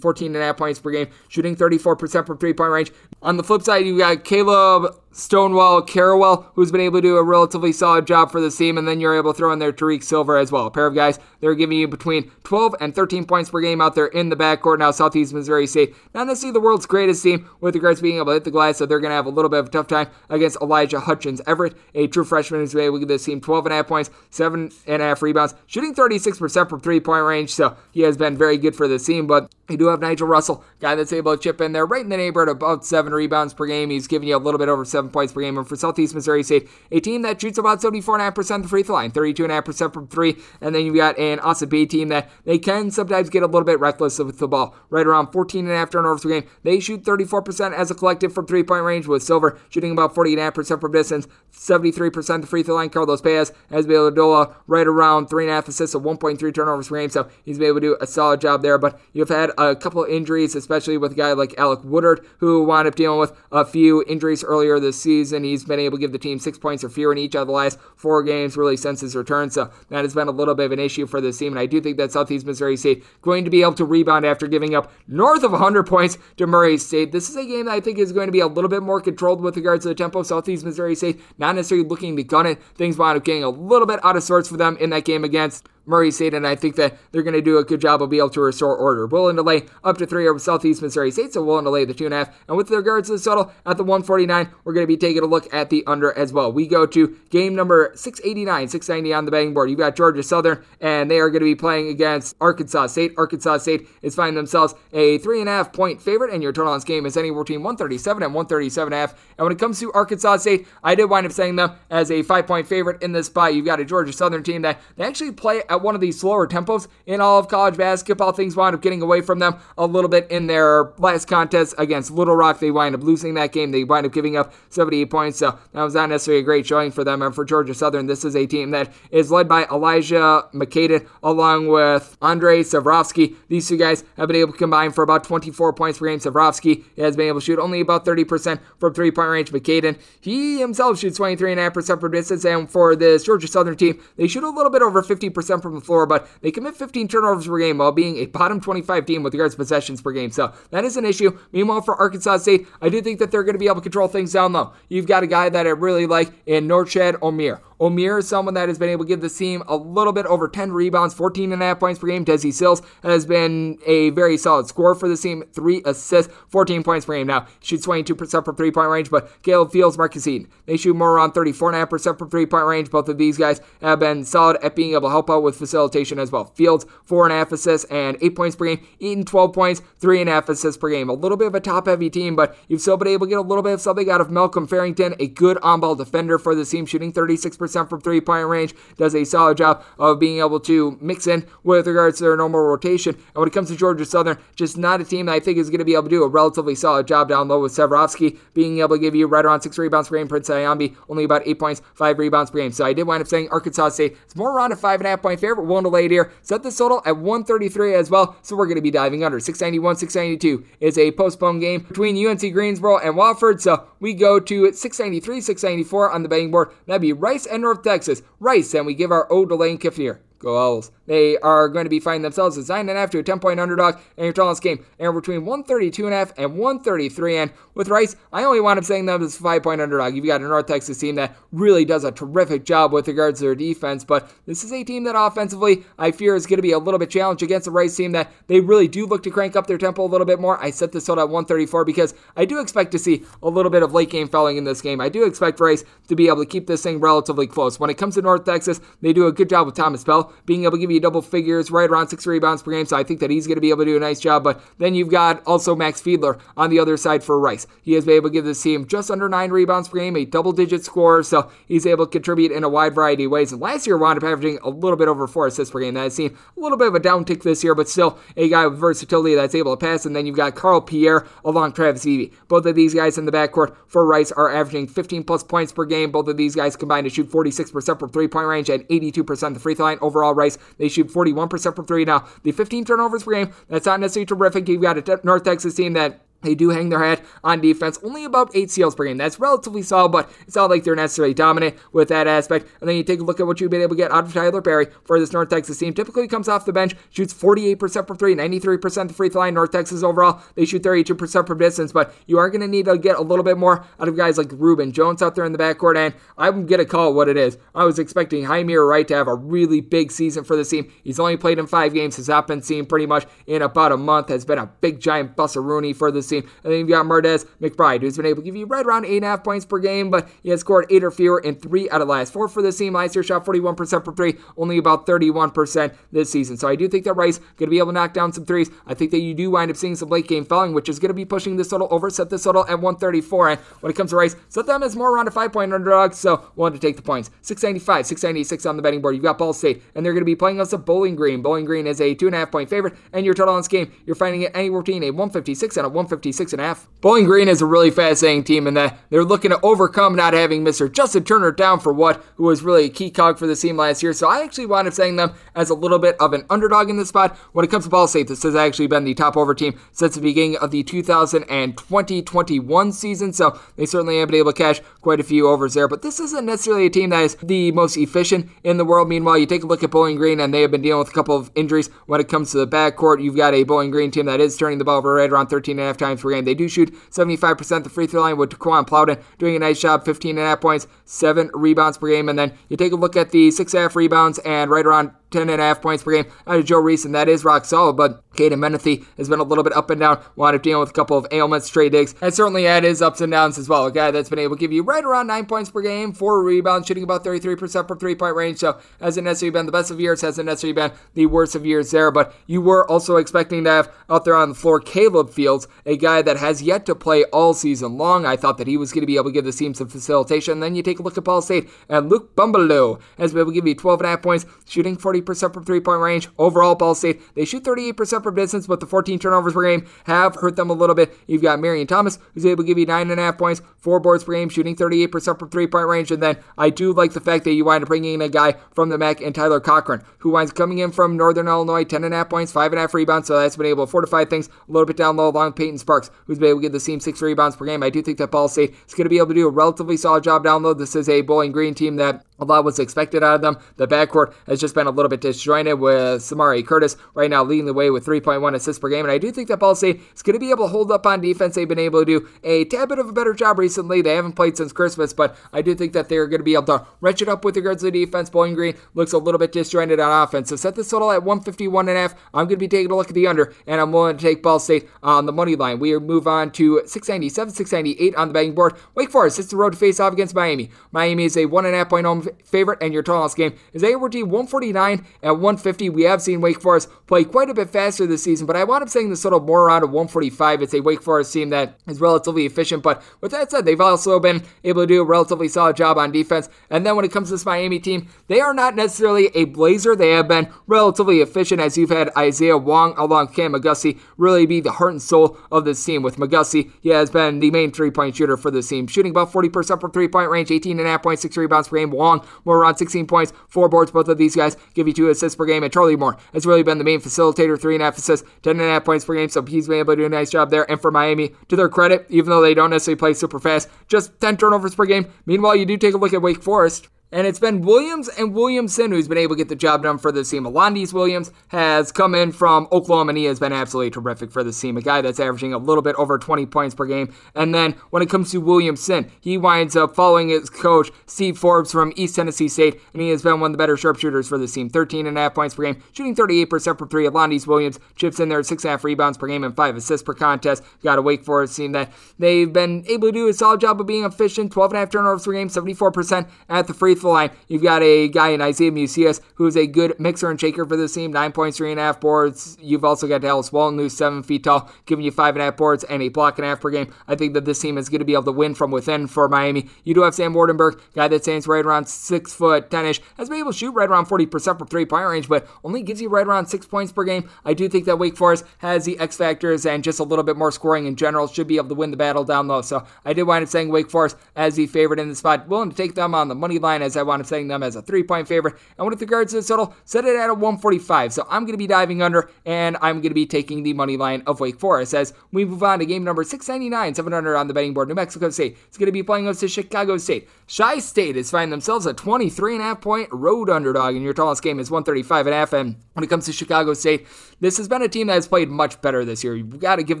14 and a half points per game, shooting 34% from three point range. On the flip side, you got Caleb Stonewall Carrawell, who's been able to do a relatively solid job for this team, and then you're able to throw in there Tariq Silver as well. A pair of guys, they're giving you between 12 and 13 points per game out there in the backcourt. Now, Southeast Missouri State, not necessarily the world's greatest team with regards to being able to hit the glass, so they're going to have a little bit of a tough time against Elijah Hutchins Everett, a true freshman who's been able to give this team 12 and a half points, 7 and a half rebounds, shooting 36% from three point range, so he has been very good for this team, but you do have Nigel Russell, guy that's able to chip in there right in the neighborhood about seven rebounds per game. He's giving you a little bit over seven points per game. And for Southeast Missouri State, a team that shoots about 74.5% of the free throw line, 32.5% from three. And then you've got an Austin Peay team that they can sometimes get a little bit reckless with the ball, right around fourteen and 14.5 turnovers per game. They shoot 34% as a collective from three point range, with Silver shooting about 40.5% from distance, 73% the free throw line. Carlos Paez has been able to do right around 3.5 assists of 1.3 turnovers per game. So he's been able to do a solid job there. But you've had a a couple injuries, especially with a guy like Alec Woodard, who wound up dealing with a few injuries earlier this season. He's been able to give the team six points or fewer in each of the last four games, really since his return. So that has been a little bit of an issue for this team. And I do think that Southeast Missouri State going to be able to rebound after giving up north of 100 points to Murray State. This is a game that I think is going to be a little bit more controlled with regards to the tempo. Southeast Missouri State not necessarily looking to gun it. Things wound up getting a little bit out of sorts for them in that game against Murray State, and I think that they're going to do a good job of being able to restore order. Willing to lay up to three over Southeast Missouri State, so willing to lay the two and a half. And with regards to the total at the 149, we're going to be taking a look at the under as well. We go to game number 689, 690 on the betting board. You've got Georgia Southern, and they are going to be playing against Arkansas State. Arkansas State is finding themselves a three and a half point favorite, and your total on this game is anywhere between 137 and 137 and a half. And when it comes to Arkansas State, I did wind up saying them as a five point favorite in this spot. You've got a Georgia Southern team that they actually play at one of these slower tempos in all of college basketball. Things wind up getting away from them a little bit in their last contest against Little Rock. They wind up losing that game. They wind up giving up 78 points, so that was not necessarily a great showing for them. And for Georgia Southern, this is a team that is led by Elijah McCadden along with Andre Savrovsky. These two guys have been able to combine for about 24 points per game. Savrovsky has been able to shoot only about 30% from three point range. McCadden, he himself shoots 23.5% from distance. And for this Georgia Southern team, they shoot a little bit over 50% from the floor, but they commit 15 turnovers per game while being a bottom 25 team with regards to possessions per game. So that is an issue. Meanwhile, for Arkansas State, I do think that they're going to be able to control things down low. You've got a guy that I really like in Norchad Omier. Omier is someone that has been able to give the team a little bit over 10 rebounds, 14 and a half points per game. Desi Sills has been a very solid scorer for the team, three assists, 14 points per game. Now, shoots 22% from three point range, but Caleb Fields, Marcus Eaton, they shoot more around 34.5% from three point range. Both of these guys have been solid at being able to help out with facilitation as well. Fields, four and a half assists and eight points per game. Eaton, 12 points, three and a half assists per game. A little bit of a top heavy team, but you've still been able to get a little bit of something out of Malcolm Farrington, a good on ball defender for the team, shooting 36% from three point range, does a solid job of being able to mix in with regards to their normal rotation. And when it comes to Georgia Southern, just not a team that I think is going to be able to do a relatively solid job down low with Severovsky being able to give you right around six rebounds per game. Prince Ayambi only about eight points, five rebounds per game. So I did wind up saying Arkansas State is more around a five and a half point favorite. Willing to lay it here. Set the total at 133 as well. So we're going to be diving under 691, 692 is a postponed game between UNC Greensboro and Wofford. So we go to 693, 694 on the betting board. That'd be Rice and North Texas. Rice, and we give our ode to Lane Kiffin Go Owls. They are going to be finding themselves as 9.5 to a 10 point underdog in your tallest game, and between 132.5 and 133. And with Rice, I only wound up saying them as a 5 point underdog. You've got a North Texas team that really does a terrific job with regards to their defense, but this is a team that offensively I fear is going to be a little bit challenged against the Rice team that they really do look to crank up their tempo a little bit more. I set this total at 134 because I do expect to see a little bit of late game fouling in this game. I do expect Rice to be able to keep this thing relatively close. When it comes to North Texas, they do a good job with Thomas Bell being able to give you double figures, right around six rebounds per game. So I think that he's going to be able to do a nice job. But then you've got also Max Fiedler on the other side for Rice. He has been able to give this team just under nine rebounds per game, a double digit score. So he's able to contribute in a wide variety of ways. And last year wound up averaging a little bit over four assists per game. That has seen a little bit of a downtick this year, but still a guy with versatility that's able to pass. And then you've got Carl Pierre along Travis Evee. Both of these guys in the backcourt for Rice are averaging 15 plus points per game. Both of these guys combined to shoot 46% from three point range and 82% the free throw line. Overall, Rice, they shoot 41% from three. Now, the 15 turnovers per game, that's not necessarily terrific. You've got a North Texas team that they do hang their hat on defense, only about eight steals per game. That's relatively solid, but it's not like they're necessarily dominant with that aspect. And then you take a look at what you've been able to get out of Tyler Perry for this North Texas team. Typically comes off the bench, shoots 48% from three, 93% the free throw line. North Texas overall, they shoot 32% from distance, but you are going to need to get a little bit more out of guys like Rubin Jones out there in the backcourt. And I'm going to call it what it is. I was expecting Jaime Wright to have a really big season for this team. He's only played in five games, has not been seen pretty much in about a month, has been a big giant Rooney for this team. And then you've got Mardez McBride, who's been able to give you right around 8.5 points per game, but he has scored 8 or fewer in 3 out of the last 4 for this team. Last year shot 41% from 3, only about 31% this season. So I do think that Rice going to be able to knock down some threes. I think that you do wind up seeing some late game fouling, which is going to be pushing this total over. Set this total at 134. And when it comes to Rice, set them as more around a 5 point underdog. So wanted to take the points. 695, 696 on the betting board. You've got Ball State, and they're going to be playing us a Bowling Green. Bowling Green is a 2.5 point favorite, and your total on this game, you're finding it anywhere between a 156 and a 158 156 and a half. Bowling Green is a really fascinating team in that they're looking to overcome not having Mr. Justin Turner down for what, who was really a key cog for the team last year. So I actually wound up saying them as a little bit of an underdog in this spot. When it comes to Ball State, this has actually been the top over team since the beginning of the 2020-21 season. So they certainly have been able to cash quite a few overs there. But this isn't necessarily a team that is the most efficient in the world. Meanwhile, you take a look at Bowling Green, and they have been dealing with a couple of injuries when it comes to the backcourt. You've got a Bowling Green team that is turning the ball over right around 13 and a half times per game. They do shoot 75% the free throw line with Taquan Plowden doing a nice job, 15 and a half points, seven rebounds per game. And then you take a look at the six and a half rebounds and right around 10 and a half points per game out of Joe Reese, that is rock solid. But Kaden Metheny has been a little bit up and down, wound up dealing with a couple of ailments, Trey Diggs, and certainly had his ups and downs as well. A guy that's been able to give you right around nine points per game, four rebounds, shooting about 33% from three point range. So hasn't necessarily been the best of years, hasn't necessarily been the worst of years there. But you were also expecting to have out there on the floor Caleb Fields, a guy that has yet to play all season long. I thought that he was going to be able to give the team some facilitation. And then you take a look at Ball State, and Luke Bumbalough has been able to give you 12 and a half points, shooting 40% from three point range. Overall, Ball State, they shoot 38% from distance, but the 14 turnovers per game have hurt them a little bit. You've got Marion Thomas, who's able to give you 9.5 points, 4 boards per game, shooting 38% from three point range. And then I do like the fact that you wind up bringing in a guy from the MAC and Tyler Cochran, who winds coming in from Northern Illinois, 10.5 points, 5.5 rebounds. So that's been able to fortify things a little bit down low along Peyton Sparks, who's been able to get the team 6 rebounds per game. I do think that Ball State is going to be able to do a relatively solid job down low. This is a Bowling Green team that a lot was expected out of them. The backcourt has just been a little bit disjointed with Samari Curtis right now leading the way with 3.1 assists per game. And I do think that Ball State is going to be able to hold up on defense. They've been able to do a tad bit of a better job recently. They haven't played since Christmas, but I do think that they're going to be able to wrench it up with regards to the defense. Bowling Green looks a little bit disjointed on offense. So set the total at 151 and a half. I'm going to be taking a look at the under, and I'm willing to take Ball State on the money line. We move on to 697, 698 on the betting board. Wake Forest hits the road to face off against Miami. Miami is a one and a half point home favorite, and your total game is AWRT 149 at 150. We have seen Wake Forest play quite a bit faster this season, but I wound up saying this total more around a 145. It's a Wake Forest team that is relatively efficient, but with that said, they've also been able to do a relatively solid job on defense. And then when it comes to this Miami team, they are not necessarily a blazer. They have been relatively efficient as you've had Isaiah Wong along Cam McGusty really be the heart and soul of this team. With McGusty, he has been the main three point shooter for this team, shooting about 40% from three point range, 18.5 points, six rebounds per game. Wong more around 16 points, four boards. Both of these guys give you two assists per game. And Charlie Moore has really been the main facilitator, three and a half assists, 10 and a half points per game. So he's been able to do a nice job there. And for Miami, to their credit, even though they don't necessarily play super fast, just 10 turnovers per game. Meanwhile, you do take a look at Wake Forest. And it's been Williams and Williamson who's been able to get the job done for this team. Alondes Williams has come in from Oklahoma and he has been absolutely terrific for this team. A guy that's averaging a little bit over 20 points per game. And then when it comes to Williamson, he winds up following his coach, Steve Forbes from East Tennessee State, and he has been one of the better sharpshooters for this team. 13 and a half points per game, shooting 38% for three. Alondes Williams chips in there at six and a half rebounds per game and five assists per contest. Got to Wake Forest team that they've been able to do a solid job of being efficient. 12 and a half turnovers per game, 74% at the free line. You've got a guy in Isaiah Mucius who's a good mixer and shaker for this team. Nine points, three and a half boards. You've also got Dallas Walton, who's seven feet tall, giving you five and a half boards and a block and a half per game. I think that this team is going to be able to win from within for Miami. You do have Sam Waardenburg, guy that stands right around six foot ten ish, has been able to shoot right around 40% from three point range, but only gives you right around six points per game. I do think that Wake Forest has the X factors and just a little bit more scoring in general, should be able to win the battle down low. So I did wind up saying Wake Forest as the favorite in the spot. Willing to take them on the money line as I wound up saying them as a three point favorite. And with regards to the total, set it at a 145. So I'm going to be diving under and I'm going to be taking the money line of Wake Forest as we move on to game number 699, 700 on the betting board. New Mexico State is going to be playing us to Chicago State. Shy State is finding themselves a 23 and a half point road underdog, and your tallest game is 135 and a half. And when it comes to Chicago State, this has been a team that has played much better this year. You've got to give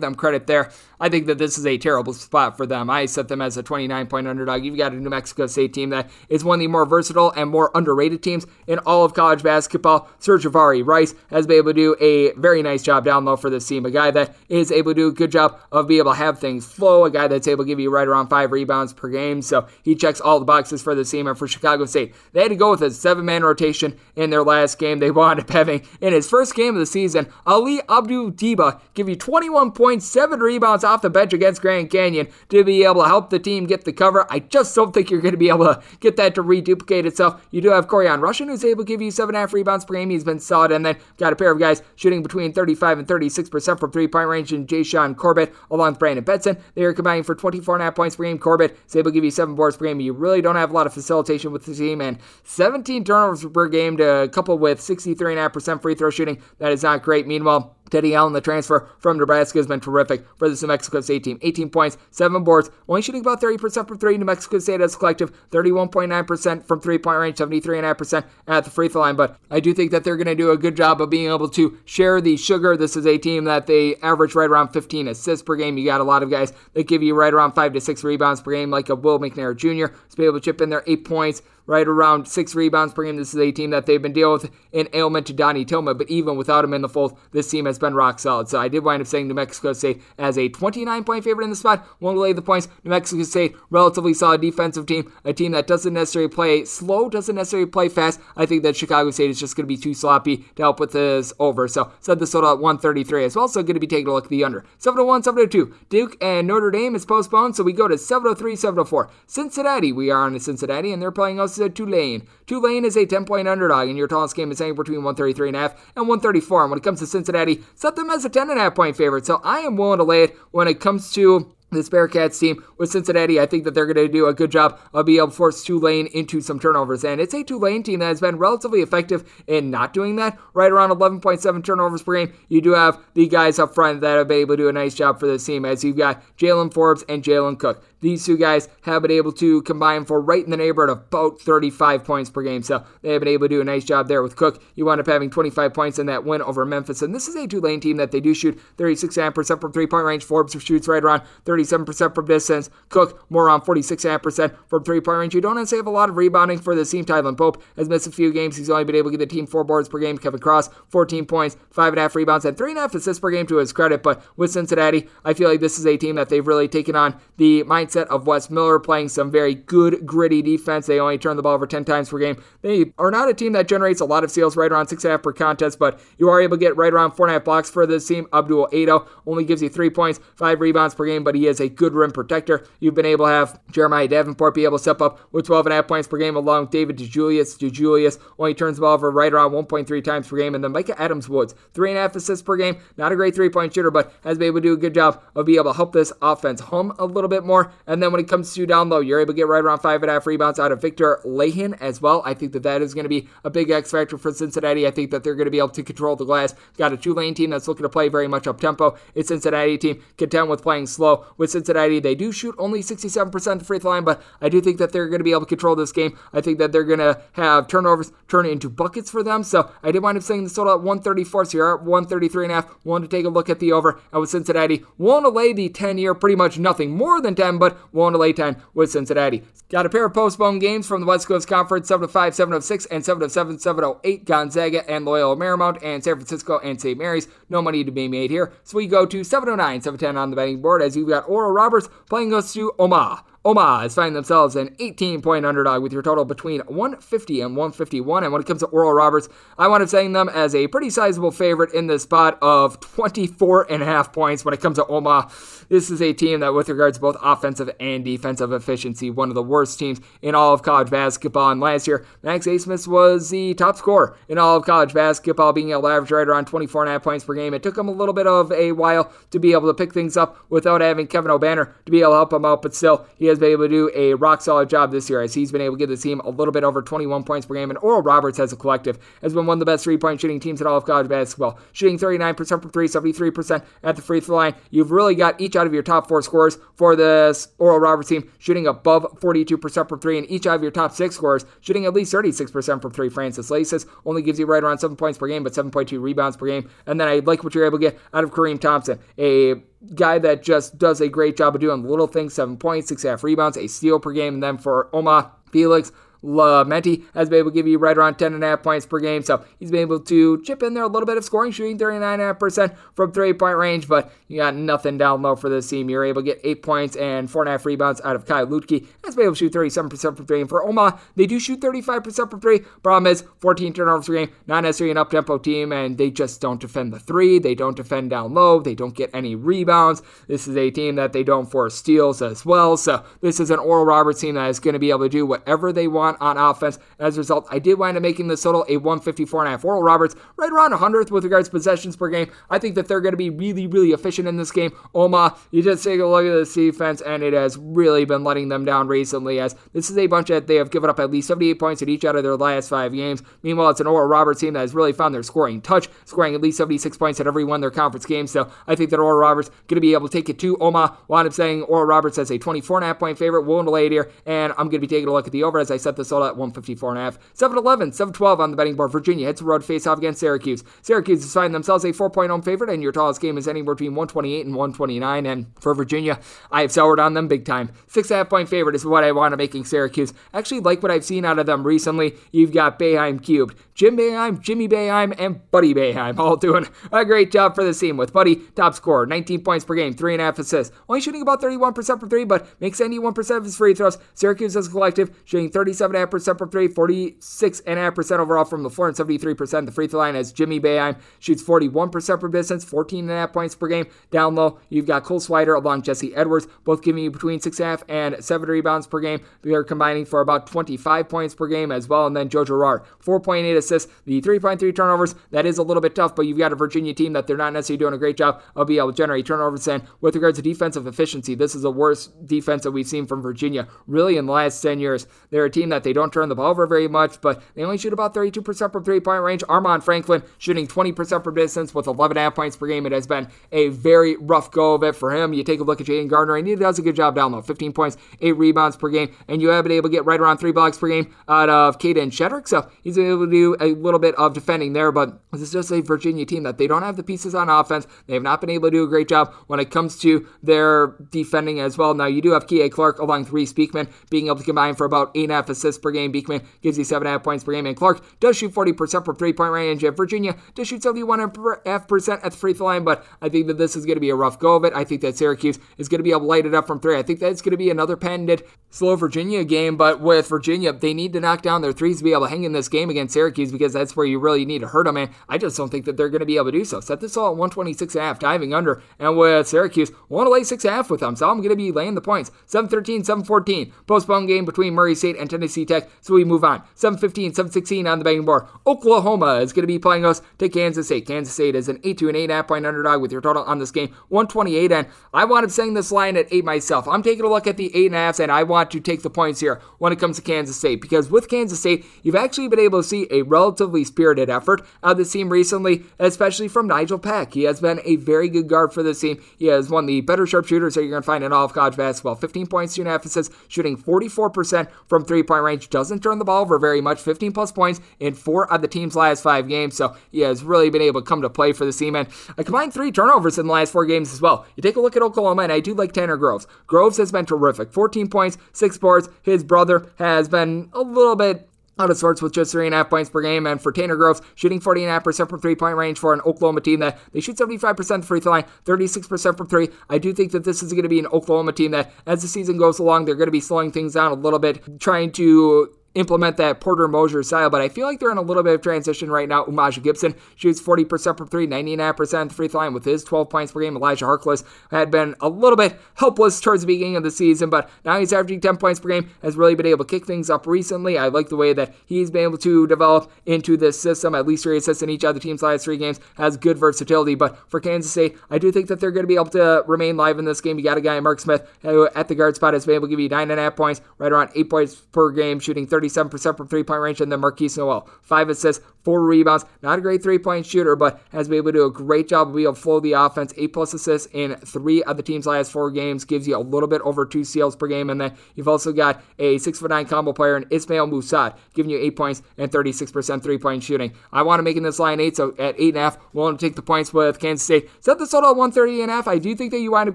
them credit there. I think that this is a terrible spot for them. I set them as a 29 point underdog. You've got a New Mexico State team that is one of the more versatile and more underrated teams in all of college basketball. Serge Sir'Jabari Rice has been able to do a very nice job down low for this team. A guy that is able to do a good job of being able to have things flow. A guy that's able to give you right around five rebounds per game. So he checks all the boxes for the team. And for Chicago State, they had to go with a seven man rotation in their last game. They wound up having in his first game of the season, Ali Abdul Diba give you 21 points, seven rebounds off the bench against Grand Canyon to be able to help the team get the cover. I just don't think you're going to be able to get that to reduplicate itself. You do have Corian Russian, who's able to give you 7.5 rebounds per game. He's been solid. And then got a pair of guys shooting between 35 and 36% from three point range in Jayshawn Corbett along with Brandon Betson. They are combining for 24.5 points per game. Corbett is able to give you seven boards per game. You really don't have a lot of facilitation with the team. And 17 turnovers per game to couple with 63.5% free throw shooting. That is not great. Meanwhile, Teddy Allen, the transfer from Nebraska, has been terrific for this New Mexico State team. 18 points, 7 boards, only shooting about 30% from 3. New Mexico State as a collective, 31.9% from 3 point range, 73.5% at the free throw line. But I do think that they're going to do a good job of being able to share the sugar. This is a team that they average right around 15 assists per game. You got a lot of guys that give you right around 5 to 6 rebounds per game, like a Will McNair Jr. to be able to chip in there 8 points right around six rebounds per game. This is a team that they've been dealing with an ailment to Donnie Tillman, but even without him in the fold, this team has been rock solid. So I did wind up saying New Mexico State as a 29 point favorite in the spot. Won't lay the points. New Mexico State, relatively solid defensive team, a team that doesn't necessarily play slow, doesn't necessarily play fast. I think that Chicago State is just going to be too sloppy to help with this over. So said the total at 133 as well. So going to be taking a look at the under. 701, 702. Duke and Notre Dame is postponed, so we go to 703, 704. Cincinnati, we are on to Cincinnati, and they're playing us at Tulane. Tulane is a 10 point underdog, and your tallest game is anywhere between 133.5 and 134. And when it comes to Cincinnati, set them as a 10.5 point favorite. So I am willing to lay it when it comes to this Bearcats team with Cincinnati, I think that they're going to do a good job of being able to force Tulane into some turnovers. And it's a Tulane team that has been relatively effective in not doing that. Right around 11.7 turnovers per game. You do have the guys up front that have been able to do a nice job for this team, as you've got Jalen Forbes and Jalen Cook. These two guys have been able to combine for right in the neighborhood of about 35 points per game. So they have been able to do a nice job there with Cook. You wind up having 25 points in that win over Memphis. And this is a Tulane team that they do shoot 36% from three point range. Forbes shoots right around 37% from distance. Cook more around 46% from three point range. You don't have a lot of rebounding for the team. Tylen Pope has missed a few games. He's only been able to get the team four boards per game. Kevin Cross, 14 points, five and a half rebounds, and three and a half assists per game to his credit. But with Cincinnati, I feel like this is a team that they've really taken on the mindset of Wes Miller playing some very good, gritty defense. They only turn the ball over 10 times per game. They are not a team that generates a lot of steals, right around six and a half per contest, but you are able to get right around four and a half blocks for this team. Abdul Ado only gives you three points, five rebounds per game, but he is a good rim protector. You've been able to have Jeremiah Davenport be able to step up with 12 and points per game along with David DeJulius. DeJulius only turns the ball over right around 1.3 times per game. And then Micah Adams Woods, three and a half assists per game. Not a great three point shooter, but has been able to do a good job of being able to help this offense home a little bit more. And then when it comes to down low, you're able to get right around five and a half rebounds out of Viktor Lakhin as well. I think that that is going to be a big X factor for Cincinnati. I think that they're going to be able to control the glass. Got a Tulane team that's looking to play very much up tempo. It's Cincinnati team content with playing slow. With Cincinnati, they do shoot only 67% the free throw line, but I do think that they're going to be able to control this game. I think that they're going to have turnovers turn into buckets for them. So I did wind up saying the total at 134. So you're at 133 and a half. Wanted to take a look at the over. And with Cincinnati, to lay the 10 year, pretty much nothing more than 10, but willing to lay 10 with Cincinnati. Got a pair of postponed games from the West Coast Conference 7 5, 7 6, and 7 7, 7 8. Gonzaga and Loyola Marymount and San Francisco and St. Mary's. No money to be made here. So we go to 709, 710 on the betting board as you've got Oral Roberts playing us to Omaha. Omaha is finding themselves an 18 point underdog with your total between 150 and 151. And when it comes to Oral Roberts, I want to saying them as a pretty sizable favorite in the spot of 24 and a half points when it comes to Omaha. This is a team that, with regards to both offensive and defensive efficiency, one of the worst teams in all of college basketball. And last year, Max Abmas was the top scorer in all of college basketball, being able to average right around 24 and a half points per game. It took him a little bit of a while to be able to pick things up without having Kevin Obanor to be able to help him out, but still, he has been able to do a rock solid job this year as he's been able to give the team a little bit over 21 points per game. And Oral Roberts, as a collective, has been one of the best three point shooting teams in all of college basketball, shooting 39% from three, 73% at the free throw line. You've really got each out of your top four scorers for this Oral Roberts team shooting above 42% from three, and each out of your top six scorers shooting at least 36% from three. Francis Lacis only gives you right around seven points per game, but 7.2 rebounds per game. And then I like what you're able to get out of Kareem Thompson, a guy that just does a great job of doing little things, seven points, six half rebounds, a steal per game. And then for Omaha, Felix Lemetti has been able to give you right around 10.5 points per game. So he's been able to chip in there a little bit of scoring, shooting 39.5% from three point range, but you got nothing down low for this team. You're able to get 8 points and 4.5 rebounds out of Kai Lutke. Has been able to shoot 37% from three. And for Omaha, they do shoot 35% from three. Problem is, 14 turnovers per game, not necessarily an up tempo team, and they just don't defend the three. They don't defend down low. They don't get any rebounds. This is a team that they don't force steals as well. So this is an Oral Roberts team that is going to be able to do whatever they want front on offense. As a result, I did wind up making this total a 154.5. Oral Roberts, right around 100th with regards to possessions per game. I think that they're going to be really, really efficient in this game. Omaha, you just take a look at this defense, and it has really been letting them down recently, as this is a bunch that they have given up at least 78 points in each out of their last five games. Meanwhile, it's an Oral Roberts team that has really found their scoring touch, scoring at least 76 points at every one of their conference games. So I think that Oral Roberts going to be able to take it to Omaha. Wound up saying Oral Roberts as a 24.5 point favorite. Willing to lay it here, and I'm going to be taking a look at the over as I set this all at 154.5. 7-11, 7-12 on the betting board. Virginia hits the road face off against Syracuse. Syracuse is finding themselves a 4 point home favorite, and your tallest game is anywhere between 128 and 129. And for Virginia, I have soured on them big time. Six and a half point favorite is what I want to making Syracuse. Actually, like what I've seen out of them recently. You've got Boeheim cubed. Jim Boeheim, Jimmy Boeheim, and Buddy Boeheim all doing a great job for the team. With Buddy, top scorer, 19 points per game, three and a half assists. Only shooting about 31% for three, but makes 91% of his free throws. Syracuse as a collective, shooting 37.5% from three, 46.5% overall from the floor, and 73% the free throw line as Jimmy Boeheim shoots 41% per distance, 14.5 points per game. Down low, you've got Cole Swider along Jesse Edwards, both giving you between 6.5 and 7 rebounds per game. They're combining for about 25 points per game as well. And then Joe Girard, 4.8 assists, the 3.3 turnovers. That is a little bit tough, but you've got a Virginia team that they're not necessarily doing a great job of being able to generate turnovers. And with regards to defensive efficiency, this is the worst defense that we've seen from Virginia really in the last 10 years. They're a team that they don't turn the ball over very much, but they only shoot about 32% from three point range. Armaan Franklin shooting 20% from distance with 11.5 points per game. It has been a very rough go of it for him. You take a look at Jayden Gardner, and he does a good job down low 15 points, 8 rebounds per game, and you have been able to get right around 3 blocks per game out of Kadin Shedrick. So he's able to do a little bit of defending there, but this is just a Virginia team that they don't have the pieces on offense. They have not been able to do a great job when it comes to their defending as well. Now, you do have Kihei Clark along with Reece Beekman being able to combine for about 8.5 assists per game. Beekman gives you 7.5 points per game, and Clark does shoot 40% from three point range. And Virginia does shoot 71.5% at the free throw line, but I think that this is going to be a rough go of it. I think that Syracuse is going to be able to light it up from three. I think that it's going to be another patented slow Virginia game, but with Virginia, they need to knock down their threes to be able to hang in this game against Syracuse because that's where you really need to hurt them. And I just don't think that they're going to be able to do so. Set this all at 126 and a half, diving under. And with Syracuse, want to lay six and a half with them. So I'm going to be laying the points. 713, 714. Postponed game between Murray State and Tennessee Tech. So we move on. 715, 716 on the betting board. Oklahoma is going to be playing us to Kansas State. Kansas State is an 8 to an 8.5 point underdog with your total on this game 128. And I wound up setting this line at 8 myself. I'm taking a look at the 8.5s and a halfs, and I want to take the points here when it comes to Kansas State because with Kansas State, you've actually been able to see a relatively spirited effort out of this team recently, especially from Nijel Pack. He has been a very good guard for this team. He has one of the better sharpshooters that you're going to find in all of college basketball. 15 points, 2.5 assists, shooting 44% from three point range. Doesn't turn the ball over very much. 15 plus points in four of the team's last five games. So he has really been able to come to play for the team. And a combined three turnovers in the last four games as well. You take a look at Oklahoma, and I do like Tanner Groves. Groves has been terrific. 14 points, six boards. His brother has been a little bit out of sorts with just 3.5 points per game. And for Tanner Groves, shooting 40.5% from three point range for an Oklahoma team that they shoot 75% free throw line, 36% from three. I do think that this is going to be an Oklahoma team that, as the season goes along, they're going to be slowing things down a little bit, trying to implement that Porter Moser style, but I feel like they're in a little bit of transition right now. Umoja Gibson shoots 40% from three, 99% the free throw line with his 12 points per game. Elijah Harkless had been a little bit helpless towards the beginning of the season, but now he's averaging 10 points per game, has really been able to kick things up recently. I like the way that he's been able to develop into this system, at least three assists in each of the team's last three games, has good versatility, but for Kansas State, I do think that they're going to be able to remain live in this game. You got a guy, Mark Smith, at the guard spot has been able to give you 9.5 points, right around 8 points per game, shooting 37% from three point range, and then Markquis Nowell, Five assists, four rebounds. Not a great three point shooter, but has been able to do a great job of being able to flow the offense. Eight plus assists in three of the team's last four games gives you a little bit over two steals per game. And then you've also got a six foot nine combo player in Ismael Massoud, giving you eight points and 36% three point shooting. I want to make in this line eight, so at eight and a half, willing to take the points with Kansas State. Set the total at 130 and a half. I do think that you wind up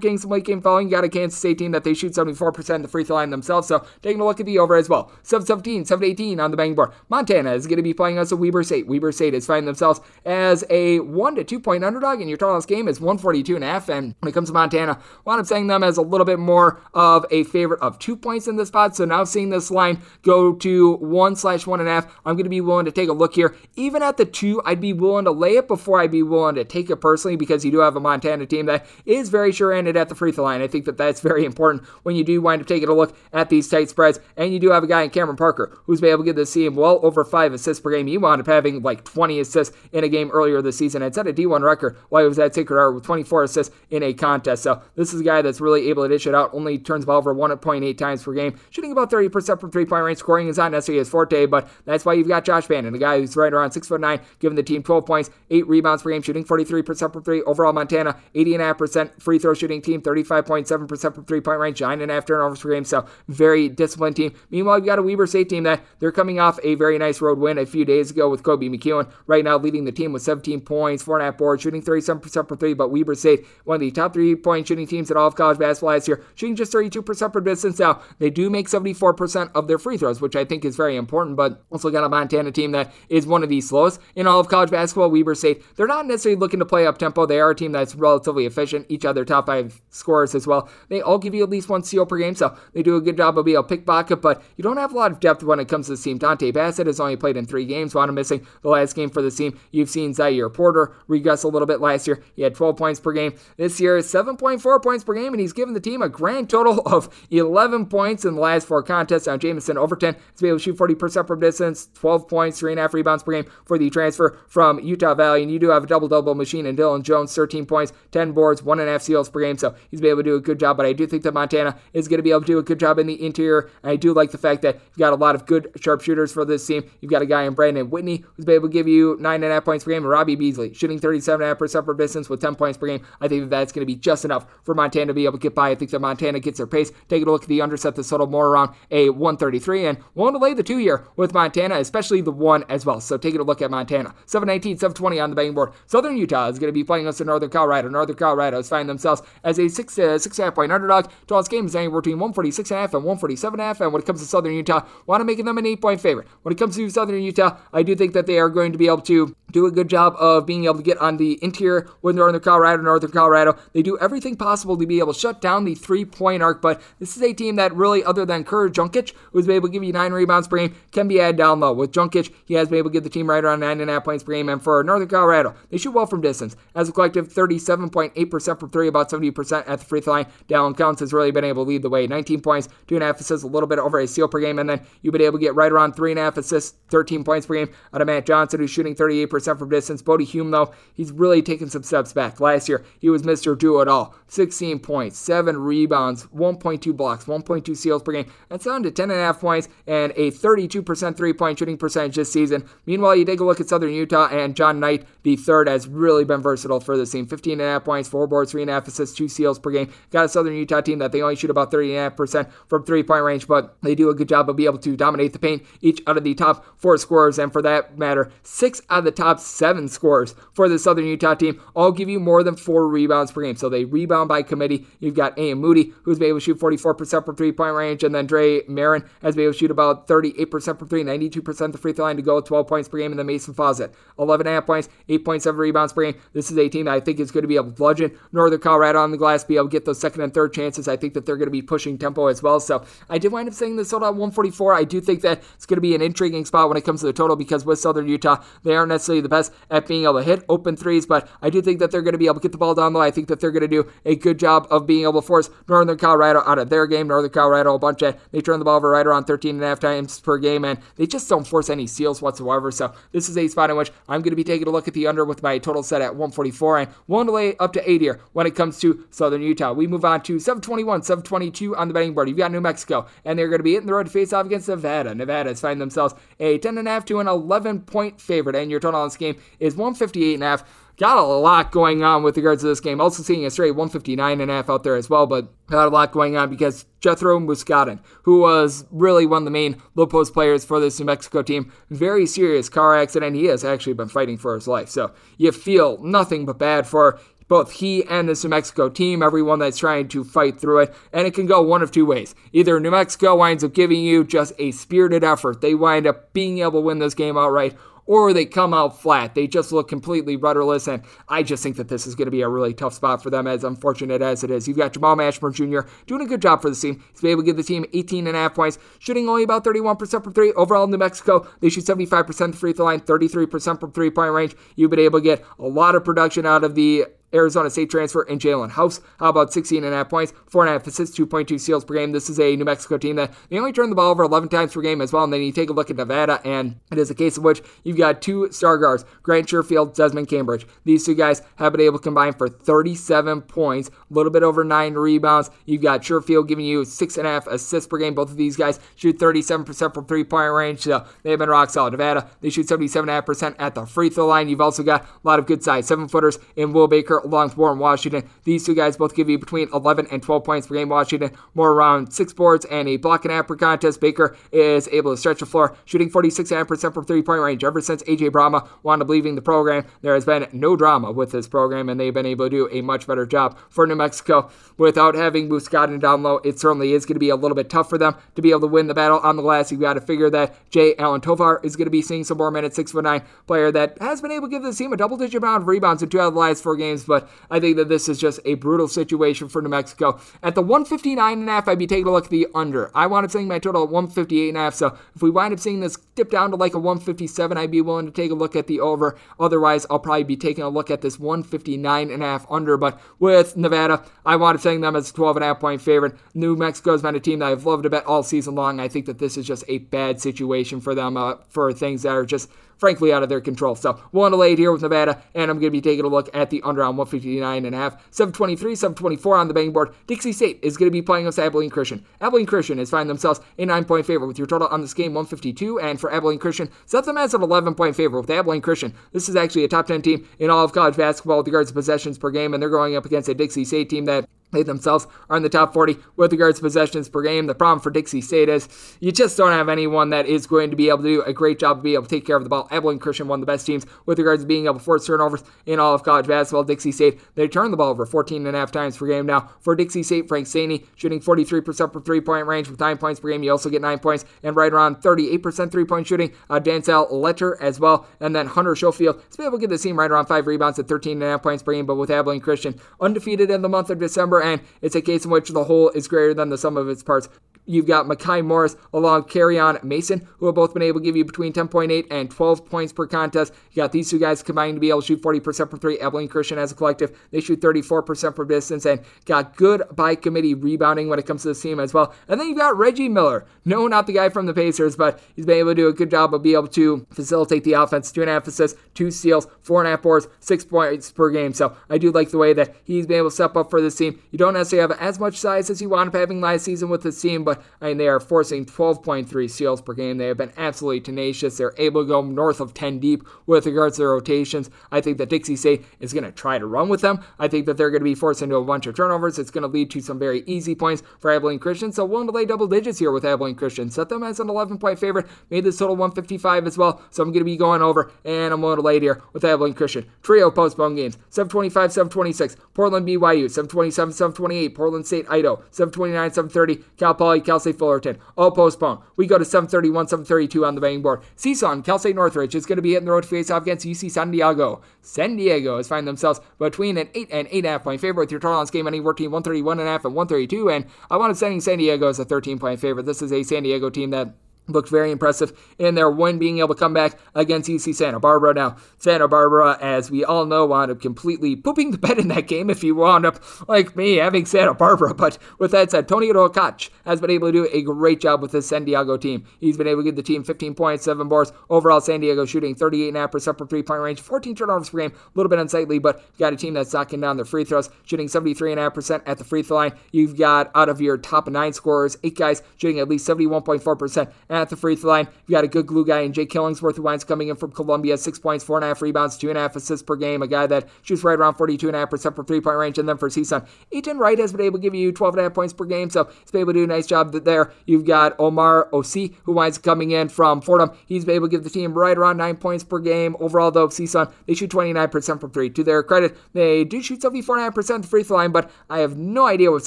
getting some late game following. You got a Kansas State team that they shoot 74% the free throw line themselves. So taking a look at the over as well. 717, 718 on the bang board. Montana is going to be playing us a Weber State. State. Weber State is finding themselves as a one to two point underdog, and your total game is 142 and a half. And when it comes to Montana, wound up saying them as a little bit more of a favorite of two points in this spot. So now seeing this line go to one slash one and a half, I'm going to be willing to take a look here. Even at the two, I'd be willing to lay it before I'd be willing to take it personally because you do have a Montana team that is very sure-handed at the free throw line. I think that that's very important when you do wind up taking a look at these tight spreads. And you do have a guy in Cameron Parker who's been able to get this team well over five assists per game. He wound up having like 20 assists in a game earlier this season and set a D1 record while he was at Sacred Heart with 24 assists in a contest. So this is a guy that's really able to dish it out. Only turns ball over 1.8 times per game, shooting about 30% from three-point range. Scoring is not necessarily his forte, but that's why you've got Josh Bannan, a guy who's right around six foot nine, giving the team 12 points, eight rebounds per game, shooting 43% from three. Overall, Montana 80.5% free throw shooting team, 35.7% from three-point range, nine and a half turnovers per game. So very disciplined team. Meanwhile, you've got a Weber State team that they're coming off a very nice road win a few days ago with Koby McEwen. Right now, leading the team with 17 points, four and a half boards, shooting 37% from three. But Weber State, one of the top three-point shooting teams in all of college basketball last year, shooting just 32% from distance. Now they do make 74% of their free throws, which I think is very important. But also got a Montana team that is one of the slowest in all of college basketball. Weber State, they're not necessarily looking to play up tempo. They are a team that's relatively efficient. Each other top five scorers as well. They all give you at least one steal per game, so they do a good job of being a to pickpocket. But you don't have a lot of depth when it comes to this team. Dante Bassett has only played in three games. Wound up the last game for the team. You've seen Zhaire Porter regress a little bit last year. He had 12 points per game. This year, is 7.4 points per game, and he's given the team a grand total of 11 points in the last four contests. Now, Jamison Overton has been able to shoot 40% from distance, 12 points, three and a half rebounds per game for the transfer from Utah Valley. And you do have a double double machine in Dillon Jones, 13 points, 10 boards, one and a half steals per game. So he's been able to do a good job. But I do think that Montana is going to be able to do a good job in the interior. And I do like the fact that you've got a lot of good sharpshooters for this team. You've got a guy in Brandon Whitney who's been able to give you nine and a half points per game, Robbie Beasley shooting 37.5 per separate distance with 10 points per game. I think that that's going to be just enough for Montana to be able to get by. I think that Montana gets their pace. Taking a look at the underset, the total more around a 133, and willing to lay the two here with Montana, especially the one as well. So taking a look at Montana, 719, 720 on the betting board. Southern Utah is going to be playing us in Northern Colorado. Northern Colorado is finding themselves as a six uh, six and a half point underdog. Tallest game is anywhere between 146 and a half and 147 and a half. And when it comes to Southern Utah, want to make them an eight point favorite. When it comes to Southern Utah, I do think that they are going to be able to do a good job of being able to get on the interior with Northern Colorado. Northern Colorado, they do everything possible to be able to shut down the three point arc. But this is a team that really, other than Kur Jongkuch, who's been able to give you nine rebounds per game, can be had down low. With Jongkuch, he has been able to get the team right around nine and a half points per game. And for Northern Colorado, they shoot well from distance. As a collective, 37.8% from three, about 70% at the free throw line. Daylen Kountz has really been able to lead the way. 19 points, two and a half assists, a little bit over a steal per game. And then you've been able to get right around three and a half assists, 13 points per game out of Matt Johnson, who's shooting 38% from distance. Bodie Hume, though, he's really taken some steps back. Last year, he was Mr. Do It All. 16 points, 7 rebounds, 1.2 blocks, 1.2 steals per game. That's down to 10.5 points and a 32% three point shooting percentage this season. Meanwhile, you take a look at Southern Utah, and John Knight, the third, has really been versatile for this team. 15.5 points, 4 boards, 3.5 assists, 2 steals per game. Got a Southern Utah team that they only shoot about 30.5% from three point range, but they do a good job of being able to dominate the paint each out of the top four scorers, and for that matter, six out of the top seven scorers for the Southern Utah team all give you more than four rebounds per game. So they rebound by committee. You've got A.M. Moody, who's been able to shoot 44% from three point range, and then Dre Marin has been able to shoot about 38% from three, 92% the free throw line to go with 12 points per game, and then Maizen Fausett, 11.5 points, 8.7 rebounds per game. This is a team that I think is going to be able to bludgeon Northern Colorado on the glass, be able to get those second and third chances. I think that they're going to be pushing tempo as well. So I did wind up saying this total at 144. I do think that it's going to be an intriguing spot when it comes to the total because with Southern Utah, they aren't necessarily the best at being able to hit open threes, but I do think that they're going to be able to get the ball down low. I think that they're going to do a good job of being able to force Northern Colorado out of their game. Northern Colorado, a bunch of, they turn the ball over right around 13 and a half times per game, and they just don't force any seals whatsoever. So this is a spot in which I'm going to be taking a look at the under with my total set at 144 and willing to lay up to 80 here when it comes to Southern Utah. We move on to 721, 722 on the betting board. You've got New Mexico, and they're going to be hitting the road to face off against Nevada. Nevada is finding themselves a 10.5 to an 11 point favorite, and your total this game is 158.5 got a lot going on with regards to this game. Also seeing a straight 159 and a half out there as well, but got a lot going on because Jethro Muscadin, who was really one of the main low post players for this New Mexico team, very serious car accident. He has actually been fighting for his life. So you feel nothing but bad for both he and the New Mexico team, everyone that's trying to fight through it. And it can go one of two ways. Either New Mexico winds up giving you just a spirited effort, they wind up being able to win this game outright, or they come out flat. They just look completely rudderless, and I just think that this is going to be a really tough spot for them, as unfortunate as it is. You've got Jamal Mashburn Jr. doing a good job for the team. He's been able to give the team 18 and a half points, shooting only about 31% from three. Overall, New Mexico, they shoot 75% the free throw line, 33% from three point range. You've been able to get a lot of production out of the Arizona State transfer, and Jaelen House. How about 16 and a half points, four and a half assists, 2.2 steals per game? This is a New Mexico team that they only turn the ball over 11 times per game as well. And then you take a look at Nevada, and it is a case of which you've got two star guards, Grant Sherfield, Desmond Cambridge. These two guys have been able to combine for 37 points, a little bit over nine rebounds. You've got Sherfield giving you six and a half assists per game. Both of these guys shoot 37% from three point range, so they've been rock solid. Nevada, they shoot 77.5% at the free throw line. You've also got a lot of good size, seven footers in Will Baker along with Warren Washington. These two guys both give you between 11 and 12 points per game. Washington more around six boards and a block and a half per contest. Baker is able to stretch the floor, shooting 46.5% from three point range. Ever since AJ Brahma wound up leaving the program, there has been no drama with this program, and they've been able to do a much better job for New Mexico. Without having Muscadin down low, it certainly is going to be a little bit tough for them to be able to win the battle on the glass. You've got to figure that Jay Allen Tovar is going to be seeing some more minutes, six nine player that has been able to give the team a double digit amount of rebounds in two out of the last four games, but I think that this is just a brutal situation for New Mexico. At the 159 and a half, I'd be taking a look at the under. I wound up seeing my total at 158 and a half, so if we wind up seeing this dip down to like a 157, I'd be willing to take a look at the over. Otherwise, I'll probably be taking a look at this 159 and a half under. But with Nevada, I wound up seeing them as a 12 and a half point favorite. New Mexico has been a team that I've loved to bet all season long. I think that this is just a bad situation for them uh, for things that are just frankly out of their control. So one to it here with Nevada, and I'm going to be taking a look at the under on 159 and a half, 723, 724 on the betting board. Dixie State is going to be playing against Abilene Christian. Abilene Christian is finding themselves a nine point favorite with your total on this game 152, and for Abilene Christian, set them as an 11 point favorite with Abilene Christian. This is actually a top 10 team in all of college basketball with regards to possessions per game, and they're going up against a Dixie State team that they themselves are in the top 40 with regards to possessions per game. The problem for Dixie State is you just don't have anyone that is going to be able to do a great job to be able to take care of the ball. Abilene Christian, one of the best teams with regards to being able to force turnovers in all of college basketball. Dixie State, they turn the ball over 14 and a half times per game now. For Dixie State, Frank Staine shooting 43% from three point range with nine points per game. You also get nine points and right around 38% three point shooting. Uh, Dancell Leter as well. And then Hunter Schofield has been able to get the team right around five rebounds at 13 and a half points per game. But with Abilene Christian, undefeated in the month of December, and it's a case in which the whole is greater than the sum of its parts. You've got Mahki Morris along Coryon Mason, who have both been able to give you between 10.8 and 12 points per contest. You got these two guys combined to be able to shoot 40% from three. Abilene Christian as a collective, they shoot 34% from distance and got good by committee rebounding when it comes to this team as well. And then you've got Reggie Miller. No, not the guy from the Pacers, but he's been able to do a good job of being able to facilitate the offense. Two and a half assists, two steals, four and a half boards, six points per game. So I do like the way that he's been able to step up for this team. You don't necessarily have as much size as you wound up having last season with this team, but Mean, they are forcing 12.3 steals per game. They have been absolutely tenacious. They're able to go north of 10 deep with regards to their rotations. I think that Dixie State is going to try to run with them. I think that they're going to be forced into a bunch of turnovers. It's going to lead to some very easy points for Abilene Christian. So willing to lay double digits here with Abilene Christian. Set them as an 11 point favorite. Made this total 155 as well. So I'm going to be going over and I'm willing to lay here with Abilene Christian. Trio postponed games 725, 726. Portland BYU 727, 728. Portland State Idaho 729, 730. Cal Poly, State Fullerton oh, all postponed. We go to 731, 732 on the betting board. CSUN, Cal State Northridge is going to be hitting the road to face off against UC San Diego. San Diego is finding themselves between an 8 and 8.5 point favorite with your total on this game ending 14, 131 and a half and 132. And I wanted sending San Diego as a 13 point favorite. This is a San Diego team that looked very impressive in their win, being able to come back against UC Santa Barbara. Now, Santa Barbara, as we all know, wound up completely pooping the bed in that game if you wound up, like me, having Santa Barbara. But with that said, Toni Rocak has been able to do a great job with this San Diego team. He's been able to give the team 15 points, 7 boards. Overall, San Diego shooting 38.5% from three point range, 14 turnovers per game, a little bit unsightly, but got a team that's knocking down their free throws, shooting 73.5% at the free throw line. You've got out of your top nine scorers, eight guys shooting at least 71.4% at the free throw line. You've got a good glue guy in Jake Killingsworth, who winds coming in from Columbia, six points, four and a half rebounds, two and a half assists per game. A guy that shoots right around 42.5% from three point range. And then for CSUN, Atin Wright has been able to give you 12 and a half points per game, so he's been able to do a nice job there. You've got Omar Osi, who winds coming in from Fordham. He's been able to give the team right around nine points per game. Overall, though, CSUN, they shoot 29% from three. To their credit, they do shoot 74.5% the free throw line, but I have no idea what's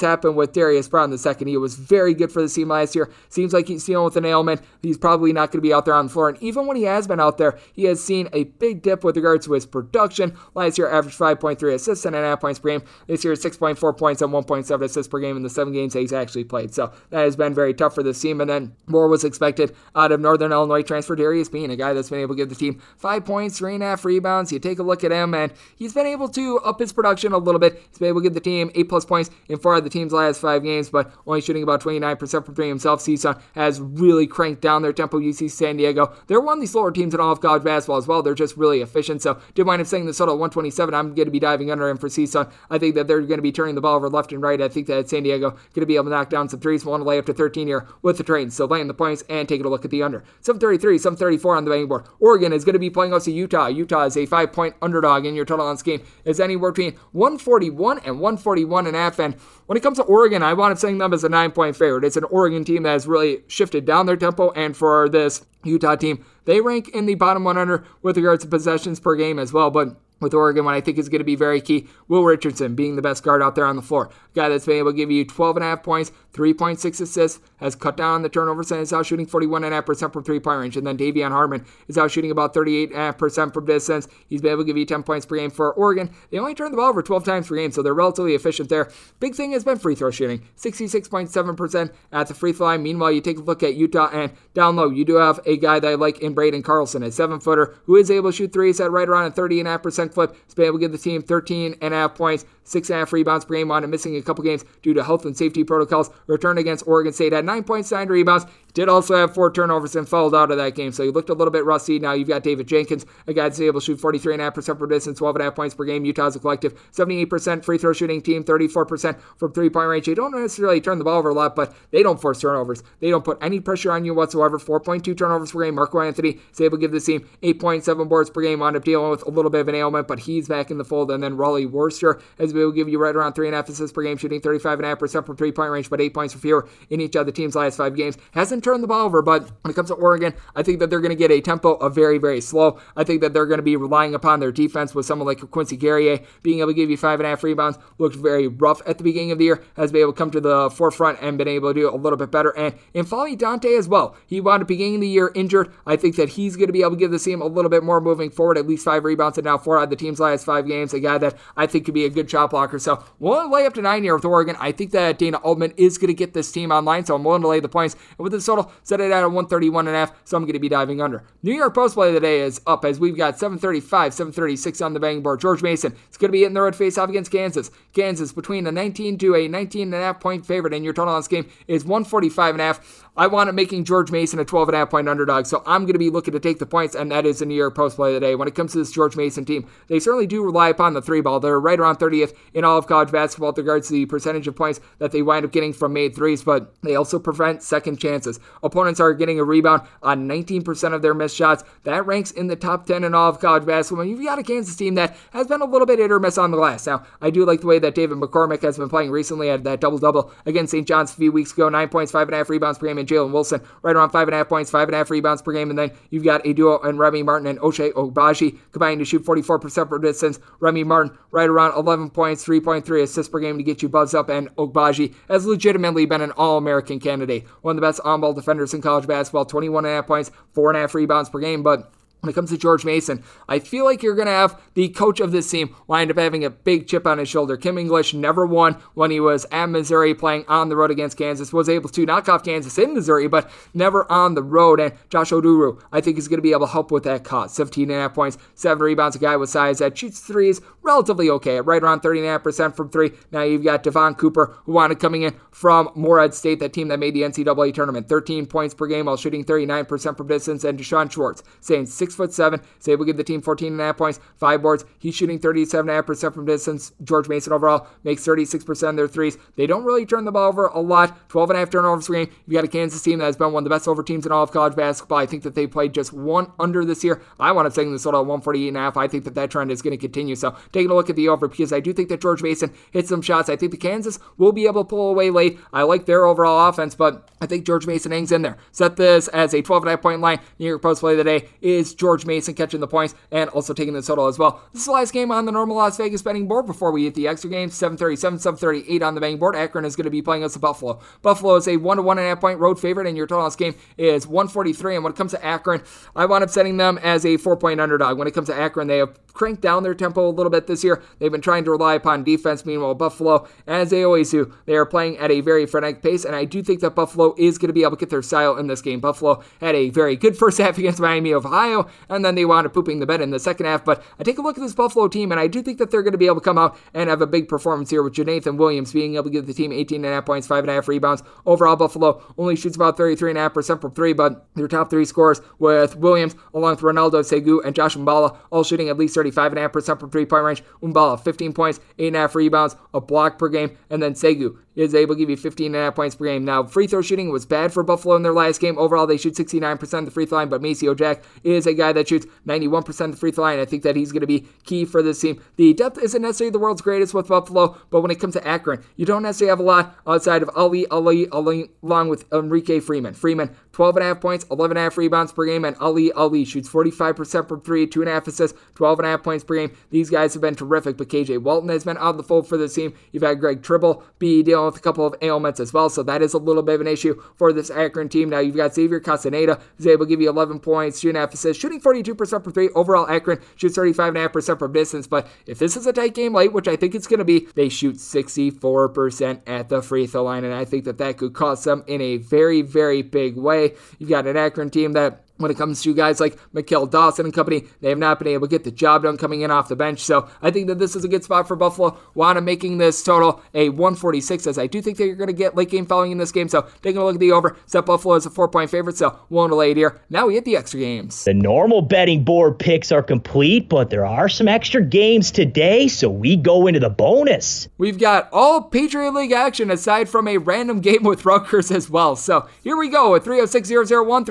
happened with Darius Brown the second. He was very good for the team last year. Seems like he's dealing with an ailment. He's probably not going to be out there on the floor. And even when he has been out there, he has seen a big dip with regards to his production. Last year, averaged 5.3 assists and a half points per game. This year, 6.4 points and 1.7 assists per game in the seven games he's actually played. So that has been very tough for this team. And then more was expected out of Northern Illinois transfer Darius Bean, a guy that's been able to give the team five points, three and a half rebounds. You take a look at him, and he's been able to up his production a little bit. He's been able to give the team eight plus points in four of the team's last five games, but only shooting about 29% from three himself. CSUN has really cranked down their tempo. UC San Diego, they're one of these slower teams in all of college basketball as well. They're just really efficient. So did wind up saying the total 127. I'm going to be diving under him for CSUN. I think that they're going to be turning the ball over left and right. I think that San Diego going to be able to knock down some threes. Want to lay up to 13 here with the train. So laying the points and taking a look at the under. 733, 734 on the betting board. Oregon is going to be playing to Utah. Utah is a five point underdog in your total on this game. Is anywhere between 141 and 141 and a half. And when it comes to Oregon, I wound up saying them as a nine point favorite. It's an Oregon team that has really shifted down their tempo. And for this Utah team, they rank in the bottom 100 with regards to possessions per game as well. But with Oregon, what I think is going to be very key, Will Richardson being the best guard out there on the floor. A guy that's been able to give you 12.5 points, 3.6 assists, has cut down on the turnover is out shooting 41.5% from three point range. And then De'Vion Harmon is out shooting about 38.5% from distance. He's been able to give you 10 points per game for Oregon. They only turn the ball over 12 times per game, so they're relatively efficient there. Big thing has been free throw shooting, 66.7% at the free throw line. Meanwhile, you take a look at Utah, and down low, you do have a guy that I like in Branden Carlson, a seven footer who is able to shoot threes at right around a 30.5% clip. He's been able to give the team 13.5 points, six and a half rebounds per game on and missing a couple games due to health and safety protocols. Return against Oregon State had nine points, nine rebounds. Did also have four turnovers and fouled out of that game, so he looked a little bit rusty. Now you've got David Jenkins, a guy that's able to shoot 43.5% per distance, 12.5 points per game. Utah's a collective 78% free throw shooting team, 34% from three point range. They don't necessarily turn the ball over a lot, but they don't force turnovers. They don't put any pressure on you whatsoever. 4.2 turnovers per game. Marco Anthony is able to give the team 8.7 boards per game. Wound up dealing with a little bit of an ailment, but he's back in the fold. And then Rollie Worster has been able to give you right around three and a half assists per game, shooting 35.5% from three point range, but eight points or fewer in each of the team's last five games. Hasn't turned the ball over, but when it comes to Oregon, I think that they're going to get a tempo of very, very slow. I think that they're going to be relying upon their defense with someone like Quincy Guerrier being able to give you five and a half rebounds. Looked very rough at the beginning of the year, has been able to come to the forefront and been able to do a little bit better. And N'Faly Dante as well. He wound up beginning the year injured. I think that he's going to be able to give the team a little bit more moving forward, at least five rebounds and now four out of the team's last five games. A guy that I think could be a good shot blocker. So we'll lay up to nine here with Oregon. I think that Dana Altman is going to get this team online, so I'm willing to lay the points. And with the total, set it at a 131 and a half, so I'm going to be diving under. New York Post play of the day is up as we've got 735, 736 on the bang board. George Mason is going to be hitting the road face off against Kansas. Kansas between a 19 to a 19 and a half point favorite, and your total on this game is 145 and a half. I want it making George Mason a 12 and a half point underdog, so I'm going to be looking to take the points, and that is the New York Post play of the day. When it comes to this George Mason team, they certainly do rely upon the three ball. They're right around 30th in all of college basketball with regards to the percentage of points that they wind up getting from made threes, but they also prevent second chances. Opponents are getting a rebound on 19% of their missed shots. That ranks in the top 10 in all of college basketball. You've got a Kansas team that has been a little bit hit or miss on the glass. Now, I do like the way that David McCormack has been playing recently at that double double against St. John's a few weeks ago. Nine points, five and a half rebounds per game, and Jalen Wilson right around five and a half points, five and a half rebounds per game. And then you've got a duo and Remy Martin and Ochai Agbaji combining to shoot 44% per distance. Remy Martin right around 11 points, 3.3 assists per game to get you buzzed up, and Agbaji has legitimately been an All American candidate. One of the best on ball defenders in college basketball, 21 and a half points, four and a half rebounds per game. But when it comes to George Mason, I feel like you're going to have the coach of this team wind up having a big chip on his shoulder. Kim English never won when he was at Missouri playing on the road against Kansas, was able to knock off Kansas in Missouri, but never on the road. And Josh Oduro, I think, is going to be able to help with that cause. 17 and a half points, seven rebounds, a guy with size that shoots threes relatively okay, right around 39% from three. Now you've got Devon Cooper, who wanted coming in from Morehead State, that team that made the NCAA tournament, 13 points per game while shooting 39% from distance, and D'Shawn Schwartz, saying six foot seven, able to give the team 14 and a half points, five boards. He's shooting 37.5% from distance. George Mason overall makes 36% of their threes. They don't really turn the ball over a lot. 12 and a half turnovers per game. You've got a Kansas team that has been one of the best over teams in all of college basketball. I think that they played just one under this year. I want to say this total at 148 and a half. I think that that trend is going to continue. So taking a look at the over because I do think that George Mason hits some shots. I think the Kansas will be able to pull away late. I like their overall offense, but I think George Mason hangs in there. Set this as a 12 and a half point line. New York Post play of the day is George Mason catching the points and also taking the total as well. This is the last game on the normal Las Vegas betting board before we hit the extra game. 737, 738 on the betting board. Akron is going to be playing us Buffalo. Buffalo is a one to one and a half point road favorite, and your total this game is 143. And when it comes to Akron, I wound up setting them as a four point underdog. When it comes to Akron, they have cranked down their tempo a little bit this year. They've been trying to rely upon defense. Meanwhile, Buffalo, as they always do, they are playing at a very frenetic pace, and I do think that Buffalo is going to be able to get their style in this game. Buffalo had a very good first half against Miami of Ohio, and then they wound up pooping the bed in the second half. But I take a look at this Buffalo team, and I do think that they're going to be able to come out and have a big performance here with Jeenathan Williams being able to give the team 18.5 points, 5.5 rebounds. Overall, Buffalo only shoots about 33.5% from three, but their top three scores with Williams, along with Ronaldo Segu and Josh Mballa, all shooting at least 35.5% from three point range. Mballa, 15 points, 8.5 rebounds, a block per game, and then Segu is able to give you 15.5 points per game. Now, free throw shooting was bad for Buffalo in their last game. Overall, they shoot 69% of the free throw line, but Maceo Jack is a guy that shoots 91% of the free throw line. I think that he's going to be key for this team. The depth isn't necessarily the world's greatest with Buffalo, but when it comes to Akron, you don't necessarily have a lot outside of Ali, Ali, Ali, along with Enrique Freeman. Freeman, 12.5 points, 11.5 rebounds per game, and Ali, Ali shoots 45% from three, 2.5 assists, 12.5 points per game. These guys have been terrific, but KJ Walton has been out of the fold for this team. You've had Greg Tribble be dealing with a couple of ailments as well, so that is a little bit of an issue for this Akron team. Now you've got Xavier Castaneda, who's able to give you 11 points, 2.5 assists, shooting 42% from three. Overall, Akron shoots 35.5% from distance, but if this is a tight game late, which I think it's going to be, they shoot 64% at the free throw line, and I think that that could cost them in a very, very big way. You've got an Akron team that when it comes to guys like Mikhail Dawson and company, they have not been able to get the job done coming in off the bench. So I think that this is a good spot for Buffalo. Wanna making this total a 146, as I do think that you're going to get late game following in this game. So taking a look at the over, set Buffalo as a four point favorite. So willing to lay it here. Now we hit the extra games.
The normal betting board picks are complete, but there are some extra games today, so we go into the bonus.
We've got all Patriot League action aside from a random game with Rutgers as well. So here we go with 306001,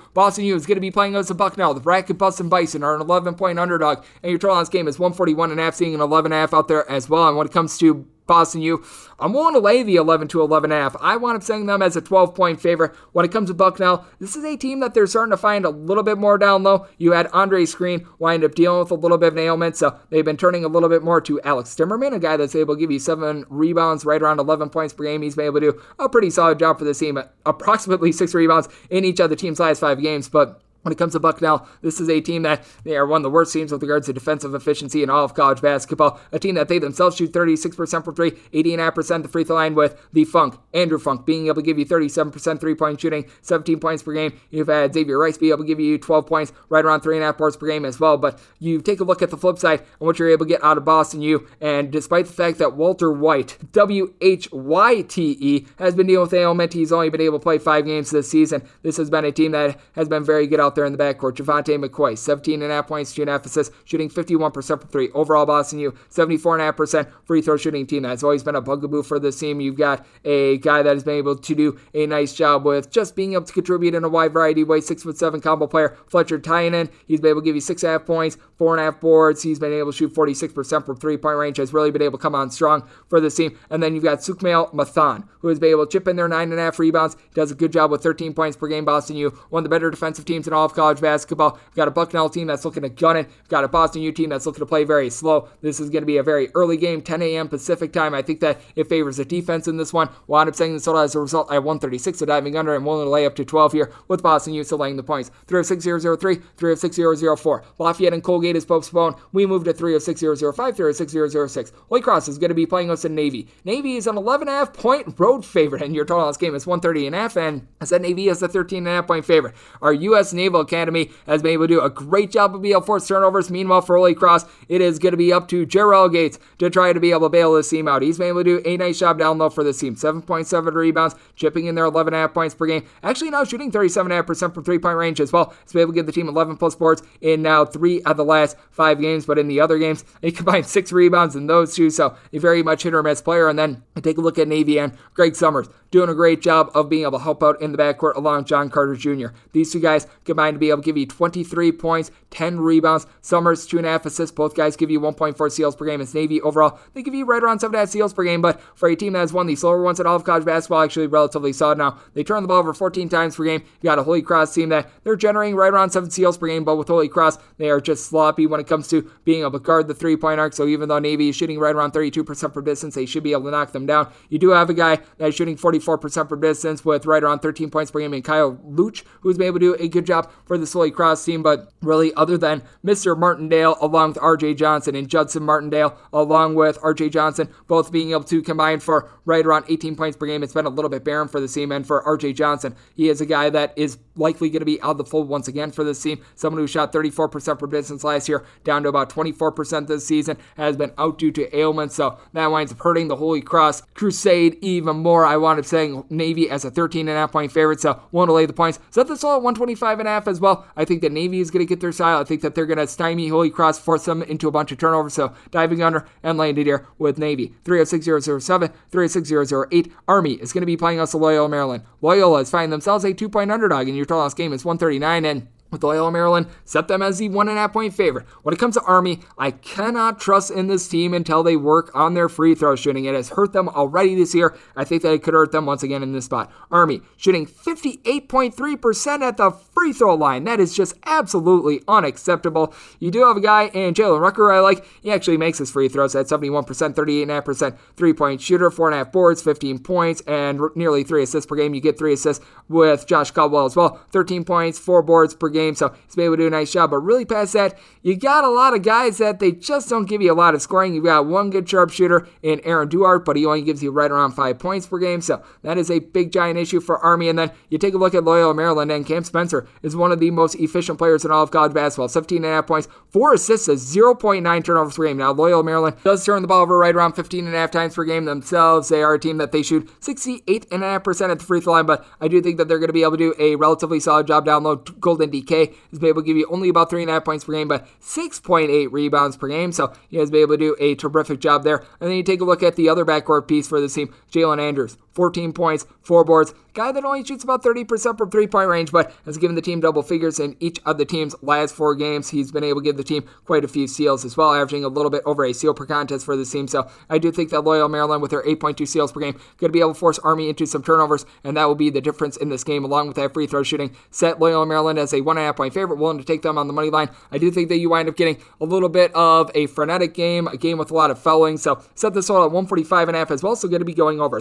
306002. Boston U is going to be playing us a Bucknell. The bracket Boston Bison are an 11 point underdog, and your total on this game is 141 and a half, seeing an 11 and a half out there as well. And when it comes to Boston U. I'm willing to lay the 11 to 11 half. I want up setting them as a 12 point favorite. When it comes to Bucknell, this is a team that they're starting to find a little bit more down low. You had Andre Screen wind up dealing with a little bit of an ailment, so they've been turning a little bit more to Alex Timmerman, a guy that's able to give you seven rebounds, right around 11 points per game. He's been able to do a pretty solid job for the team, approximately six rebounds in each of the team's last five games, but when it comes to Bucknell, this is a team that they are one of the worst teams with regards to defensive efficiency in all of college basketball. A team that they themselves shoot 36% from three, 89% the free throw line with the Funk, Andrew Funk, being able to give you 37% three point shooting, 17 points per game. You've had Xavier Rice be able to give you 12 points, right around three and a half boards per game as well. But you take a look at the flip side and what you're able to get out of Boston U. And despite the fact that Walter Whyte, W H Y T E, has been dealing with ailment, he's only been able to play five games this season. This has been a team that has been very good out out there in the backcourt. Javante McCoy, 17.5 points, 2.5 assists, shooting 51% from three. Overall, Boston U, 74.5% free throw shooting team. That's always been a bugaboo for this team. You've got a guy that has been able to do a nice job with just being able to contribute in a wide variety of ways. Six foot seven combo player, Fletcher Tynen. He's been able to give you six and a half points, four and a half boards. He's been able to shoot 46% from three point range. Has really been able to come on strong for this team. And then you've got Sukhmail Mathon, who has been able to chip in there nine and a half rebounds. He does a good job with 13 points per game. Boston U, one of the better defensive teams in all of college basketball. We've got a Bucknell team that's looking to gun it. We've got a Boston U team that's looking to play very slow. This is going to be a very early game, 10 a.m. Pacific time. I think that it favors the defense in this one. We'll end up saying this total as a result at 136, so diving under and willing to lay up to 12 here with Boston U still laying the points. 306-003, 306-004. Lafayette and Colgate is postponed. We move to 306-005, 306-006. Holy Cross is going to be playing us in Navy. Navy is an 11.5 point road favorite, and your total on this game is 130.5, and I said Navy is a 13.5 point favorite. Our U.S. Naval Academy has been able to do a great job of being able to force turnovers. Meanwhile, for Holy Cross, it is going to be up to Gerrale Gates to try to be able to bail this team out. He's been able to do a nice job down low for this team. 7.7 rebounds, chipping in there 11.5 points per game. Actually, now shooting 37.5% from three point range as well. He's been able to give the team 11 plus boards in now three of the last five games, but in the other games, he combined six rebounds in those two. So a very much hit or miss player. And then take a look at Navy and Greg Summers. Doing a great job of being able to help out in the backcourt along John Carter Jr. These two guys combined to be able to give you 23 points, 10 rebounds. Summers, two and a half assists. Both guys give you 1.4 steals per game. It's Navy overall. They give you right around seven and a half steals per game, but for a team that has won the slower ones in all of college basketball, actually relatively solid now. They turn the ball over 14 times per game. You got a Holy Cross team that they're generating right around seven steals per game, but with Holy Cross, they are just sloppy when it comes to being able to guard the three point arc. So even though Navy is shooting right around 32% for distance, they should be able to knock them down. You do have a guy that is shooting 44% for distance with right around 13 points per game in Kyrell Luc, who's been able to do a good job for the Holy Cross team, but really, other than Mr. Martindale along with RJ Johnson and Judson Martindale along with RJ Johnson, both being able to combine for right around 18 points per game, it's been a little bit barren for the team. And for RJ Johnson, he is a guy that is likely going to be out of the fold once again for this team. Someone who shot 34% for distance last year, down to about 24% this season, has been out due to ailments. So that winds up hurting the Holy Cross Crusade even more. I wound up saying Navy as a 13.5 point favorite, so won't lay the points. Set this all at 125.5 as well. I think that Navy is going to get their style. I think that they're going to stymie Holy Cross, force them into a bunch of turnovers. So diving under and landed here with Navy. 306007, 306008. Army is going to be playing us Loyola, Maryland. Loyola is finding themselves a two point underdog, and your total game It's 139. And with Loyola Maryland, set them as the one and a half point favorite. When it comes to Army, I cannot trust in this team until they work on their free throw shooting. It has hurt them already this year. I think that it could hurt them once again in this spot. Army shooting 58.3% at the free throw line. That is just absolutely unacceptable. You do have a guy in Jalen Rucker I like. He actually makes his free throws at 71%, 38.5% three point shooter, four and a half boards, 15 points, and nearly three assists per game. You get three assists with Josh Caldwell as well. 13 points, four boards per game. So he's been able to do a nice job. But really, past that, you got a lot of guys that they just don't give you a lot of scoring. You've got one good sharpshooter in Aaron Duarte, but he only gives you right around five points per game. So that is a big, giant issue for Army. And then you take a look at Loyola Maryland, and Cam Spencer is one of the most efficient players in all of college basketball. 17 and a half points, four assists, 0.9 turnovers per game. Now, Loyola Maryland does turn the ball over right around 15 and a half times per game themselves. They are a team that they shoot 68.5% at the free throw line, but I do think that they're going to be able to do a relatively solid job down low. Golden Dike is able to give you only about 3.5 points per game, but 6.8 rebounds per game. So he has been able to do a terrific job there. And then you take a look at the other backcourt piece for this team, Jalen Andrews. 14 points, 4 boards. Guy that only shoots about 30% from three point range, but has given the team double figures in each of the team's last four games. He's been able to give the team quite a few steals as well, averaging a little bit over a steal per contest for this team. So I do think that Loyal Maryland, with their 8.2 steals per game, going to be able to force Army into some turnovers, and that will be the difference in this game, along with that free throw shooting. Set Loyal Maryland as a one and a half point favorite, willing to take them on the money line. I do think that you wind up getting a little bit of a frenetic game, a game with a lot of fouling. So set this total at 145 and a half as well. So going to be going over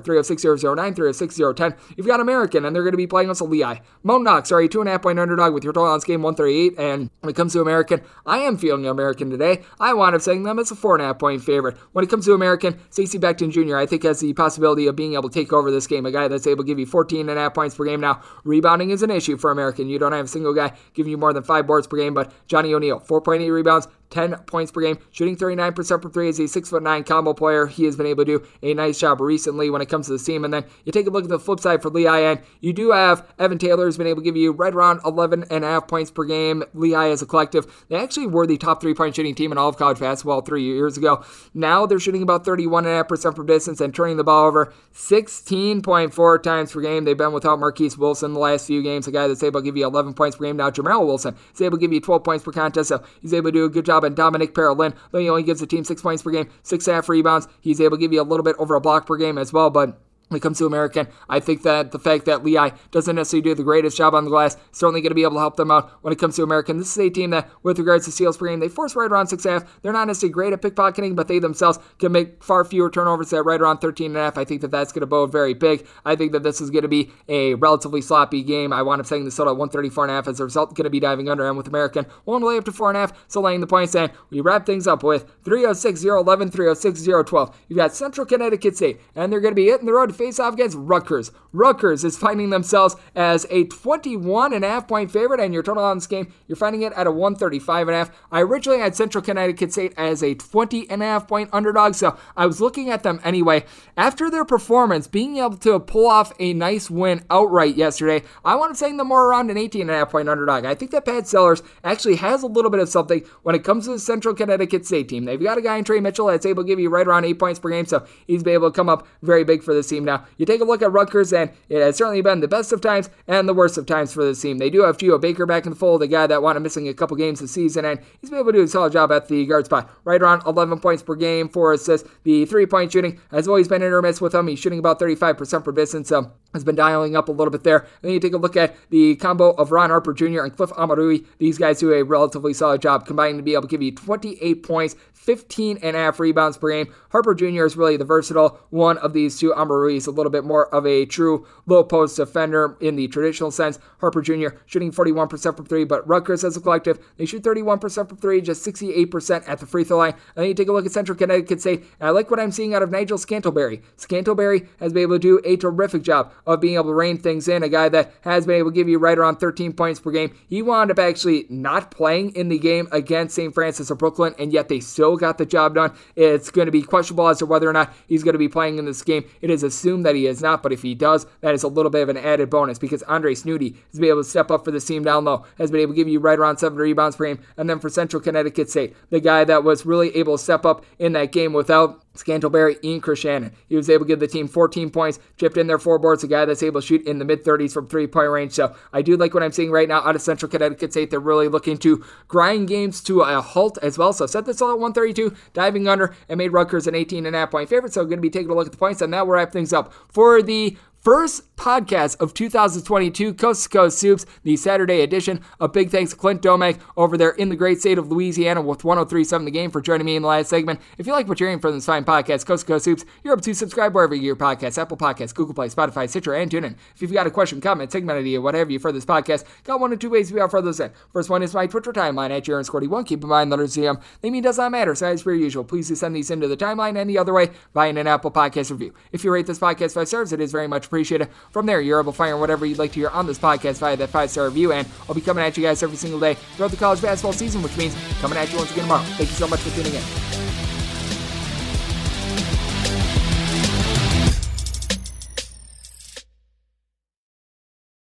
306.009, 306.010. You've got American, and they're going to be playing us a Lehigh. Mountain Hawks are a two and a half point underdog with your total on game 138. And when it comes to American, I am feeling American today. I wound up saying them as a four and a half point favorite. When it comes to American, Stacey Beckton Jr. I think has the possibility of being able to take over this game. A guy that's able to give you 14 and a half points per game. Now rebounding is an issue for American. You don't have a single guy giving you more than five boards per game, but Johnny O'Neal 4.8 rebounds, 10 points per game, shooting 39% from three as a 6'9 combo player. He has been able to do a nice job recently when it comes to the team. And then you take a look at the flip side for Lehigh, and you do have Evan Taylor who's been able to give you right around 11 and a half points per game. Lehigh as a collective, they actually were the top three point shooting team in all of college basketball three years ago. Now they're shooting about 31.5% from distance and turning the ball over 16.4 times per game. They've been without Marquise Wilson the last few games, a guy that's able to give you 11 points per game. Now Jamarl Wilson is able to give you 12 points per contest, so he's able to do a good job. And Dominic Parolin, though he only gives the team six points per game, six half rebounds, he's able to give you a little bit over a block per game as well, but when it comes to American, I think that the fact that Lehigh doesn't necessarily do the greatest job on the glass certainly going to be able to help them out when it comes to American. This is a team that, with regards to steals per game, they force right around six and a half. They're not necessarily great at pickpocketing, but they themselves can make far fewer turnovers at right around 13 and a half. I think that that's going to bode very big. I think that this is going to be a relatively sloppy game. I wound up saying this total at 134 and a half as a result, going to be diving under and with American. One lay up to four and a half, so laying the points and we wrap things up with 306 011, 306 012. You've got Central Connecticut State, and they're going to be hitting the road face off against Rutgers. Rutgers is finding themselves as a 21 and a half point favorite, and your total on this game, you're finding it at a 135 and a half. I originally had Central Connecticut State as a 20 and a half point underdog, so I was looking at them anyway. After their performance, being able to pull off a nice win outright yesterday, I want to saying them more around an 18 and a half point underdog. I think that Pat Sellers actually has a little bit of something when it comes to the Central Connecticut State team. They've got a guy in Trey Mitchell that's able to give you right around eight points per game, so he's been able to come up very big for this team. Now. You take a look at Rutgers, and it has certainly been the best of times and the worst of times for this team. They do have Geo Baker back in the fold, a guy that wound up missing a couple games this season, and he's been able to do a solid job at the guard spot. Right around 11 points per game, four assists. The three point shooting has always been or with him. He's shooting about 35% per distance, so has been dialing up a little bit there. And then you take a look at the combo of Ron Harper Jr. and Cliff Omoruyi. These guys do a relatively solid job combining to be able to give you 28 points, 15 and a half rebounds per game. Harper Jr. is really the versatile one of these two. Omoruyi is a little bit more of a true low post defender in the traditional sense. Harper Jr. shooting 41% from three, but Rutgers as a collective, they shoot 31% from three, just 68% at the free throw line. And then you take a look at Central Connecticut State, I like what I'm seeing out of Nigel Scantlebury. Scantlebury has been able to do a terrific job of being able to rein things in, a guy that has been able to give you right around 13 points per game. He wound up actually not playing in the game against St. Francis of Brooklyn, and yet they still got the job done. It's going to be questionable as to whether or not he's going to be playing in this game. It is assumed that he is not, but if he does, that is a little bit of an added bonus because Andre Snoddy has been able to step up for the team down low, has been able to give you right around seven rebounds per game. And then for Central Connecticut State, the guy that was really able to step up in that game without Scantlebury, Ian Krishnan. He was able to give the team 14 points, chipped in their four boards, a guy that's able to shoot in the mid 30s from three point range. So I do like what I'm seeing right now out of Central Connecticut State. They're really looking to grind games to a halt as well. So set this all at 132, diving under, and made Rutgers an 18 and a half point favorite. So going to be taking a look at the points, and that will wrap things up for the first podcast of 2022, Coast to Coast Hoops, the Saturday edition. A big thanks to Clint Domingue over there in the great state of Louisiana with 1037 The Game for joining me in the last segment. If you like what you're hearing from this fine podcast, Coast to Coast Hoops, you're up to subscribe wherever you get your podcasts, Apple Podcasts, Google Play, Spotify, Stitcher, and TuneIn. If you've got a question, comment, segment idea, whatever you for this podcast, got one of two ways out for those in. First one is my Twitter timeline at JaronScorty1. Keep in mind, letters CM. They mean does not matter, so as per usual, please do send these into the timeline and the other way via an Apple Podcast review. If you rate this podcast five stars, it is very much appreciated. From there, you're able to find whatever you'd like to hear on this podcast via that five star review, and I'll be coming at you guys every single day throughout the college basketball season, which means coming at you once again tomorrow. Thank you so much for tuning in.